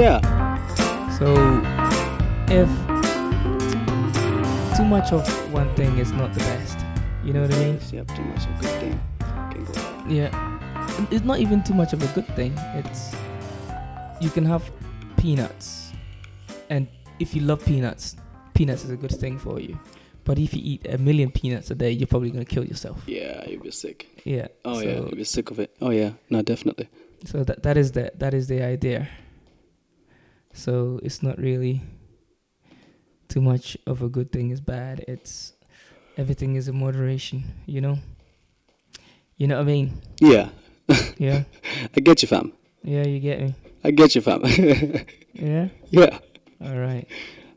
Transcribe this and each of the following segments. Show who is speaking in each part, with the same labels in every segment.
Speaker 1: Yeah.
Speaker 2: So, if too much of one thing is not the best, you know what I mean?
Speaker 1: Yep. Too much of a good thing. Can go bad.
Speaker 2: Yeah. It's not even too much of a good thing. It's you can have peanuts, and if you love peanuts, peanuts is a good thing for you. But if you eat a million peanuts a day, you're probably gonna kill yourself.
Speaker 1: Yeah, you'll be sick.
Speaker 2: Yeah.
Speaker 1: Oh
Speaker 2: so,
Speaker 1: yeah, you'll be sick of it. Oh yeah. No, definitely.
Speaker 2: So that that is the that is the idea. So it's not really too much of a good thing is bad. It's everything is in moderation, you know? You know what I mean?
Speaker 1: Yeah.
Speaker 2: Yeah.
Speaker 1: I get you, fam.
Speaker 2: Yeah, you get me.
Speaker 1: I get you, fam.
Speaker 2: Yeah?
Speaker 1: yeah.
Speaker 2: All right.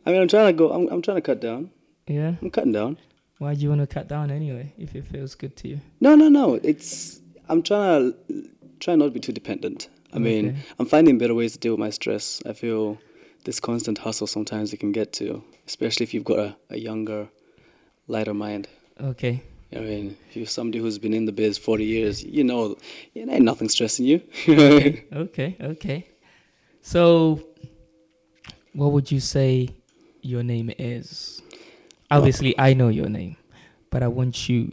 Speaker 1: I mean, I'm trying to go. I'm, I'm trying to cut down.
Speaker 2: Yeah.
Speaker 1: I'm cutting down.
Speaker 2: Why do you want to cut down anyway if it feels good to you?
Speaker 1: No, no, no. It's I'm trying to try not to be too dependent. I mean,
Speaker 2: Okay.
Speaker 1: I'm finding better ways to deal with my stress. I feel this constant hustle sometimes it can get to, especially if you've got a, a younger, lighter mind.
Speaker 2: Okay.
Speaker 1: I mean, if you're somebody who's been in the biz 40 years, you know, it ain't nothing stressing you.
Speaker 2: Okay, okay. So what would you say your name is? Obviously I know your name, but I want you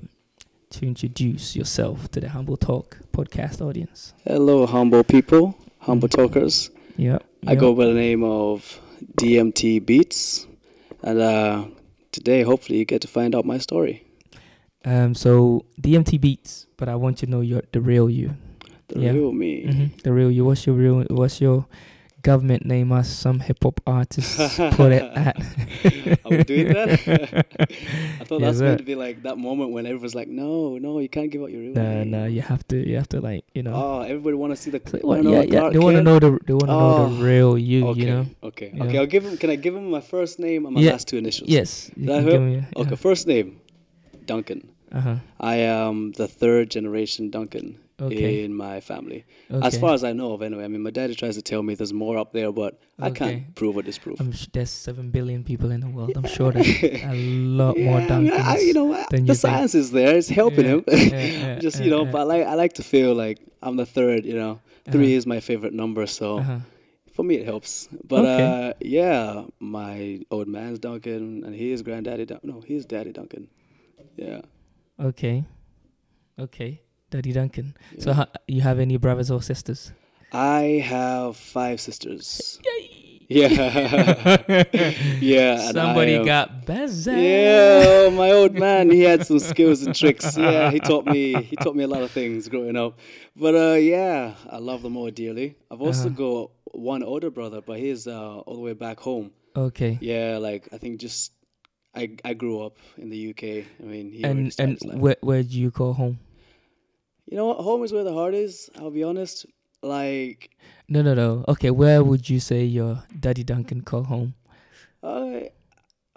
Speaker 2: to introduce yourself to the Humble Talk podcast audience.
Speaker 1: Hello, humble people, humble talkers.
Speaker 2: Yeah.
Speaker 1: I go by the name of DMT Beats, and uh, today, hopefully, you get to find out my story.
Speaker 2: Um so DMT beats, but I want you to know you're the real you.
Speaker 1: The
Speaker 2: Yeah.
Speaker 1: real me.
Speaker 2: hmm The real you. What's your real what's your government name us some hip hop artists put it at?
Speaker 1: Are we doing that? I thought that's meant to be like that moment when everyone's like, "No, no, you can't give out your real
Speaker 2: No,
Speaker 1: name."
Speaker 2: no, you have to you have to like, you know.
Speaker 1: Oh, everybody want to see the.
Speaker 2: Like, what- yeah, yeah. They want to know the they want to know
Speaker 1: Oh,
Speaker 2: the real you.
Speaker 1: Okay,
Speaker 2: You know.
Speaker 1: okay,
Speaker 2: Yeah.
Speaker 1: okay. I'll give him. Can I give him my first name and my
Speaker 2: Yeah,
Speaker 1: last two initials?
Speaker 2: Yes.
Speaker 1: That help?
Speaker 2: me-
Speaker 1: Okay, first name, Duncan.
Speaker 2: Uh huh.
Speaker 1: I am the third generation Duncan
Speaker 2: Okay.
Speaker 1: in my family.
Speaker 2: Okay.
Speaker 1: As far as I know of, anyway. I mean, my daddy tries to tell me there's more up there, but I
Speaker 2: Okay.
Speaker 1: can't prove or disprove.
Speaker 2: I'm sh- there's seven billion people in the world. I'm sure there's a lot more
Speaker 1: Yeah, mean,
Speaker 2: Duncans.
Speaker 1: I, you know, I- the
Speaker 2: you think.
Speaker 1: science is there. It's helping
Speaker 2: Yeah,
Speaker 1: him.
Speaker 2: yeah, yeah,
Speaker 1: Just
Speaker 2: yeah,
Speaker 1: you know,
Speaker 2: yeah.
Speaker 1: but I like I like to feel like I'm the third. You know, 3
Speaker 2: Uh-huh.
Speaker 1: is my favorite number, so
Speaker 2: Uh-huh.
Speaker 1: for me it helps. But uh, yeah, my old man's Duncan, and he is granddaddy. Dun- no, he's daddy Duncan. Yeah.
Speaker 2: Okay. Okay. Daddy Duncan. So ha- you have any brothers or sisters?
Speaker 1: I have five sisters. Yay. Yeah. yeah.
Speaker 2: Somebody got busy.
Speaker 1: Yeah, oh, my old man, he had some skills and tricks. Yeah, he taught me he taught me a lot of things growing up. But uh yeah, I love them all dearly. I've also
Speaker 2: Uh-huh.
Speaker 1: got one older brother, but he's uh all the way back home.
Speaker 2: Okay.
Speaker 1: Yeah, like I think just I I grew up in the UK. I mean, he
Speaker 2: And and where where do you call home?
Speaker 1: You know what? Home is where the heart is. I'll be honest. Like
Speaker 2: No, no, no. Okay, where would you say your Daddy Duncan call home?
Speaker 1: uh,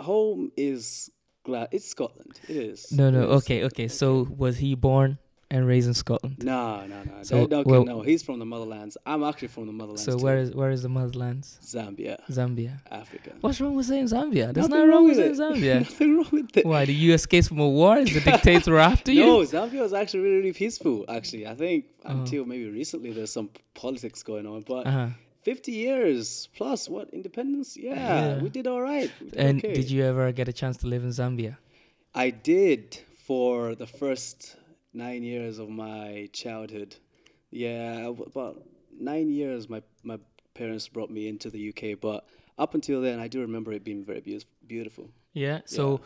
Speaker 1: home is glad it's Scotland. It is.
Speaker 2: No, no.
Speaker 1: It is.
Speaker 2: Okay, okay. So was he born and raised in Scotland?
Speaker 1: No, no, no.
Speaker 2: So,
Speaker 1: Duncan,
Speaker 2: well-
Speaker 1: no, he's from the motherlands. I'm actually from the motherlands.
Speaker 2: So
Speaker 1: too.
Speaker 2: where is where is the motherlands?
Speaker 1: Zambia,
Speaker 2: Zambia.
Speaker 1: Africa?
Speaker 2: What's wrong with saying Zambia? There's
Speaker 1: Nothing
Speaker 2: wrong with saying
Speaker 1: it.
Speaker 2: Zambia.
Speaker 1: Nothing wrong with it.
Speaker 2: Why? Did you escape from a war? Is the dictator after you?
Speaker 1: No, Zambia was actually really, really peaceful. Actually, I think
Speaker 2: Uh-huh.
Speaker 1: until maybe recently, there's some politics going on. But
Speaker 2: Uh-huh.
Speaker 1: 50 years plus, what independence? Yeah,
Speaker 2: Yeah.
Speaker 1: we did all right. Did
Speaker 2: And
Speaker 1: okay.
Speaker 2: did you ever get a chance to live in Zambia?
Speaker 1: I did for the first nine years of my childhood. Yeah, about nine years. My my parents brought me into the UK, but up until then, I do remember it being very beau- beautiful.
Speaker 2: Yeah. So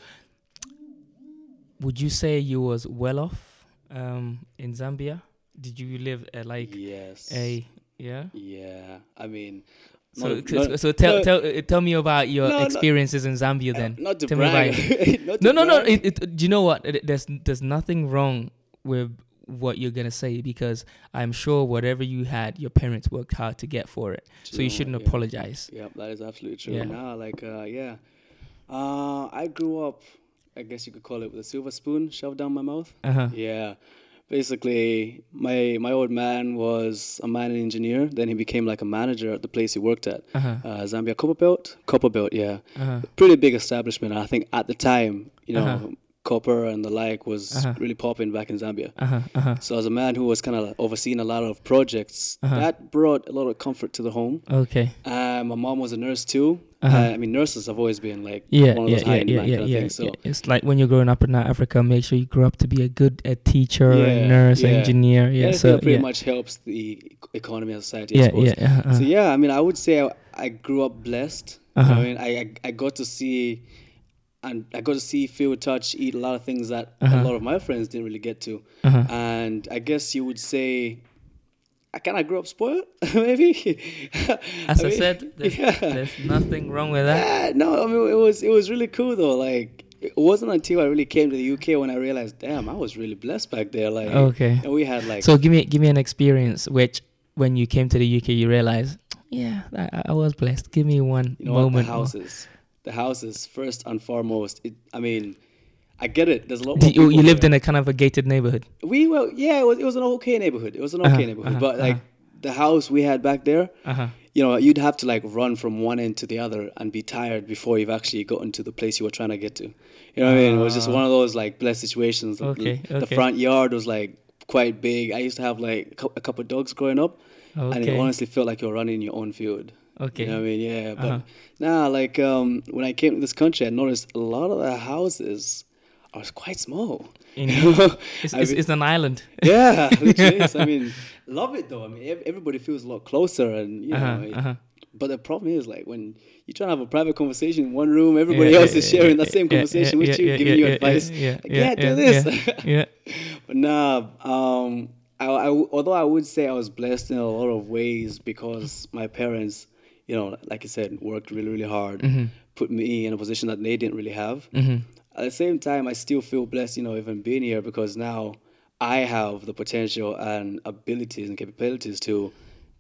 Speaker 2: would you say you was well off um, in Zambia? Did you live at like
Speaker 1: yes.
Speaker 2: a yeah?
Speaker 1: Yeah, I mean.
Speaker 2: So,
Speaker 1: not-
Speaker 2: so,
Speaker 1: not-
Speaker 2: so tell
Speaker 1: no,
Speaker 2: tell uh, tell me about your
Speaker 1: No, no.
Speaker 2: experiences in Zambia
Speaker 1: uh,
Speaker 2: then.
Speaker 1: Not to
Speaker 2: Tell me
Speaker 1: brag.
Speaker 2: about
Speaker 1: not
Speaker 2: No, no, no.
Speaker 1: brag.
Speaker 2: It, it, do you know what? It- there's there's nothing wrong with what you're gonna say because I'm sure whatever you had, your parents worked hard to get for it.
Speaker 1: Do
Speaker 2: So you shouldn't
Speaker 1: Yeah.
Speaker 2: apologize.
Speaker 1: Yeah, that is absolutely true.
Speaker 2: Yeah.
Speaker 1: Nah, like uh, yeah, uh, I grew up. I guess you could call it with a silver spoon shoved down my mouth.
Speaker 2: Uh huh.
Speaker 1: Yeah, basically, my my old man was a mining engineer. Then he became like a manager at the place he worked at,
Speaker 2: Uh huh.
Speaker 1: uh, Zambia Copper Belt. Copper Belt, yeah,
Speaker 2: Uh huh.
Speaker 1: pretty big establishment. I think at the time, you know,
Speaker 2: Uh-huh.
Speaker 1: Copper and the like was
Speaker 2: Uh-huh.
Speaker 1: really popping back in Zambia.
Speaker 2: Uh huh. Uh huh.
Speaker 1: So as a man who was kind of overseeing a lot of projects,
Speaker 2: Uh-huh.
Speaker 1: that brought a lot of comfort to the home.
Speaker 2: Okay.
Speaker 1: Uh, my mom was a nurse too.
Speaker 2: Uh-huh.
Speaker 1: Uh, I mean, nurses have always been like
Speaker 2: Yeah,
Speaker 1: one of those
Speaker 2: yeah,
Speaker 1: high
Speaker 2: yeah,
Speaker 1: demand
Speaker 2: yeah,
Speaker 1: of
Speaker 2: yeah,
Speaker 1: things. So
Speaker 2: yeah. It's like when you're growing up in Africa, make sure you grow up to be a good a teacher, a nurse,
Speaker 1: yeah.
Speaker 2: engineer. Yeah, so
Speaker 1: that pretty
Speaker 2: yeah,
Speaker 1: much helps the economy and society. I
Speaker 2: yeah, yeah. Uh-huh.
Speaker 1: So yeah, I mean, I would say I, I grew up blessed.
Speaker 2: Uh-huh.
Speaker 1: I mean, I, I I got to see, and I got to see, feel, touch, eat a lot of things that
Speaker 2: Uh-huh.
Speaker 1: a lot of my friends didn't really get to.
Speaker 2: Uh-huh.
Speaker 1: And I guess you would say, I kind of grew up spoiled, maybe.
Speaker 2: As I,
Speaker 1: mean,
Speaker 2: said, there's,
Speaker 1: yeah.
Speaker 2: there's nothing wrong with that.
Speaker 1: Yeah, no, I mean it was it was really cool though. Like it wasn't until I really came to the UK when I realized, damn, I was really blessed back there. Like,
Speaker 2: Okay.
Speaker 1: and we had like
Speaker 2: So give me give me an experience which when you came to the UK you realized, yeah, I, I was blessed. Give me one
Speaker 1: you know what,
Speaker 2: moment.
Speaker 1: the
Speaker 2: more.
Speaker 1: houses, the houses first and foremost. It, I mean, I get it. There's a lot. More
Speaker 2: you, you lived in a kind of a gated neighborhood.
Speaker 1: We well, yeah, it was, it was an okay neighborhood. It was an okay
Speaker 2: Uh-huh,
Speaker 1: neighborhood,
Speaker 2: uh-huh,
Speaker 1: but like
Speaker 2: uh-huh.
Speaker 1: the house we had back there,
Speaker 2: Uh huh.
Speaker 1: you know, you'd have to like run from one end to the other and be tired before you've actually gotten to the place you were trying to get to. You know what I mean? It was just
Speaker 2: Ah.
Speaker 1: one of those like blessed situations. The-
Speaker 2: Okay,
Speaker 1: The front yard was like quite big. I used to have like a couple of dogs growing up, and it honestly felt like you're running in your own field.
Speaker 2: Okay.
Speaker 1: You know I mean? Yeah, but
Speaker 2: Uh-huh.
Speaker 1: nah, like um, when I came to this country, I noticed a lot of the houses are quite small.
Speaker 2: In-
Speaker 1: You know?
Speaker 2: It's, it's,
Speaker 1: mean-
Speaker 2: it's an island.
Speaker 1: yeah. I mean, love it though. I mean, everybody feels a lot closer, and you know.
Speaker 2: Uh-huh,
Speaker 1: it-
Speaker 2: uh-huh.
Speaker 1: But the problem is, like, when you're trying to have a private conversation in one room, everybody
Speaker 2: Yeah,
Speaker 1: else
Speaker 2: yeah,
Speaker 1: is sharing
Speaker 2: yeah,
Speaker 1: that same conversation with you, giving you advice.
Speaker 2: Yeah,
Speaker 1: Like, do this.
Speaker 2: Yeah,
Speaker 1: but nah, um, I, I although I would say I was blessed in a lot of ways because my parents, you know, like I said, worked really, really hard,
Speaker 2: Mhm.
Speaker 1: put me in a position that they didn't really have.
Speaker 2: Mhm.
Speaker 1: At the same time, I still feel blessed, you know, even being here because now I have the potential and abilities and capabilities to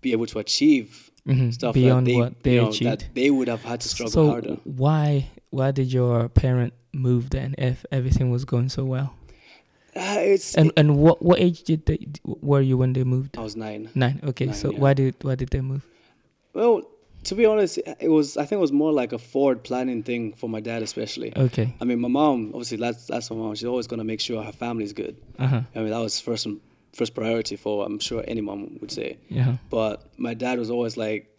Speaker 1: be able to achieve
Speaker 2: Mhm.
Speaker 1: stuff
Speaker 2: Beyond
Speaker 1: that they,
Speaker 2: what they
Speaker 1: you know,
Speaker 2: achieved.
Speaker 1: that they would have had to struggle
Speaker 2: so
Speaker 1: harder.
Speaker 2: why why did your parent move then if everything was going so well?
Speaker 1: Uh, it's
Speaker 2: And and what what age did they were you when they moved?
Speaker 1: I was nine.
Speaker 2: Nine. Okay.
Speaker 1: Nine,
Speaker 2: so
Speaker 1: yeah.
Speaker 2: why did why did they move?
Speaker 1: Well, to be honest, it was I think it was more like a forward planning thing for my dad, especially.
Speaker 2: Okay.
Speaker 1: I mean, my mom obviously that's that's my mom. She's always gonna make sure her family's good.
Speaker 2: Uh huh.
Speaker 1: I mean, that was first first priority for I'm sure any mom would say.
Speaker 2: Yeah.
Speaker 1: But my dad was always like,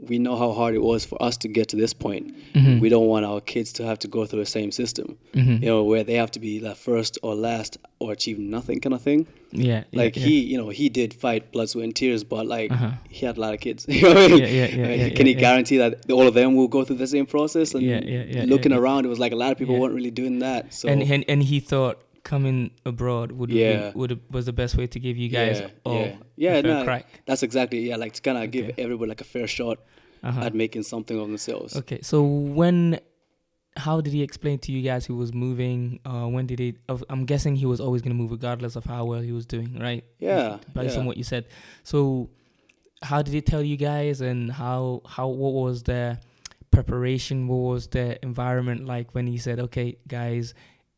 Speaker 1: we know how hard it was for us to get to this point.
Speaker 2: Mhm.
Speaker 1: We don't want our kids to have to go through the same system,
Speaker 2: Mhm.
Speaker 1: you know, where they have to be the first or last or achieve nothing kind of thing.
Speaker 2: Yeah. yeah,
Speaker 1: Like
Speaker 2: yeah.
Speaker 1: he, you know, he did fight blood, sweat, and tears, but like
Speaker 2: Uh-huh.
Speaker 1: he had a lot of kids. You know I mean?
Speaker 2: Yeah, yeah, yeah, yeah,
Speaker 1: Can
Speaker 2: yeah,
Speaker 1: he
Speaker 2: yeah.
Speaker 1: guarantee that all of them will go through the same process? And
Speaker 2: Yeah, yeah, yeah,
Speaker 1: looking
Speaker 2: yeah, yeah.
Speaker 1: around, it was like a lot of people
Speaker 2: Yeah.
Speaker 1: weren't really doing that. So
Speaker 2: and, and and he thought coming abroad would
Speaker 1: Yeah.
Speaker 2: be, would have- was the best way to give you guys
Speaker 1: yeah,
Speaker 2: all
Speaker 1: yeah, yeah. no,
Speaker 2: crack.
Speaker 1: that's exactly yeah. Like to kind of give
Speaker 2: Okay.
Speaker 1: everybody like a fair shot
Speaker 2: Uh-huh.
Speaker 1: at making something of themselves.
Speaker 2: Okay, so when, how did he explain to you guys he was moving? Uh, when did he? I'm guessing he was always gonna move regardless of how well he was doing, right?
Speaker 1: Yeah,
Speaker 2: Based on what you said. So, how did he tell you guys, and how how what was the preparation? What was the environment like when he said, "Okay, guys,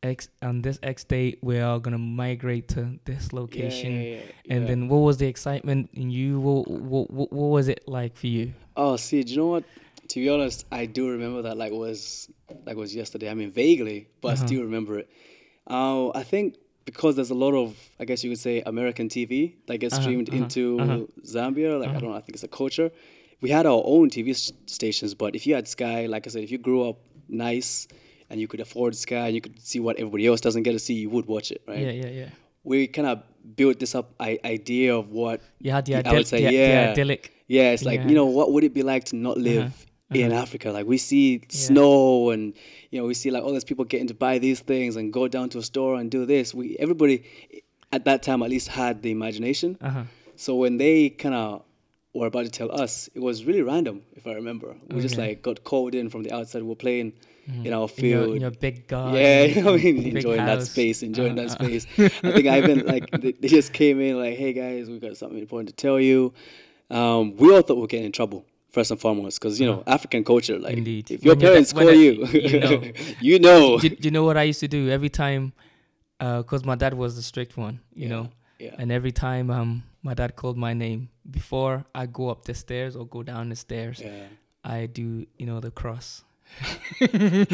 Speaker 2: X on this X date we are gonna migrate to this location"?
Speaker 1: Yeah, yeah, yeah,
Speaker 2: And then what was the excitement in you? What, what, what, what was it like for you?
Speaker 1: Oh, see, do you know what? To be honest, I do remember that like was like was yesterday. I mean, vaguely, but
Speaker 2: Uh-huh.
Speaker 1: I still remember it. Uh, I think because there's a lot of, I guess you could say, American TV that gets
Speaker 2: Uh-huh,
Speaker 1: streamed
Speaker 2: uh-huh,
Speaker 1: into
Speaker 2: uh-huh.
Speaker 1: Zambia. Like I
Speaker 2: Uh-huh.
Speaker 1: don't know, I think it's a culture. We had our own TV stations, but if you had Sky, like I said, if you grew up nice and you could afford Sky and you could see what everybody else doesn't get to see, you would watch it, right?
Speaker 2: Yeah, yeah, yeah.
Speaker 1: We kind of built this up I- idea of what
Speaker 2: had the,
Speaker 1: I would say,
Speaker 2: the,
Speaker 1: yeah.
Speaker 2: the idyllic.
Speaker 1: yeah, it's like
Speaker 2: Yeah.
Speaker 1: you know what would it be like to not live
Speaker 2: Uh-huh,
Speaker 1: in
Speaker 2: uh-huh.
Speaker 1: Africa? Like we see snow and you know we see like all these people getting to buy these things and go down to a store and do this. We everybody at that time at least had the imagination.
Speaker 2: Uh huh.
Speaker 1: So when they kind of were about to tell us, it was really random if I remember. We just like got called in from the outside. We were playing in our
Speaker 2: In your,
Speaker 1: field.
Speaker 2: in your big garden.
Speaker 1: Yeah, I mean, enjoying that space, enjoying that
Speaker 2: Uh-huh, uh-huh.
Speaker 1: space. I think I even like they, they just came in like, "Hey guys, we got something important to tell you." Um, we all thought we were getting in trouble first and foremost because you know African culture. Like,
Speaker 2: Uh-huh. Indeed.
Speaker 1: if your
Speaker 2: When
Speaker 1: parents call
Speaker 2: I-
Speaker 1: you,
Speaker 2: you know.
Speaker 1: you know.
Speaker 2: Do, do you know what I used to do every time? Because my dad was the strict one, you
Speaker 1: Yeah,
Speaker 2: know.
Speaker 1: yeah.
Speaker 2: And every time um my dad called my name before I go up the stairs or go down the stairs,
Speaker 1: yeah.
Speaker 2: I do you know the cross. I'm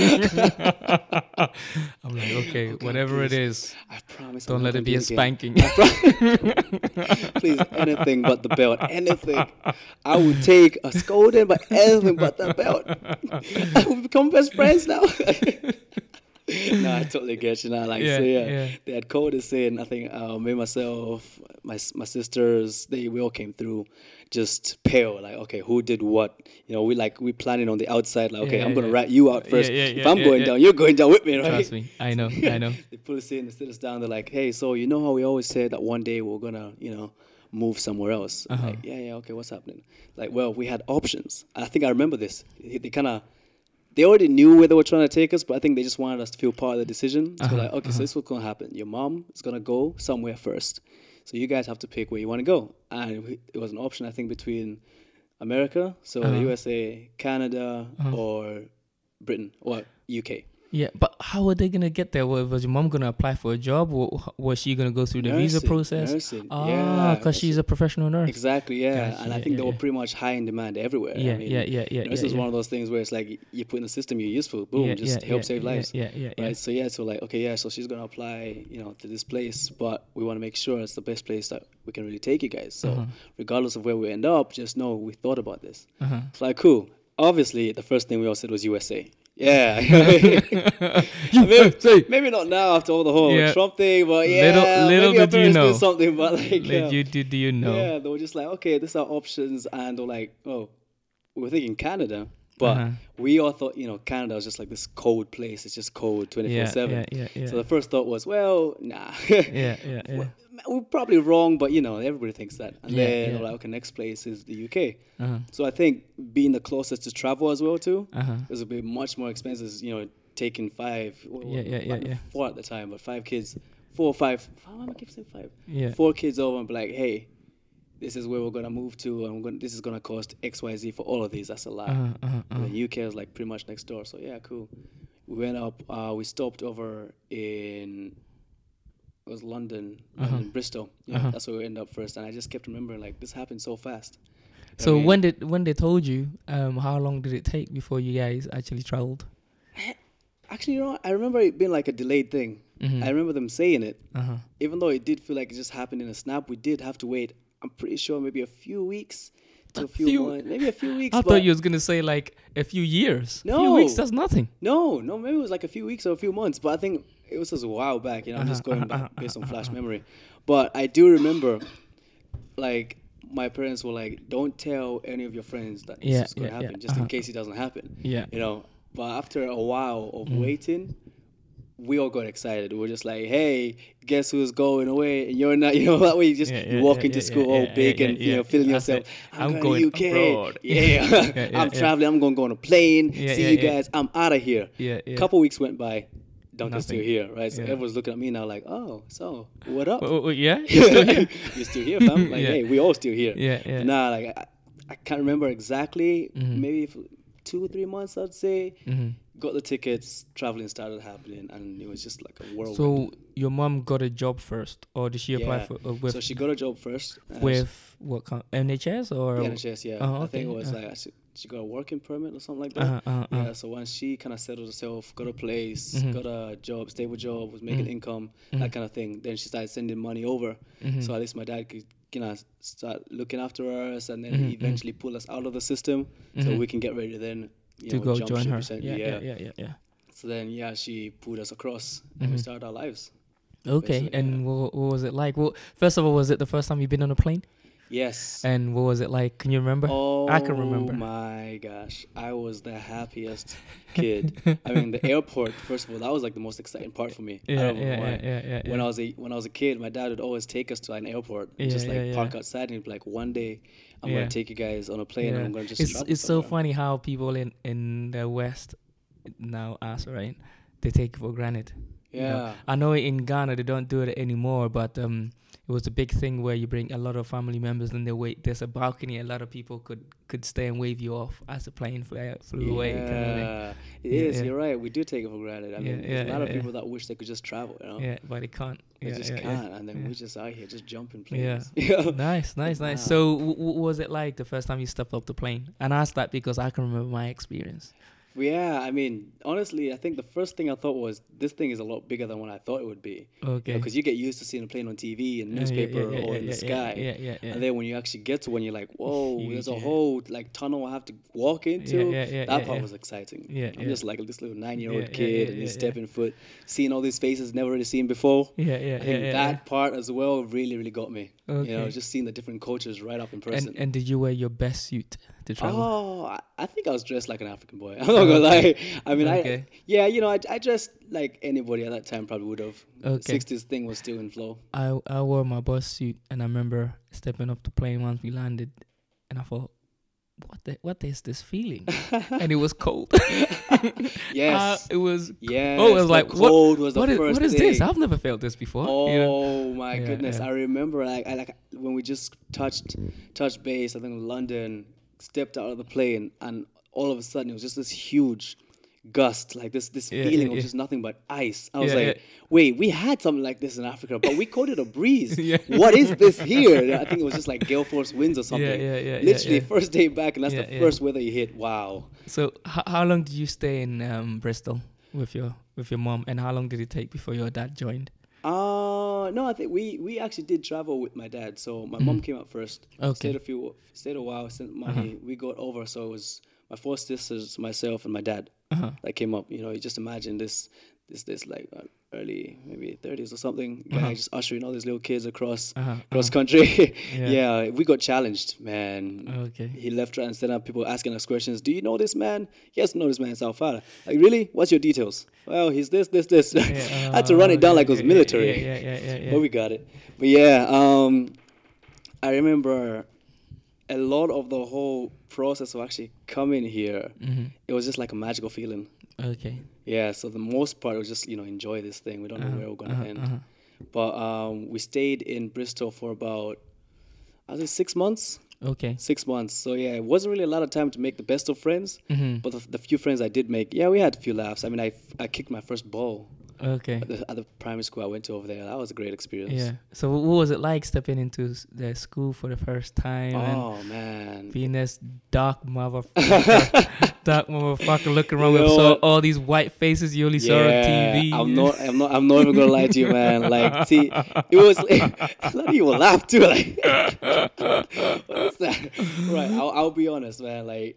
Speaker 2: like, okay,
Speaker 1: Oh, God,
Speaker 2: whatever it
Speaker 1: please.
Speaker 2: is,
Speaker 1: I promise.
Speaker 2: Don't let it be a spanking.
Speaker 1: Please, anything but the belt. Anything. I would take a scolding, but anything but the belt. I would become best friends now. no, I totally get you now. Like,
Speaker 2: Yeah,
Speaker 1: so yeah,
Speaker 2: yeah.
Speaker 1: they had code is in. I think uh, me, myself, my my sisters, they we all came through just pale. Like, okay, who did what? You know, we like we planning on the outside. Like, okay,
Speaker 2: Yeah,
Speaker 1: I'm gonna rat you out first. if I'm going down, you're going down with me, right?
Speaker 2: Trust me, I know, I know.
Speaker 1: they put us in, they sit us down. They're like, "Hey, so you know how we always said that one day we're gonna, you know, move somewhere else?"
Speaker 2: Uh-huh.
Speaker 1: Like, yeah, yeah, okay, what's happening? Like, well, we had options. I think I remember this. They kind of, they already knew where they were trying to take us, but I think they just wanted us to feel part of the decision. So
Speaker 2: Uh-huh,
Speaker 1: like, okay, so this is what's gonna happen. Your mom is gonna go somewhere first, so you guys have to pick where you want to go. And it was an option, I think, between America, so the
Speaker 2: Uh-huh.
Speaker 1: USA, Canada, or Britain or UK.
Speaker 2: Yeah, but how are they gonna get there? Wa- Was your mom gonna apply for a job? Or was she gonna go through the visa process?
Speaker 1: nursing,
Speaker 2: Ah,
Speaker 1: yeah,
Speaker 2: because she's a professional nurse.
Speaker 1: Exactly, yeah. And I think
Speaker 2: yeah,
Speaker 1: they were pretty much high in demand everywhere.
Speaker 2: Yeah,
Speaker 1: I mean,
Speaker 2: yeah, yeah, yeah.
Speaker 1: This is
Speaker 2: yeah.
Speaker 1: one of those things where it's like you put in the system, you're useful. Boom,
Speaker 2: Yeah,
Speaker 1: just
Speaker 2: yeah,
Speaker 1: help
Speaker 2: yeah,
Speaker 1: save lives.
Speaker 2: Yeah, yeah, yeah.
Speaker 1: Right. So yeah, so like okay, yeah. So she's gonna apply, you know, to this place, but we want to make sure it's the best place that we can really take you guys. So
Speaker 2: Uh-huh.
Speaker 1: regardless of where we end up, just know we thought about this.
Speaker 2: Uh-huh.
Speaker 1: It's like cool. Obviously, the first thing we all said was USA. Yeah. maybe,
Speaker 2: say.
Speaker 1: maybe not now after all the whole
Speaker 2: Yeah.
Speaker 1: Trump thing, but yeah,
Speaker 2: Little- little
Speaker 1: maybe
Speaker 2: did you know.
Speaker 1: something, but like,
Speaker 2: Let
Speaker 1: yeah.
Speaker 2: you do, do you know?
Speaker 1: Yeah, they were just like, okay, these are options, and they're like, oh, we're thinking Canada, but
Speaker 2: Uh-huh.
Speaker 1: we all thought, you know, Canada was just like this cold place. It's just cold twenty four
Speaker 2: yeah,
Speaker 1: seven.
Speaker 2: yeah, yeah.
Speaker 1: So the first thought was, well, nah.
Speaker 2: yeah, yeah, yeah.
Speaker 1: We're probably wrong, but you know, everybody thinks that. And then like, okay, next place is the UK.
Speaker 2: Uh-huh,
Speaker 1: So I think being the closest to travel as well too,
Speaker 2: uh-huh.
Speaker 1: it would be much more expensive. You know, taking five, what-
Speaker 2: Yeah, yeah, yeah, yeah.
Speaker 1: four at the time, but five kids, four or five. How am I keep saying five?
Speaker 2: Yeah.
Speaker 1: Four kids over and be like, hey, this is where we're gonna move to, and we're gonna, this is gonna cost X, Y, Z for all of these. That's a lot.
Speaker 2: Uh-huh, uh-huh,
Speaker 1: And
Speaker 2: uh-huh.
Speaker 1: the UK is like pretty much next door. So yeah, cool. We went up. Uh, we stopped over in it was London, London Bristol. Yeah,
Speaker 2: Uh-huh.
Speaker 1: that's where we ended up first. And I just kept remembering like this happened so fast. I
Speaker 2: So
Speaker 1: mean-
Speaker 2: when did when they told you, um, how long did it take before you guys actually traveled?
Speaker 1: Actually, you know. I remember it being like a delayed thing.
Speaker 2: Mhm.
Speaker 1: I remember them saying it,
Speaker 2: Uh-huh.
Speaker 1: even though it did feel like it just happened in a snap. We did have to wait. I'm pretty sure maybe a few weeks to a few,
Speaker 2: few-
Speaker 1: months, maybe a few weeks.
Speaker 2: I thought you was gonna say like a few years. A few
Speaker 1: No.
Speaker 2: weeks, that's nothing.
Speaker 1: No, no, maybe it was like a few weeks or a few months, but I think it was just a while back. You know, I'm just
Speaker 2: Uh-huh,
Speaker 1: going
Speaker 2: uh-huh,
Speaker 1: back based on flash memory. But I do remember, like, my parents were like, "Don't tell any of your friends that this
Speaker 2: Yeah,
Speaker 1: is going to
Speaker 2: yeah, yeah,
Speaker 1: happen, just
Speaker 2: uh-huh.
Speaker 1: in case it doesn't happen."
Speaker 2: Yeah.
Speaker 1: You know. But after a while of
Speaker 2: Mm.
Speaker 1: waiting, we all got excited. We were just like, "Hey, guess who's going away? And you're not." You know that way. You just
Speaker 2: Yeah,
Speaker 1: you walk
Speaker 2: yeah,
Speaker 1: into
Speaker 2: yeah,
Speaker 1: school
Speaker 2: yeah,
Speaker 1: all
Speaker 2: yeah,
Speaker 1: big
Speaker 2: yeah,
Speaker 1: and you know feeling
Speaker 2: That's
Speaker 1: yourself. I'm,
Speaker 2: I'm
Speaker 1: going,
Speaker 2: going
Speaker 1: to UK.
Speaker 2: abroad."
Speaker 1: Yeah,
Speaker 2: Yeah, yeah,
Speaker 1: I'm
Speaker 2: yeah.
Speaker 1: traveling. I'm going to go on a plane.
Speaker 2: Yeah,
Speaker 1: see
Speaker 2: yeah,
Speaker 1: you
Speaker 2: yeah.
Speaker 1: guys. I'm out of here.
Speaker 2: Yeah, yeah.
Speaker 1: Couple weeks went by. Duncan's still here, right? So
Speaker 2: Yeah.
Speaker 1: everyone's looking at me now like, oh, so what up?
Speaker 2: Oh, oh, yeah. You're still here?
Speaker 1: You're still here, fam. Like,
Speaker 2: Yeah.
Speaker 1: hey, we all still here.
Speaker 2: Yeah, yeah.
Speaker 1: Nah, like I, I can't remember exactly.
Speaker 2: Mhm.
Speaker 1: Maybe two or three months, I'd say.
Speaker 2: Mhm.
Speaker 1: Got the tickets, traveling started happening, and it was just like a whirlwind.
Speaker 2: So your mom got a job first, or did she apply
Speaker 1: Yeah.
Speaker 2: for uh, with
Speaker 1: so she got a job first. uh,
Speaker 2: with what kind NHS or
Speaker 1: the NHS, yeah.
Speaker 2: Oh,
Speaker 1: I think it was
Speaker 2: uh.
Speaker 1: like she, she got a working permit or something like that.
Speaker 2: Uh-huh, uh-huh,
Speaker 1: Yeah,
Speaker 2: uh-huh.
Speaker 1: so once she kind of settled herself, got a place,
Speaker 2: Mhm.
Speaker 1: got a job, stable job, was making
Speaker 2: Mhm.
Speaker 1: income,
Speaker 2: Mhm.
Speaker 1: that kind of thing. Then she started sending money over,
Speaker 2: Mhm.
Speaker 1: so at least my dad could, you know, start looking after us, and then
Speaker 2: Mhm,
Speaker 1: eventually pull us out of the system, so we can get ready to then
Speaker 2: to
Speaker 1: know,
Speaker 2: go join her. Yeah, yeah, yeah, yeah, yeah.
Speaker 1: So then, yeah, she pulled us across, and we
Speaker 2: Mhm.
Speaker 1: started our lives.
Speaker 2: Okay,
Speaker 1: Basically,
Speaker 2: and what, what was it like? Well, first of all, was it the first time you've been on a plane?
Speaker 1: Yes.
Speaker 2: And what was it like? Can you remember?
Speaker 1: Oh
Speaker 2: I can remember.
Speaker 1: my gosh, I was the happiest kid. I mean, the airport. First of all, that was like the most exciting part for me. I
Speaker 2: yeah,
Speaker 1: don't
Speaker 2: yeah,
Speaker 1: know
Speaker 2: yeah,
Speaker 1: why.
Speaker 2: yeah, yeah,
Speaker 1: When. I was a when I was a kid, my dad would always take us to an airport and
Speaker 2: Yeah,
Speaker 1: just like
Speaker 2: yeah,
Speaker 1: park outside and be like, "One day, I'm
Speaker 2: Yeah.
Speaker 1: gonna take you guys on a plane
Speaker 2: Yeah.
Speaker 1: and I'm gonna just."
Speaker 2: it's it's so
Speaker 1: somewhere."
Speaker 2: funny how people in in the West now us right, they take it for granted. you know.
Speaker 1: Yeah.
Speaker 2: I know in Ghana they don't do it anymore, but um, it was a big thing where you bring a lot of family members and they wait. There's a balcony. A lot of people could could stay and wave you off as the plane fly, flew away. Kind of.
Speaker 1: Yeah, it
Speaker 2: Yeah,
Speaker 1: is.
Speaker 2: yeah.
Speaker 1: You're right. We do take it for granted. I
Speaker 2: Yeah,
Speaker 1: mean, there's
Speaker 2: yeah,
Speaker 1: a lot
Speaker 2: yeah,
Speaker 1: of
Speaker 2: yeah.
Speaker 1: people that wish they could just travel. You know,
Speaker 2: Yeah, but they can't.
Speaker 1: they
Speaker 2: yeah,
Speaker 1: just
Speaker 2: yeah,
Speaker 1: can't,
Speaker 2: yeah.
Speaker 1: and then
Speaker 2: yeah.
Speaker 1: we just out here just jumping planes. Yeah.
Speaker 2: nice, nice, nice.
Speaker 1: Wow.
Speaker 2: So, w- what was it like the first time you stepped off the plane? And I asked that because I can remember my experience.
Speaker 1: Yeah, I mean, honestly, I think the first thing I thought was this thing is a lot bigger than what I thought it would be.
Speaker 2: Okay.
Speaker 1: Because you get used to seeing a plane on TV and
Speaker 2: Yeah, yeah,
Speaker 1: newspaper
Speaker 2: yeah, yeah,
Speaker 1: or in the sky.
Speaker 2: yeah, yeah, yeah.
Speaker 1: And then when you actually get to one, you're like, whoa, there's a whole like tunnel I have to walk into.
Speaker 2: yeah, yeah,
Speaker 1: that part was exciting.
Speaker 2: Yeah,
Speaker 1: I'm just like this little nine year old kid and he's stepping foot, seeing all these faces never really seen before.
Speaker 2: Yeah, yeah,
Speaker 1: I think that part as well really, really got me. Okay. You know, just seeing the different cultures right up in person.
Speaker 2: And and did you wear your best suit to travel?
Speaker 1: Oh, I, think I was dressed like an African boy. I'm not gonna lie. I mean,
Speaker 2: Okay.
Speaker 1: I yeah, you know, I, I dressed like anybody at that time probably would have.
Speaker 2: Okay.
Speaker 1: 60s thing was still in flow.
Speaker 2: I I wore my bus suit and I remember stepping up the plane once we landed, and I thought, what the what is this feeling? and it was cold.
Speaker 1: Yes.
Speaker 2: Uh, it was.
Speaker 1: Yeah,
Speaker 2: oh, it was like, what-
Speaker 1: cold was the
Speaker 2: What is,
Speaker 1: first
Speaker 2: what is this? I've never felt this before.
Speaker 1: Oh
Speaker 2: you know?
Speaker 1: my
Speaker 2: Yeah,
Speaker 1: goodness!
Speaker 2: yeah.
Speaker 1: I remember like I like when we just touched touched base. I think London, stepped out of the plane, and all of a sudden it was just this huge gust, like this this
Speaker 2: Yeah,
Speaker 1: feeling
Speaker 2: yeah,
Speaker 1: of
Speaker 2: yeah.
Speaker 1: just nothing but ice. I was like, wait, we had something like this in Africa, but we called it a breeze. What is this here? I think it was just like gale force winds or something.
Speaker 2: yeah, yeah, yeah,
Speaker 1: Literally, first day back, and that's the first weather you hit. Wow.
Speaker 2: So h- how long did you stay in um, Bristol with your with your mom, and how long did it take before your dad joined?
Speaker 1: Uh no, I think we we actually did travel with my dad. So my mom came out first.
Speaker 2: Mm-hmm. Okay. Uh-huh.
Speaker 1: Stayed a few, stayed a while, sent money. We got over, so it was my four sisters, myself, and my dad
Speaker 2: Uh-huh.
Speaker 1: that came up. You know, you just imagine this, this, this like uh, early maybe thirties or something. Guy
Speaker 2: Uh-huh.
Speaker 1: just ushering all these little kids across
Speaker 2: Uh-huh,
Speaker 1: cross country.
Speaker 2: Yeah.
Speaker 1: yeah. we got challenged, man.
Speaker 2: Okay.
Speaker 1: He left right and up. People asking us questions. Do you know this man? Yes, know this man. It's our father. Like really? What's your details? Well, he's this, this, this. I had to run it down
Speaker 2: Oh,
Speaker 1: like it was
Speaker 2: yeah, yeah,
Speaker 1: military
Speaker 2: Yeah, yeah, yeah, yeah. yeah.
Speaker 1: but we got it. But yeah, um, I remember a lot of the whole process of actually coming here.
Speaker 2: Mm-hmm.
Speaker 1: It was just like a magical feeling.
Speaker 2: Okay.
Speaker 1: Yeah. So the most part was just you know enjoy this thing. We don't know where we're gonna end. But um, we stayed in Bristol for about I think six months.
Speaker 2: Okay.
Speaker 1: Six months. So yeah, it wasn't really a lot of time to make the best of friends.
Speaker 2: Mm-hmm.
Speaker 1: But the, the few friends I did make, yeah, we had a few laughs. I mean, I, I kicked my first ball
Speaker 2: Okay.
Speaker 1: at the, at the primary school I went to over there. That was a great experience.
Speaker 2: Yeah. So what was it like stepping into the school for the first time
Speaker 1: Oh man.
Speaker 2: being this dark motherfucker, dark motherfucker looking around
Speaker 1: You
Speaker 2: with
Speaker 1: know
Speaker 2: so,
Speaker 1: what?
Speaker 2: all these white faces you only saw on TV?
Speaker 1: I'm not. I'm not. I'm not even gonna lie to you, man. Like, see, it was. of you will laugh too. Like, what is that? Right. I'll, I'll be honest, man. Like,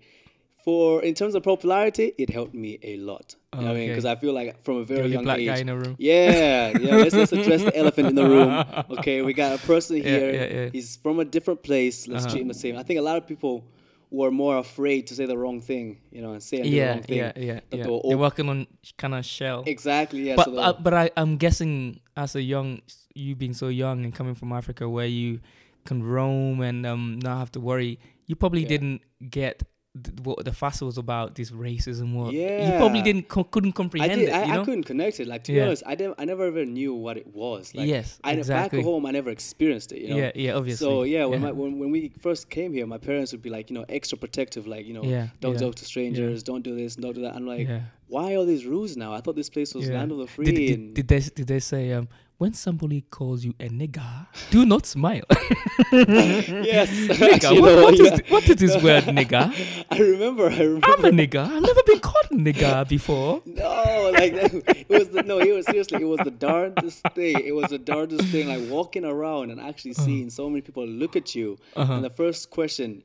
Speaker 1: for in terms of popularity, it helped me a lot. You know I mean? Because I feel like from a very young
Speaker 2: black
Speaker 1: age.
Speaker 2: guy in the room.
Speaker 1: Yeah, yeah. Let's let's address the elephant in the room. Okay, we got a person here.
Speaker 2: yeah, yeah.
Speaker 1: He's from a different place. Let's
Speaker 2: Uh-huh.
Speaker 1: treat him the same. I think a lot of people were more afraid to say the wrong thing, you know, and say and do the
Speaker 2: Yeah,
Speaker 1: wrong thing.
Speaker 2: yeah, yeah, yeah.
Speaker 1: they
Speaker 2: They're working on kind of shell.
Speaker 1: Exactly. Yeah.
Speaker 2: but
Speaker 1: so
Speaker 2: uh, but I, I'm guessing as a young, you being so young and coming from Africa, where you can roam and um not have to worry, you probably
Speaker 1: Yeah.
Speaker 2: didn't get th- what the fuss was about. This racism, what yeah. you probably didn't co- couldn't
Speaker 1: I
Speaker 2: comprehend
Speaker 1: did.
Speaker 2: it.
Speaker 1: I,
Speaker 2: you know?
Speaker 1: I couldn't connect it. Like to be honest, I didn't. I never ever knew what it was. Like,
Speaker 2: yes,
Speaker 1: I
Speaker 2: exactly.
Speaker 1: back home, I never experienced it. You know.
Speaker 2: Yeah, yeah, obviously.
Speaker 1: So yeah, when,
Speaker 2: yeah.
Speaker 1: My, when when we first came here, my parents would be like, you know, extra protective, like you know,
Speaker 2: Yeah,
Speaker 1: don't
Speaker 2: yeah,
Speaker 1: talk to strangers, don't do this, don't do that. I'm like,
Speaker 2: yeah.
Speaker 1: why all these rules now? I thought this place was
Speaker 2: Yeah.
Speaker 1: land of the free.
Speaker 2: Did, did, did they did they say um when somebody calls you a nigga, do not smile.
Speaker 1: yes,
Speaker 2: nigga,
Speaker 1: actually,
Speaker 2: what,
Speaker 1: no,
Speaker 2: what,
Speaker 1: yeah.
Speaker 2: is, what is this word, nigga?
Speaker 1: I remember. I remember.
Speaker 2: I'm a nigga. I've never been called a nigga before.
Speaker 1: No, like it was the no. It was seriously. It was the darndest thing. It was the darndest thing. Like walking around and actually seeing so many people look at you.
Speaker 2: Uh-huh.
Speaker 1: And the first question,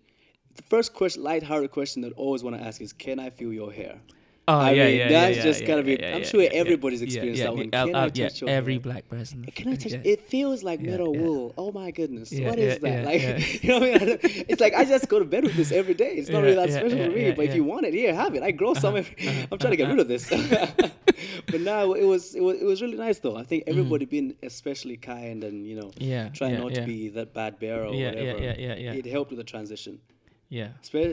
Speaker 1: the first question, light-hearted question that I always want to ask is, "Can I feel your hair?"
Speaker 2: Oh
Speaker 1: I
Speaker 2: yeah,
Speaker 1: mean,
Speaker 2: yeah,
Speaker 1: that's
Speaker 2: yeah,
Speaker 1: just
Speaker 2: yeah,
Speaker 1: gotta be-
Speaker 2: yeah,
Speaker 1: I'm sure everybody's experienced that one. Can
Speaker 2: uh,
Speaker 1: I
Speaker 2: uh, yeah,
Speaker 1: touch your
Speaker 2: every black person.
Speaker 1: Can I touch? It feels like metal wool. Oh my goodness, what is that? like, you know what I mean? It's like I just go to bed with this every day. It's not really that special for me. but if you want it, here, have it. I grow some. every- I'm trying to get rid of this. but now it was it was it was really nice though. I think everybody being especially kind and you know.
Speaker 2: Yeah,
Speaker 1: trying not to be that bad bear or whatever.
Speaker 2: yeah, yeah, yeah.
Speaker 1: It helped with the transition.
Speaker 2: Yeah.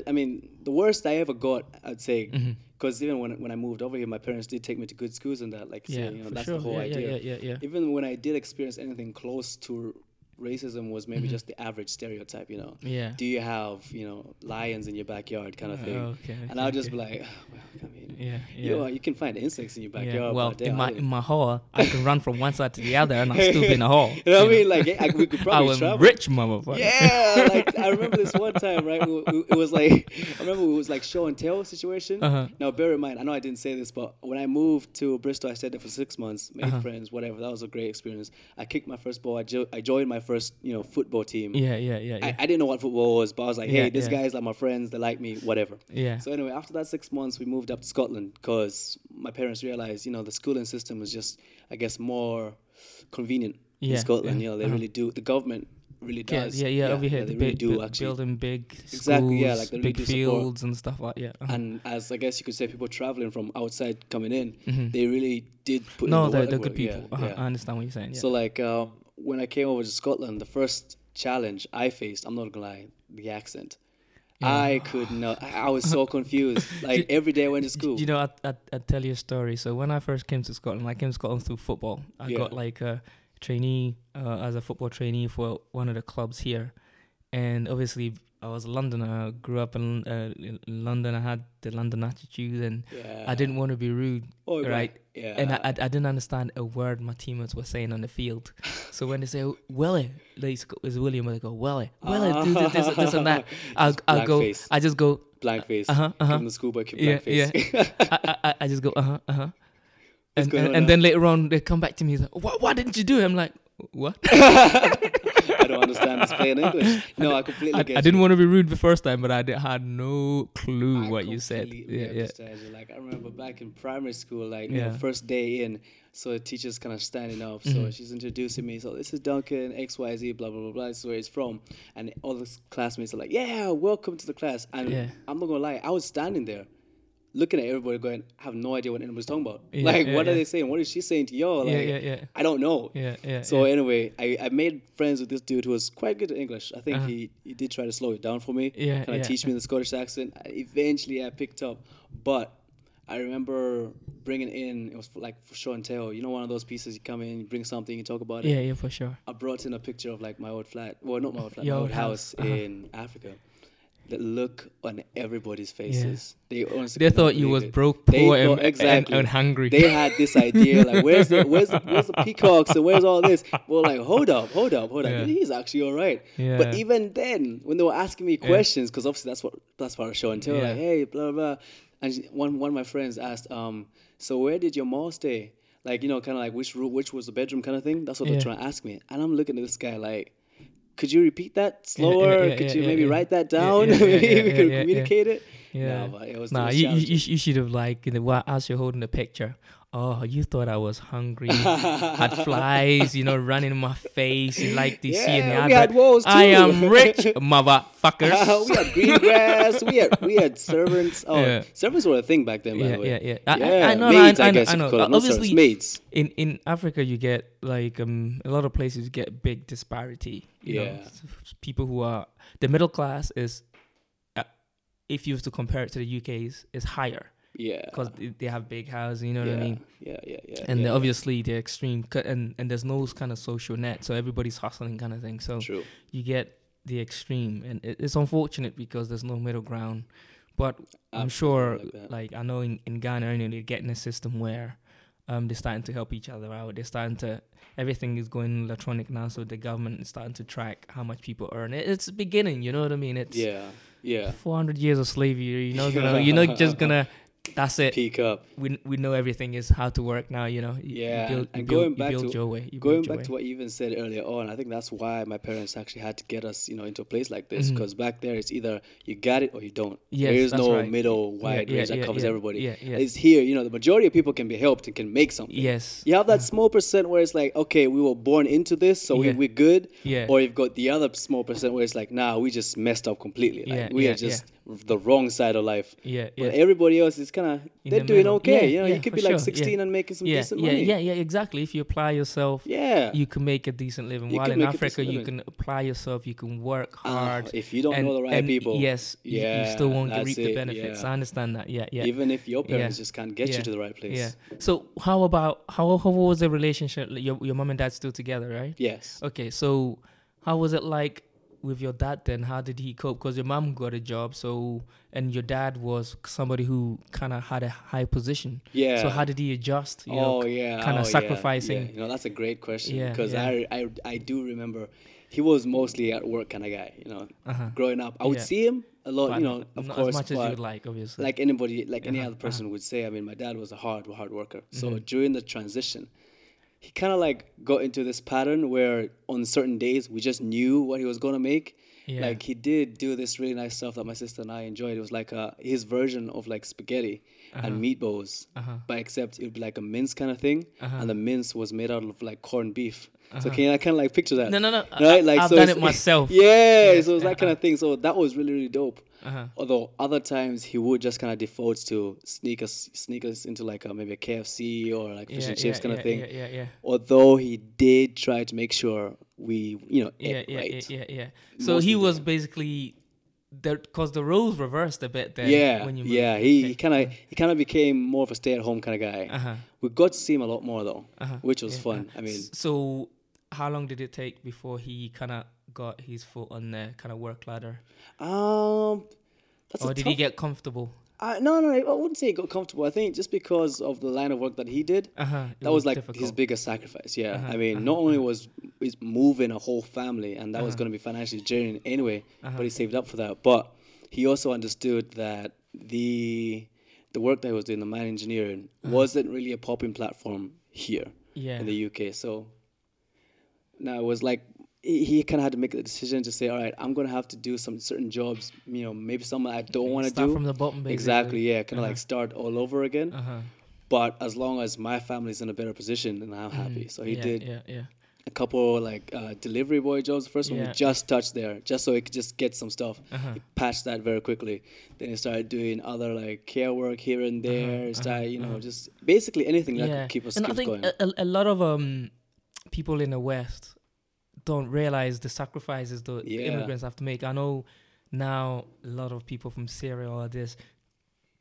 Speaker 1: I mean, the worst I ever got, I'd say,
Speaker 2: Mm-hmm.
Speaker 1: Because even when when I moved over here, my parents did take me to good schools and that. Like,
Speaker 2: Yeah,
Speaker 1: say, you know, that's
Speaker 2: sure.
Speaker 1: the whole
Speaker 2: yeah,
Speaker 1: idea.
Speaker 2: yeah, yeah, yeah.
Speaker 1: Even when I did experience anything close to racism was maybe
Speaker 2: Mhm.
Speaker 1: just the average stereotype. You know,
Speaker 2: Yeah.
Speaker 1: do you have you know lions in your backyard kind of thing?
Speaker 2: Uh, okay.
Speaker 1: and I'll just
Speaker 2: okay.
Speaker 1: be like, "Ah, well, I mean,
Speaker 2: Yeah.
Speaker 1: you, know, you can find insects in your
Speaker 2: Yeah,
Speaker 1: backyard.
Speaker 2: well, in my in my hall, I can run from one side to the other, and I'm still in a hall.
Speaker 1: you know what I mean? Like I, we could
Speaker 2: I
Speaker 1: probably
Speaker 2: was
Speaker 1: travel.
Speaker 2: rich, motherfucker.
Speaker 1: Yeah, like I remember this one time, right? we- we- It was like I remember it was like show and tell situation.
Speaker 2: Uh-huh.
Speaker 1: Now, bear in mind, I know I didn't say this, but when I moved to Bristol, I stayed there for six months, made
Speaker 2: Uh-huh.
Speaker 1: friends, whatever. That was a great experience. I kicked my first ball. I, jo- I joined my first, you know, football team.
Speaker 2: Yeah, yeah, yeah,
Speaker 1: I,
Speaker 2: yeah.
Speaker 1: I didn't know what football was, but I was like, hey,
Speaker 2: Yeah,
Speaker 1: these
Speaker 2: yeah.
Speaker 1: guys are my friends. They like me, whatever.
Speaker 2: yeah.
Speaker 1: So anyway, after that six months, we moved up to Scotland because my parents realized, you know, the schooling system was just, I guess, more convenient
Speaker 2: Yeah,
Speaker 1: in Scotland.
Speaker 2: yeah,
Speaker 1: You know, they
Speaker 2: uh-huh.
Speaker 1: really do. The government really
Speaker 2: Yeah,
Speaker 1: does.
Speaker 2: yeah, yeah, over here,
Speaker 1: they
Speaker 2: the
Speaker 1: really
Speaker 2: big,
Speaker 1: do
Speaker 2: bu-
Speaker 1: actually.
Speaker 2: building big schools,
Speaker 1: Exactly, yeah, like they really
Speaker 2: big fields and stuff like yeah. uh-huh.
Speaker 1: And as I guess you could say, people traveling from outside coming in,
Speaker 2: Mhm.
Speaker 1: they really did put.
Speaker 2: no,
Speaker 1: in the
Speaker 2: they're, they're good
Speaker 1: yeah,
Speaker 2: people. uh-huh,
Speaker 1: yeah.
Speaker 2: I understand what you're saying. Yeah.
Speaker 1: So like uh, when I came over to Scotland, the first challenge I faced, I'm not gonna lie, the accent. I could not. I, I was so confused. Like every day I went to school.
Speaker 2: You know, I, I, I tell you a story. So when I first came to Scotland, I came to Scotland through football. I
Speaker 1: Yeah.
Speaker 2: got like a trainee uh, as a football trainee for one of the clubs here, and obviously I was a Londoner. I grew up in, uh, in London. I had the London attitude, and
Speaker 1: yeah.
Speaker 2: I didn't want to be rude,
Speaker 1: Oh,
Speaker 2: right?
Speaker 1: Yeah.
Speaker 2: and I, I, I didn't understand a word my teammates were saying on the field. So when they say Willie, they is William, they go Willie, Willie, do this, this, this and that. I'll, I'll go.
Speaker 1: face.
Speaker 2: I just go.
Speaker 1: blank face.
Speaker 2: Uh huh. Uh huh.
Speaker 1: the schoolboy keep
Speaker 2: Yeah,
Speaker 1: blank face.
Speaker 2: I, I, I just go, uh huh, uh huh. And, and, and then later on, they come back to me, he's like, why, why didn't you do it? I'm like, what?
Speaker 1: I don't understand this plain English. No, I completely
Speaker 2: I,
Speaker 1: get
Speaker 2: I didn't
Speaker 1: you.
Speaker 2: want to be rude the first time, but I did, had no clue
Speaker 1: I
Speaker 2: what you said. Yeah, yeah.
Speaker 1: you. Like I remember back in primary school, like you know, first day in, so the teacher's kind of standing up. So
Speaker 2: Mhm.
Speaker 1: she's introducing me. So this is Duncan X Y Z blah blah blah blah. This is where he's from, and all the classmates are like, "Yeah, welcome to the class." And
Speaker 2: Yeah.
Speaker 1: I'm not gonna lie, I was standing there. Looking at everybody, going, I have no idea what anybody's talking about.
Speaker 2: Yeah,
Speaker 1: like,
Speaker 2: yeah,
Speaker 1: what
Speaker 2: yeah.
Speaker 1: are they saying? What is she saying to y'all? Like,
Speaker 2: Yeah, yeah, yeah.
Speaker 1: I don't know.
Speaker 2: Yeah, yeah.
Speaker 1: So anyway, I, I made friends with this dude who was quite good at English. I think
Speaker 2: Uh-huh.
Speaker 1: he, he did try to slow it down for me.
Speaker 2: Yeah,
Speaker 1: Kind of teach me the Scottish accent. I- Eventually, I picked up. But I remember bringing in, it was for, like for show and tell. You know, one of those pieces you come in, you bring something, you talk about it.
Speaker 2: yeah, yeah, for sure.
Speaker 1: I brought in a picture of like my old flat. Well, not my old flat,
Speaker 2: Your
Speaker 1: my
Speaker 2: old
Speaker 1: old house,
Speaker 2: house, uh-huh.
Speaker 1: in Africa. The look on everybody's faces. They honestly
Speaker 2: They thought you was
Speaker 1: it.
Speaker 2: broke,
Speaker 1: They
Speaker 2: poor,
Speaker 1: thought-
Speaker 2: and, and,
Speaker 1: exactly.
Speaker 2: and hungry.
Speaker 1: They had this idea like, where's the where's the, where's the peacocks and where's all this? Well, like, hold up, hold up, hold up.
Speaker 2: Yeah.
Speaker 1: He's actually all right.
Speaker 2: Yeah.
Speaker 1: But even then, when they were asking me questions, because obviously that's what that's part of the show and tell,
Speaker 2: Yeah.
Speaker 1: like, hey, blah blah. blah. And she, one one of my friends asked, um, so where did your mom stay? Like, you know, kind of like which room, which was the bedroom, kind of thing. That's what
Speaker 2: Yeah.
Speaker 1: they're trying to ask me, and I'm looking at this guy like. Could you repeat that
Speaker 2: yeah,
Speaker 1: slower?
Speaker 2: yeah,
Speaker 1: Could you
Speaker 2: yeah,
Speaker 1: maybe
Speaker 2: yeah.
Speaker 1: write that down?
Speaker 2: yeah, yeah,
Speaker 1: maybe
Speaker 2: yeah,
Speaker 1: we
Speaker 2: yeah,
Speaker 1: could
Speaker 2: yeah, yeah.
Speaker 1: communicate it.
Speaker 2: yeah.
Speaker 1: No, but it was.
Speaker 2: Nah,
Speaker 1: was
Speaker 2: you, you, you, should have like you know, while as you're holding the picture. Oh, you thought I was hungry. had flies, you know, running in my face. You like this see in the
Speaker 1: Yeah, we had walls
Speaker 2: I am rich, motherfuckers.
Speaker 1: we had green grass. We had we had servants. Oh,
Speaker 2: Yeah.
Speaker 1: servants were a thing back then. By
Speaker 2: yeah,
Speaker 1: the way.
Speaker 2: yeah, yeah. I, I-
Speaker 1: Yeah,
Speaker 2: I, know,
Speaker 1: maids,
Speaker 2: I, I,
Speaker 1: I guess
Speaker 2: I know. Uh,
Speaker 1: servants,
Speaker 2: Obviously,
Speaker 1: maids.
Speaker 2: in in Africa, you get like um a lot of places you get big disparity. You
Speaker 1: Yeah.
Speaker 2: s- people who are the middle class is, uh, if you have to compare it to the UK's, is higher
Speaker 1: Yeah.
Speaker 2: because they have big houses. You know
Speaker 1: yeah,
Speaker 2: what I mean?
Speaker 1: Yeah, yeah, yeah.
Speaker 2: And
Speaker 1: yeah,
Speaker 2: the- obviously the extreme cut and and there's no kind of social net, so everybody's hustling kind of thing. So
Speaker 1: True.
Speaker 2: you get the extreme, and it, it's unfortunate because there's no middle ground. But I'm sure,
Speaker 1: like
Speaker 2: like I know in, in Ghana, anyway, they're getting a system where um they're starting to help each other out. They're starting to everything is going electronic now, so the government is starting to track how much people earn. It, it's beginning, you know what I mean? It's
Speaker 1: Yeah, yeah.
Speaker 2: 400 years of slavery. You're not gonna, you're not just gonna. That's it.
Speaker 1: Peak up.
Speaker 2: We we know everything is how to work now. You know. You- you
Speaker 1: Yeah,
Speaker 2: build-
Speaker 1: and going
Speaker 2: build,
Speaker 1: back
Speaker 2: you build
Speaker 1: to-
Speaker 2: your way. You
Speaker 1: Going back to what you even said earlier on, I think that's why my parents actually had to get us, you know, into a place like this.
Speaker 2: Mm-hmm.
Speaker 1: Because back there, it's either you got it or you don't.
Speaker 2: Yes,
Speaker 1: there is no
Speaker 2: right.
Speaker 1: middle
Speaker 2: Yeah,
Speaker 1: wide
Speaker 2: yeah,
Speaker 1: range that
Speaker 2: yeah,
Speaker 1: covers
Speaker 2: yeah,
Speaker 1: everybody.
Speaker 2: Yeah, yeah.
Speaker 1: It's here, you know, the majority of people can be helped and can make something.
Speaker 2: yes.
Speaker 1: You have that small percent where it's like, okay, we were born into this, so
Speaker 2: Yeah.
Speaker 1: we, we're good.
Speaker 2: Yeah.
Speaker 1: Or you've got the other small percent where it's like, nah, we just messed up completely. Like,
Speaker 2: Yeah,
Speaker 1: we
Speaker 2: yeah,
Speaker 1: are just the wrong side of life.
Speaker 2: yeah.
Speaker 1: But everybody else is kind of, they're
Speaker 2: the
Speaker 1: doing okay.
Speaker 2: Yeah,
Speaker 1: you know,
Speaker 2: yeah,
Speaker 1: you could be like
Speaker 2: sure, yeah.
Speaker 1: 16 and making some
Speaker 2: yeah,
Speaker 1: decent
Speaker 2: yeah,
Speaker 1: money.
Speaker 2: yeah, yeah, exactly. If you apply yourself,
Speaker 1: Yeah.
Speaker 2: you can make a decent living.
Speaker 1: You
Speaker 2: While in Africa, you
Speaker 1: living.
Speaker 2: can apply yourself, you can work
Speaker 1: Ah,
Speaker 2: hard.
Speaker 1: if you don't
Speaker 2: and,
Speaker 1: know the right people.
Speaker 2: yes, you- you,
Speaker 1: Yeah,
Speaker 2: still won't reap the
Speaker 1: it,
Speaker 2: benefits.
Speaker 1: yeah.
Speaker 2: I understand that. Yeah, yeah.
Speaker 1: Even if your parents
Speaker 2: Yeah.
Speaker 1: just can't get
Speaker 2: Yeah.
Speaker 1: you to the right place.
Speaker 2: Yeah. So how about how how was the relationship? Your your mom and dad still together, right?
Speaker 1: Yes.
Speaker 2: Okay, so how was it like with your dad then? How did he cope? Because your mom got a job, so and your dad was somebody who kind of had a high position.
Speaker 1: Yeah.
Speaker 2: So how did he adjust? You know,
Speaker 1: oh yeah.
Speaker 2: kinda
Speaker 1: oh,
Speaker 2: sacrificing?
Speaker 1: Yeah, You know, that's a great question
Speaker 2: Yeah,
Speaker 1: because
Speaker 2: yeah.
Speaker 1: I, I I do remember he was mostly at work kind of guy. You know,
Speaker 2: uh-huh.
Speaker 1: growing up, I would see him a lot.
Speaker 2: But
Speaker 1: you know, of
Speaker 2: not
Speaker 1: course,
Speaker 2: as much as you would like, obviously.
Speaker 1: like anybody, like any
Speaker 2: Uh-huh,
Speaker 1: other person would say. I mean, my dad was a hard, hard worker. So
Speaker 2: Mhm.
Speaker 1: during the transition, he kind of like got into this pattern where on certain days we just knew what he was gonna make.
Speaker 2: yeah.
Speaker 1: Like he did do this really nice stuff that my sister and I enjoyed. It was like uh, his version of like spaghetti
Speaker 2: Uh-huh.
Speaker 1: and meatballs,
Speaker 2: uh-huh.
Speaker 1: but except it would be like a mince kind of thing,
Speaker 2: Uh-huh.
Speaker 1: and the mince was made out of like corned beef. So
Speaker 2: Uh-huh.
Speaker 1: can you kind of like picture that?
Speaker 2: No, no, no.
Speaker 1: Right,
Speaker 2: I,
Speaker 1: like
Speaker 2: I've
Speaker 1: so
Speaker 2: done it myself.
Speaker 1: Yeah,
Speaker 2: Yeah,
Speaker 1: so it was that kind
Speaker 2: uh-huh.
Speaker 1: of thing. So that was really really dope.
Speaker 2: Uh-huh.
Speaker 1: Although other times he would just kind of default to sneak us sneak us into like a, maybe a KFC or like fish
Speaker 2: Yeah,
Speaker 1: and chips
Speaker 2: yeah,
Speaker 1: kind
Speaker 2: yeah,
Speaker 1: of thing.
Speaker 2: Yeah, yeah, yeah.
Speaker 1: Although he did try to make sure we you know
Speaker 2: Yeah,
Speaker 1: ate
Speaker 2: yeah,
Speaker 1: right.
Speaker 2: yeah, yeah, yeah. So
Speaker 1: Mostly
Speaker 2: he was basically because the roles reversed a bit then.
Speaker 1: Yeah,
Speaker 2: when you moved.
Speaker 1: yeah. He, kind of he kind of became more of a stay at home kind of guy.
Speaker 2: Uh huh.
Speaker 1: We got to see him a lot more though,
Speaker 2: Uh-huh.
Speaker 1: which was
Speaker 2: Yeah,
Speaker 1: fun.
Speaker 2: uh,
Speaker 1: I mean,
Speaker 2: so how long did it take before he kind of got his foot on the kind of work ladder,
Speaker 1: um, that's
Speaker 2: or did
Speaker 1: tough.
Speaker 2: he get comfortable?
Speaker 1: I, no, no, I wouldn't say he got comfortable. I think just because of the line of work that he did,
Speaker 2: Uh huh.
Speaker 1: that was like his biggest sacrifice. Yeah,
Speaker 2: Uh-huh,
Speaker 1: I mean,
Speaker 2: uh-huh,
Speaker 1: not only was is moving a whole family, and that was
Speaker 2: Uh-huh.
Speaker 1: going to be financially draining anyway,
Speaker 2: Uh-huh.
Speaker 1: but he saved up for that. But he also understood that the the work that he was doing, the mine engineering, wasn't really a popping platform here
Speaker 2: Uh-huh. Yeah.
Speaker 1: in the UK. So now it was like he, kind of had to make the decision to say, all right, I'm going to have to do some certain jobs, you know, maybe some I don't want to do.
Speaker 2: from the bottom. Basically.
Speaker 1: exactly, yeah, kind of
Speaker 2: Uh-huh.
Speaker 1: like start all over again.
Speaker 2: Uh huh.
Speaker 1: But as long as my family's in a better position, then I'm happy. So he
Speaker 2: yeah,
Speaker 1: did
Speaker 2: Yeah, yeah.
Speaker 1: a couple like uh, delivery boy jobs. The first one
Speaker 2: Yeah.
Speaker 1: we just touched there, just so he could just get some stuff.
Speaker 2: Uh-huh.
Speaker 1: He patched that very quickly. Then he started doing other like care work here and there. He started, you know, just basically anything that
Speaker 2: Uh-huh,
Speaker 1: could keep us,
Speaker 2: and
Speaker 1: keep
Speaker 2: I think
Speaker 1: going.
Speaker 2: a- a lot of um people in the West don't realize the sacrifices the, the
Speaker 1: Yeah.
Speaker 2: immigrants have to make. I know now a lot of people from Syria or this.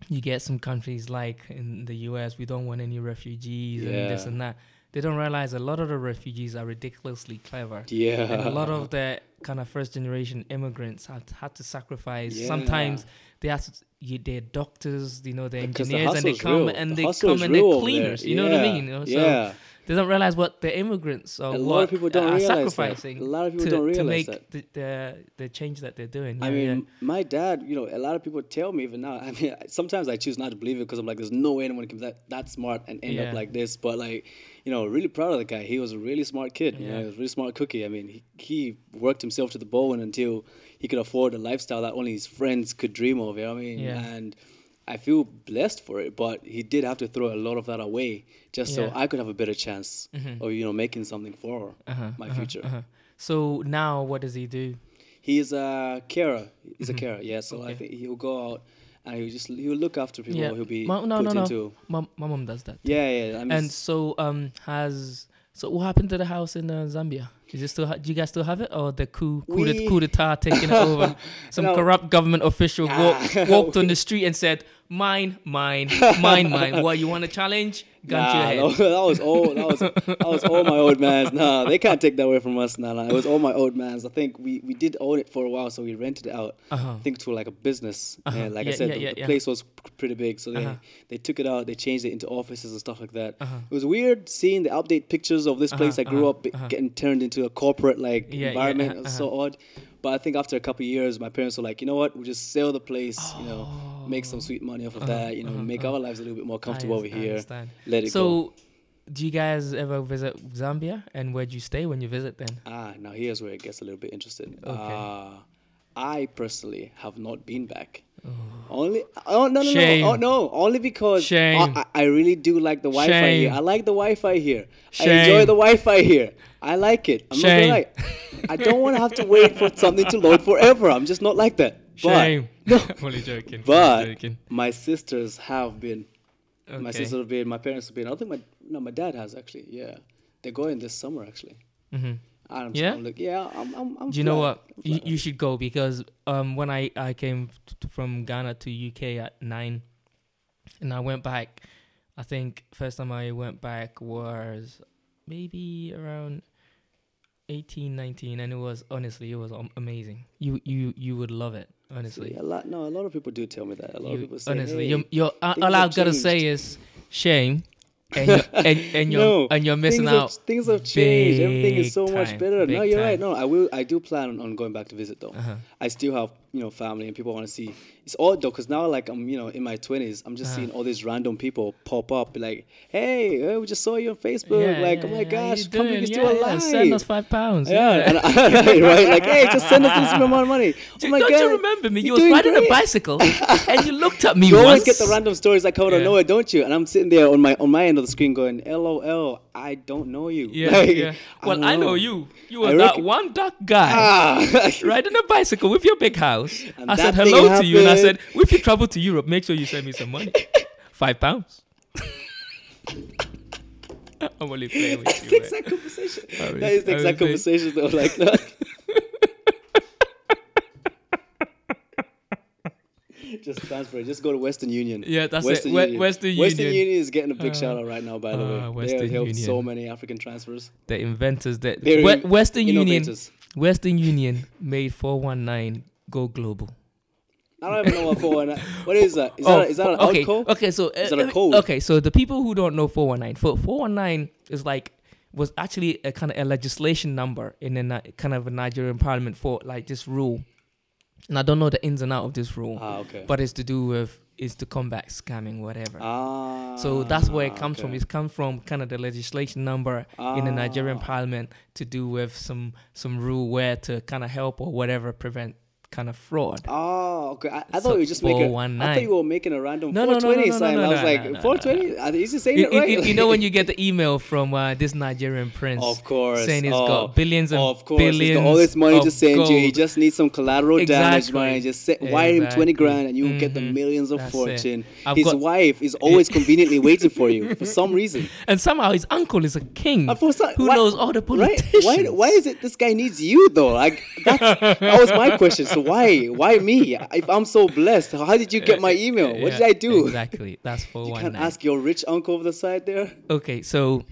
Speaker 2: You get some countries like in the U.S. We don't want any refugees and this and that. They don't realize a lot of the refugees are ridiculously clever.
Speaker 1: yeah,
Speaker 2: and a lot of the kind of first generation immigrants had had to sacrifice.
Speaker 1: Yeah.
Speaker 2: Sometimes they have to, you, they're doctors, you know, they're
Speaker 1: Because the
Speaker 2: engineers, and they come
Speaker 1: real.
Speaker 2: and
Speaker 1: The
Speaker 2: they come and they're cleaners. You know what I mean? You know, So
Speaker 1: yeah.
Speaker 2: They don't realize what the immigrants or
Speaker 1: a lot of people don't
Speaker 2: are
Speaker 1: realize
Speaker 2: sacrificing
Speaker 1: that. A lot of people
Speaker 2: to,
Speaker 1: don't
Speaker 2: to
Speaker 1: realize
Speaker 2: make
Speaker 1: that.
Speaker 2: the, the the change that they're doing.
Speaker 1: I
Speaker 2: Yeah,
Speaker 1: mean,
Speaker 2: yeah.
Speaker 1: my dad, you know, a lot of people tell me even now. I mean, sometimes I choose not to believe it because I'm like, there's no way anyone can be that, that smart and end
Speaker 2: Yeah.
Speaker 1: up like this. But like, you know, really proud of the guy. He was a really smart kid. You know,
Speaker 2: Yeah.
Speaker 1: he was a really smart cookie. I mean, he, he worked himself to the bone until he could afford a lifestyle that only his friends could dream of. You know what I mean?
Speaker 2: Yeah.
Speaker 1: And I feel blessed for it, but he did have to throw a lot of that away just
Speaker 2: Yeah.
Speaker 1: so I could have a better chance
Speaker 2: Mhm.
Speaker 1: of, you know, making something for
Speaker 2: Uh-huh,
Speaker 1: my
Speaker 2: uh-huh,
Speaker 1: future.
Speaker 2: uh-huh. So now, what does he do?
Speaker 1: He's a carer. He's a carer. Yeah, so I
Speaker 2: Mm-hmm.
Speaker 1: Think he'll go out and he'll just he'll look after people.
Speaker 2: Yeah.
Speaker 1: He'll be
Speaker 2: Ma- no,
Speaker 1: put
Speaker 2: no, no.
Speaker 1: into.
Speaker 2: My, my mom does that.
Speaker 1: Yeah, yeah. I mean,
Speaker 2: And so, um, has so what happened to the house in uh, Zambia? Is it still? Ha- do you guys still have it, or the coup coup,
Speaker 1: We-
Speaker 2: de, coup d'état taking it over? Some
Speaker 1: No.
Speaker 2: corrupt government official
Speaker 1: Nah.
Speaker 2: walked, walked on the street and said, "Mine, mine, mine, mine." What you want to challenge? Gun to your
Speaker 1: nah,
Speaker 2: head.
Speaker 1: that was all. That was that was all my old man's. Nah, they can't take that away from us. Nah, nah. It was all my old man's. I think we, we did own it for a while, so we rented it out.
Speaker 2: Uh-huh.
Speaker 1: I think to like a business.
Speaker 2: Uh-huh.
Speaker 1: And like I said,
Speaker 2: yeah,
Speaker 1: the,
Speaker 2: yeah,
Speaker 1: the
Speaker 2: yeah.
Speaker 1: place was pretty big, so they
Speaker 2: Uh-huh.
Speaker 1: they took it out. They changed it into offices and stuff like that.
Speaker 2: Uh-huh.
Speaker 1: It was weird seeing the update pictures of this place
Speaker 2: Uh-huh,
Speaker 1: I grew
Speaker 2: uh-huh,
Speaker 1: up
Speaker 2: uh-huh.
Speaker 1: getting turned into a corporate like
Speaker 2: Yeah, yeah,
Speaker 1: environment.
Speaker 2: uh-huh,
Speaker 1: it was so odd. But I think after a couple of years, my parents were like, you know what, we'll just sell the place, you know, make some sweet money off of that, you know, make our lives a little bit more comfortable over
Speaker 2: Uh-huh,
Speaker 1: here. Let it go.
Speaker 2: So, do you guys ever visit Zambia? And where'd you stay when you visit then?
Speaker 1: Ah, now here's where it gets a little bit interesting.
Speaker 2: Okay.
Speaker 1: Uh, I personally have not been back. Only oh no no
Speaker 2: Shame.
Speaker 1: no oh no only because
Speaker 2: Shame.
Speaker 1: I, I I really do like the Wi-Fi here. I like the Wi-Fi here. I
Speaker 2: Shame.
Speaker 1: enjoy the Wi-Fi here. I like it. I'm
Speaker 2: Shame.
Speaker 1: not gonna lie. I don't want to have to wait for something to load forever. I'm just not like that.
Speaker 2: Shame.
Speaker 1: No.
Speaker 2: Only joking.
Speaker 1: But
Speaker 2: only joking.
Speaker 1: my sisters have been. My sisters have been. My parents have been. I don't think my no my dad has actually. Yeah, they're going this summer actually.
Speaker 2: Mhm.
Speaker 1: I'm,
Speaker 2: Yeah?
Speaker 1: I'm like yeah. I'm I'm. I'm
Speaker 2: Do you know what? You, you should go because um when I I came t- from Ghana to UK at nine, and I went back. I think first time I went back was maybe around 18, 19, and it was honestly it was amazing. You you you would love it, honestly.
Speaker 1: See, a lot. No, a lot of people do tell me that. A lot
Speaker 2: You-
Speaker 1: of people say,
Speaker 2: honestly,
Speaker 1: hey,
Speaker 2: you're, you're, uh, all I've got to say is shame, and you're, and, and you're
Speaker 1: No,
Speaker 2: and you're missing
Speaker 1: things
Speaker 2: out.
Speaker 1: Have, things have changed. Everything is so much better. No, you're right. No, I will. I do plan on going back to visit though.
Speaker 2: Uh-huh.
Speaker 1: I still have you know family and people want to see. It's odd though because now like I'm you know in my twenties. I'm just
Speaker 2: Uh-huh.
Speaker 1: seeing all these random people pop up be like, hey, hey, we just saw you on Facebook.
Speaker 2: Yeah,
Speaker 1: like,
Speaker 2: yeah,
Speaker 1: oh my gosh, come
Speaker 2: yeah,
Speaker 1: still alive.
Speaker 2: Send us five pounds.
Speaker 1: yeah, and I, right, like, hey, just send us this amount of money. Oh
Speaker 2: Do-
Speaker 1: my
Speaker 2: don't
Speaker 1: god,
Speaker 2: you remember me? You
Speaker 1: doing
Speaker 2: riding a bicycle, and you looked at me
Speaker 1: You
Speaker 2: once.
Speaker 1: always get the random stories like out of nowhere, don't you? And I'm sitting there on my on my end of the screen going, "LOL, I don't know you."
Speaker 2: Yeah,
Speaker 1: Like,
Speaker 2: yeah. Well,
Speaker 1: don't
Speaker 2: I know you. You were
Speaker 1: I
Speaker 2: that one dark guy.
Speaker 1: Ah,
Speaker 2: riding a bicycle with your big house.
Speaker 1: And
Speaker 2: I said hello to you, and I said,
Speaker 1: happened.
Speaker 2: if you travel to Europe, make sure you send me some money. Five pounds. I'm only playing with
Speaker 1: That's
Speaker 2: you.
Speaker 1: the
Speaker 2: man.
Speaker 1: exact conversation.
Speaker 2: Was-
Speaker 1: That is the exact conversation though, like that. just transfer. it. Just go to Western Union.
Speaker 2: Yeah, that's
Speaker 1: Western
Speaker 2: it.
Speaker 1: Union.
Speaker 2: Western
Speaker 1: Western
Speaker 2: Union.
Speaker 1: Union is getting a big
Speaker 2: Uh,
Speaker 1: shout out right now. By the
Speaker 2: uh,
Speaker 1: way, they
Speaker 2: Western
Speaker 1: have helped so many African transfers.
Speaker 2: The inventors that Western Union. Western Union made 419 go global.
Speaker 1: I don't even know what for. What is that? Is
Speaker 2: Oh,
Speaker 1: that, is that an
Speaker 2: okay? Okay, so uh,
Speaker 1: Is that a code?
Speaker 2: Okay, so the people who don't know 419, 419 is like was actually a kind of a legislation number in a kind of a Nigerian parliament for like this rule. And I don't know the ins and out of this rule,
Speaker 1: Ah, okay.
Speaker 2: but it's to do with is to combat scamming, whatever.
Speaker 1: ah,
Speaker 2: so that's where it comes from.
Speaker 1: okay.
Speaker 2: It comes from kind of the legislation number in the Nigerian
Speaker 1: Ah.
Speaker 2: parliament to do with some some rule where to kind of help or whatever prevent kind of fraud.
Speaker 1: Oh, okay. I, I
Speaker 2: So
Speaker 1: thought you were just making. I thought you were making a random
Speaker 2: No, no, no,
Speaker 1: 420
Speaker 2: no, no,
Speaker 1: sign.
Speaker 2: no,
Speaker 1: I was
Speaker 2: no,
Speaker 1: like,
Speaker 2: no, no,
Speaker 1: 420? Are- Is he saying
Speaker 2: You,
Speaker 1: it right?
Speaker 2: you- you know when you get the email from uh, this Nigerian prince
Speaker 1: Of course.
Speaker 2: saying he's
Speaker 1: oh,
Speaker 2: got billions and
Speaker 1: Of course.
Speaker 2: billions
Speaker 1: He's got all this money to send you. He just needs some collateral damage
Speaker 2: Exactly.
Speaker 1: money. Just set, wire him 20 grand and you will get the
Speaker 2: Mhm.
Speaker 1: millions of
Speaker 2: That's
Speaker 1: fortune. His
Speaker 2: got-
Speaker 1: wife is always conveniently waiting for you for some reason.
Speaker 2: and somehow his uncle is a king
Speaker 1: Uh, some-
Speaker 2: who
Speaker 1: why-
Speaker 2: knows all the
Speaker 1: Right?
Speaker 2: politicians.
Speaker 1: Why, why is it this guy needs you though? Like that's, that was my question. Why why me? If I'm so blessed, how did you get my email? What did I do?
Speaker 2: Exactly. That's
Speaker 1: for
Speaker 2: one.
Speaker 1: You can't ask your rich uncle over the side there.
Speaker 2: Okay, so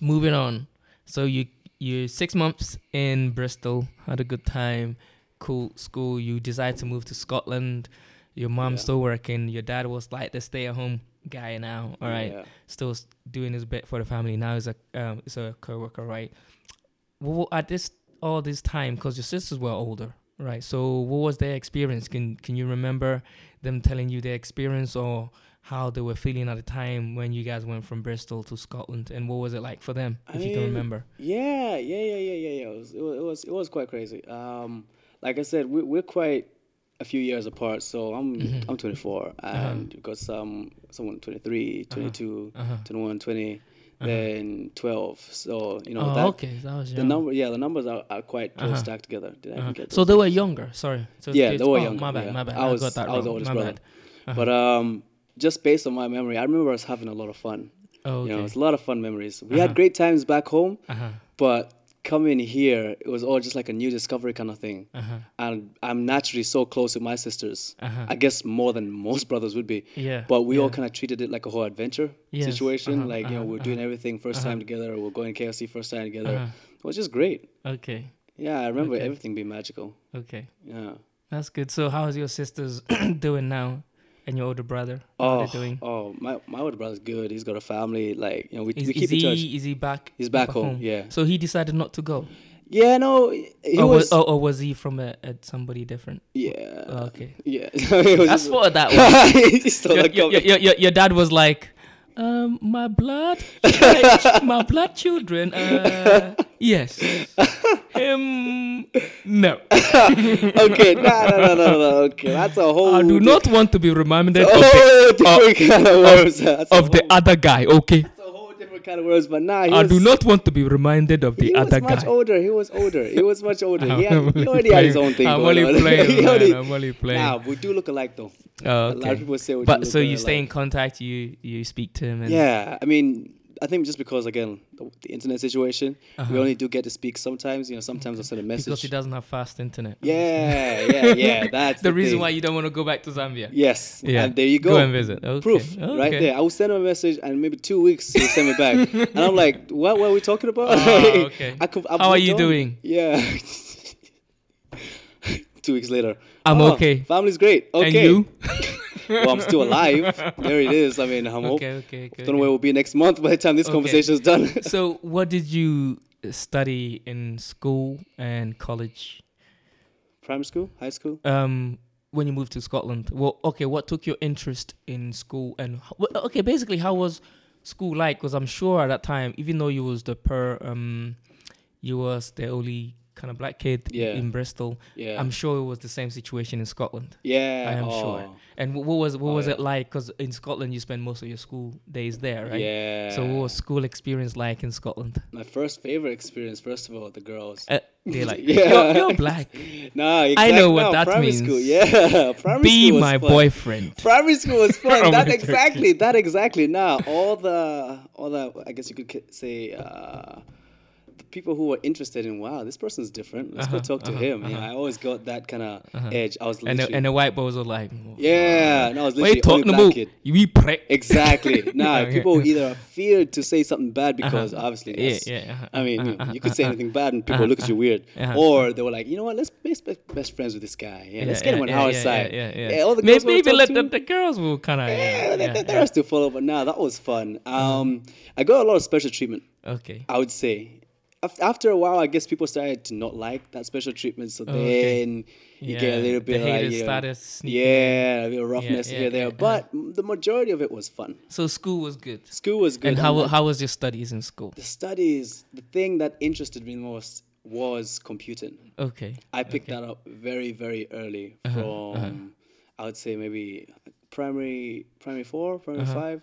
Speaker 2: moving on. So you you six months in Bristol, had a good time, cool school. You decide to move to Scotland. Your mom's
Speaker 1: Yeah.
Speaker 2: still working. Your dad was like the stay at home guy now. All right,
Speaker 1: Yeah.
Speaker 2: still doing his bit for the family. Now he's a um, he's a co-worker, right? Well, at this all this time, because your sisters were older, right? So what was their experience? Can can you remember them telling you their experience or how they were feeling at the time when you guys went from Bristol to Scotland, and what was it like for them,
Speaker 1: I
Speaker 2: if you can remember?
Speaker 1: Yeah, yeah, yeah, yeah, yeah, yeah. It was, it was, it was, it was quite crazy. Um, like I said, we, we're quite a few years apart. So I'm,
Speaker 2: Mhm.
Speaker 1: I'm 24, and you've got some, someone 23, 22,
Speaker 2: Uh-huh.
Speaker 1: 21, 20,
Speaker 2: Uh-huh.
Speaker 1: then 12. So you know
Speaker 2: oh,
Speaker 1: that
Speaker 2: okay, that was
Speaker 1: the number, yeah, the numbers are, are quite close
Speaker 2: Uh-huh.
Speaker 1: stacked together. Did
Speaker 2: Uh-huh.
Speaker 1: even get
Speaker 2: So they were younger. Sorry. So
Speaker 1: Yeah, they were
Speaker 2: oh,
Speaker 1: younger,
Speaker 2: My bad,
Speaker 1: yeah.
Speaker 2: my bad.
Speaker 1: I
Speaker 2: I,
Speaker 1: was-
Speaker 2: got that
Speaker 1: I was the oldest
Speaker 2: my
Speaker 1: brother.
Speaker 2: Uh-huh.
Speaker 1: But um, just based on my memory, I remember us having a lot of fun.
Speaker 2: oh,
Speaker 1: You know,
Speaker 2: okay.
Speaker 1: it's a lot of fun memories. We
Speaker 2: Uh-huh.
Speaker 1: had great times back home,
Speaker 2: Uh-huh.
Speaker 1: but coming here, it was all just like a new discovery kind of thing.
Speaker 2: Uh-huh.
Speaker 1: And I'm naturally so close with my sisters.
Speaker 2: Uh-huh.
Speaker 1: I guess more than most brothers would be.
Speaker 2: Yeah.
Speaker 1: But we all kind of treated it like a whole adventure
Speaker 2: Yes,
Speaker 1: situation.
Speaker 2: uh-huh,
Speaker 1: like, you know,
Speaker 2: uh-huh,
Speaker 1: we're doing
Speaker 2: uh-huh,
Speaker 1: everything 1st
Speaker 2: uh-huh.
Speaker 1: time together, we're going KFC first time together. It was just great.
Speaker 2: Okay.
Speaker 1: Yeah, I remember
Speaker 2: Okay.
Speaker 1: everything being magical.
Speaker 2: Okay.
Speaker 1: Yeah.
Speaker 2: That's good. So how's your sisters doing now? And your older brother? Are
Speaker 1: Oh,
Speaker 2: they doing?
Speaker 1: oh, my my older brother's good. He's got a family. Like you know, we,
Speaker 2: Is,
Speaker 1: we
Speaker 2: is
Speaker 1: keep in
Speaker 2: he
Speaker 1: touch.
Speaker 2: is he back?
Speaker 1: He's back home. Yeah.
Speaker 2: So he decided not to go.
Speaker 1: Yeah. No, he
Speaker 2: or,
Speaker 1: was.
Speaker 2: was, or, or was he from a, a somebody different?
Speaker 1: yeah.
Speaker 2: Oh, okay.
Speaker 1: Yeah.
Speaker 2: I
Speaker 1: just-
Speaker 2: that one. Your, your, your, your dad was like, um, my blood, my blood children. Uh, yes. Him, no.
Speaker 1: okay, no, no, no, no, no. Okay, that's a whole.
Speaker 2: I do not want to be reminded of the,
Speaker 1: kind of words.
Speaker 2: Of the other guy. Okay.
Speaker 1: That's a whole different kind of words. But nah,
Speaker 2: I
Speaker 1: was,
Speaker 2: do not want to be reminded of the other guy.
Speaker 1: he was much older. He was older. He was much older. He, had, he already had his own thing
Speaker 2: I'm only
Speaker 1: on.
Speaker 2: playing, man.
Speaker 1: already-
Speaker 2: I'm only playing.
Speaker 1: Nah, we do look alike though.
Speaker 2: Oh,
Speaker 1: A lot of people say we do
Speaker 2: But so you
Speaker 1: very
Speaker 2: stay in contact. You you speak to him. And,
Speaker 1: Yeah, I mean, I think just because again the, the internet situation, we only do get to speak sometimes. You know, sometimes I'll send a message.
Speaker 2: Uh-huh. Because he doesn't have fast internet.
Speaker 1: yeah, yeah, yeah. That's
Speaker 2: the,
Speaker 1: the,
Speaker 2: reason
Speaker 1: thing.
Speaker 2: why you don't want to go back to Zambia.
Speaker 1: Yes.
Speaker 2: Yeah.
Speaker 1: And there you go.
Speaker 2: Go and visit. Okay.
Speaker 1: Proof right there. I will send him a message, and maybe two weeks he'll send me back, and I'm like, "What? Are we talking about?"
Speaker 2: Oh, okay.
Speaker 1: I could, I've
Speaker 2: How are you
Speaker 1: on.
Speaker 2: doing?
Speaker 1: Yeah. two weeks later.
Speaker 2: I'm
Speaker 1: "Oh,
Speaker 2: okay.
Speaker 1: Family's great. Okay.
Speaker 2: And you?
Speaker 1: Well, I'm still alive. There it is. I mean, I'm
Speaker 2: okay, okay, okay.
Speaker 1: Don't know where we'll be next month by the time this
Speaker 2: Okay.
Speaker 1: conversation is done.
Speaker 2: So, what did you study in school and college?
Speaker 1: Primary school, high school.
Speaker 2: Um, when you moved to Scotland. Well, okay, what took your interest in school and okay, basically, how was school like? Because I'm sure at that time, even though you was the per um, you was the only kind of black kid
Speaker 1: Yeah.
Speaker 2: in Bristol.
Speaker 1: Yeah.
Speaker 2: I'm sure it was the same situation in Scotland.
Speaker 1: yeah.
Speaker 2: I am
Speaker 1: oh,
Speaker 2: sure. And what was what
Speaker 1: Oh,
Speaker 2: was
Speaker 1: yeah.
Speaker 2: it like? Because in Scotland, you spend most of your school days there, right?
Speaker 1: Yeah.
Speaker 2: So, what was school experience like in Scotland?
Speaker 1: my first favorite experience? First of all, the girls.
Speaker 2: Uh, they're like,
Speaker 1: Yeah.
Speaker 2: you're, you're black.
Speaker 1: Nah,
Speaker 2: I know what
Speaker 1: no,
Speaker 2: that
Speaker 1: primary
Speaker 2: means.
Speaker 1: School. Yeah, primary
Speaker 2: Be
Speaker 1: school was
Speaker 2: my
Speaker 1: fun.
Speaker 2: boyfriend.
Speaker 1: Primary school was fun. That exactly. That exactly. Now all the all the I guess you could say uh, people who were interested in wow this person's different. Let's
Speaker 2: Uh-huh,
Speaker 1: go talk to
Speaker 2: uh-huh,
Speaker 1: him.
Speaker 2: Uh-huh.
Speaker 1: I always got that kind of
Speaker 2: Uh-huh.
Speaker 1: edge. I was
Speaker 2: And the, and the white boys were like,
Speaker 1: yeah. And I was literally
Speaker 2: you talking about?
Speaker 1: kid.
Speaker 2: You prick.
Speaker 1: Exactly. Nah,
Speaker 2: Okay.
Speaker 1: people either feared to say something bad because
Speaker 2: Uh-huh.
Speaker 1: obviously
Speaker 2: Yeah, yeah. uh-huh,
Speaker 1: I mean, you, know, you could say anything bad and people look at you weird. Or they were like, you know what, let's be best, best friends with this guy. Yeah, let's get him on our
Speaker 2: yeah,
Speaker 1: side.
Speaker 2: Yeah, yeah, yeah.
Speaker 1: all the
Speaker 2: maybe
Speaker 1: girls
Speaker 2: maybe
Speaker 1: talk
Speaker 2: let the, the girls will kind of.
Speaker 1: Yeah, the,
Speaker 2: yeah,
Speaker 1: the, the rest to follow, but nah, that was fun. Um, I got a lot of special treatment.
Speaker 2: Okay.
Speaker 1: I would say. Af- After a while, I guess people started to not like that special treatment. So
Speaker 2: Oh, okay.
Speaker 1: then you
Speaker 2: yeah.
Speaker 1: get a little bit
Speaker 2: the
Speaker 1: like, you know, yeah, a bit of roughness
Speaker 2: yeah,
Speaker 1: here there.
Speaker 2: yeah,
Speaker 1: But m- the majority of it was fun.
Speaker 2: So school was good.
Speaker 1: School was good.
Speaker 2: And how how was your studies in school?
Speaker 1: the studies, the thing that interested me most was computing.
Speaker 2: Okay.
Speaker 1: I picked that up very, very early
Speaker 2: Uh-huh,
Speaker 1: from, I would say maybe primary, primary four, primary
Speaker 2: Uh-huh,
Speaker 1: 5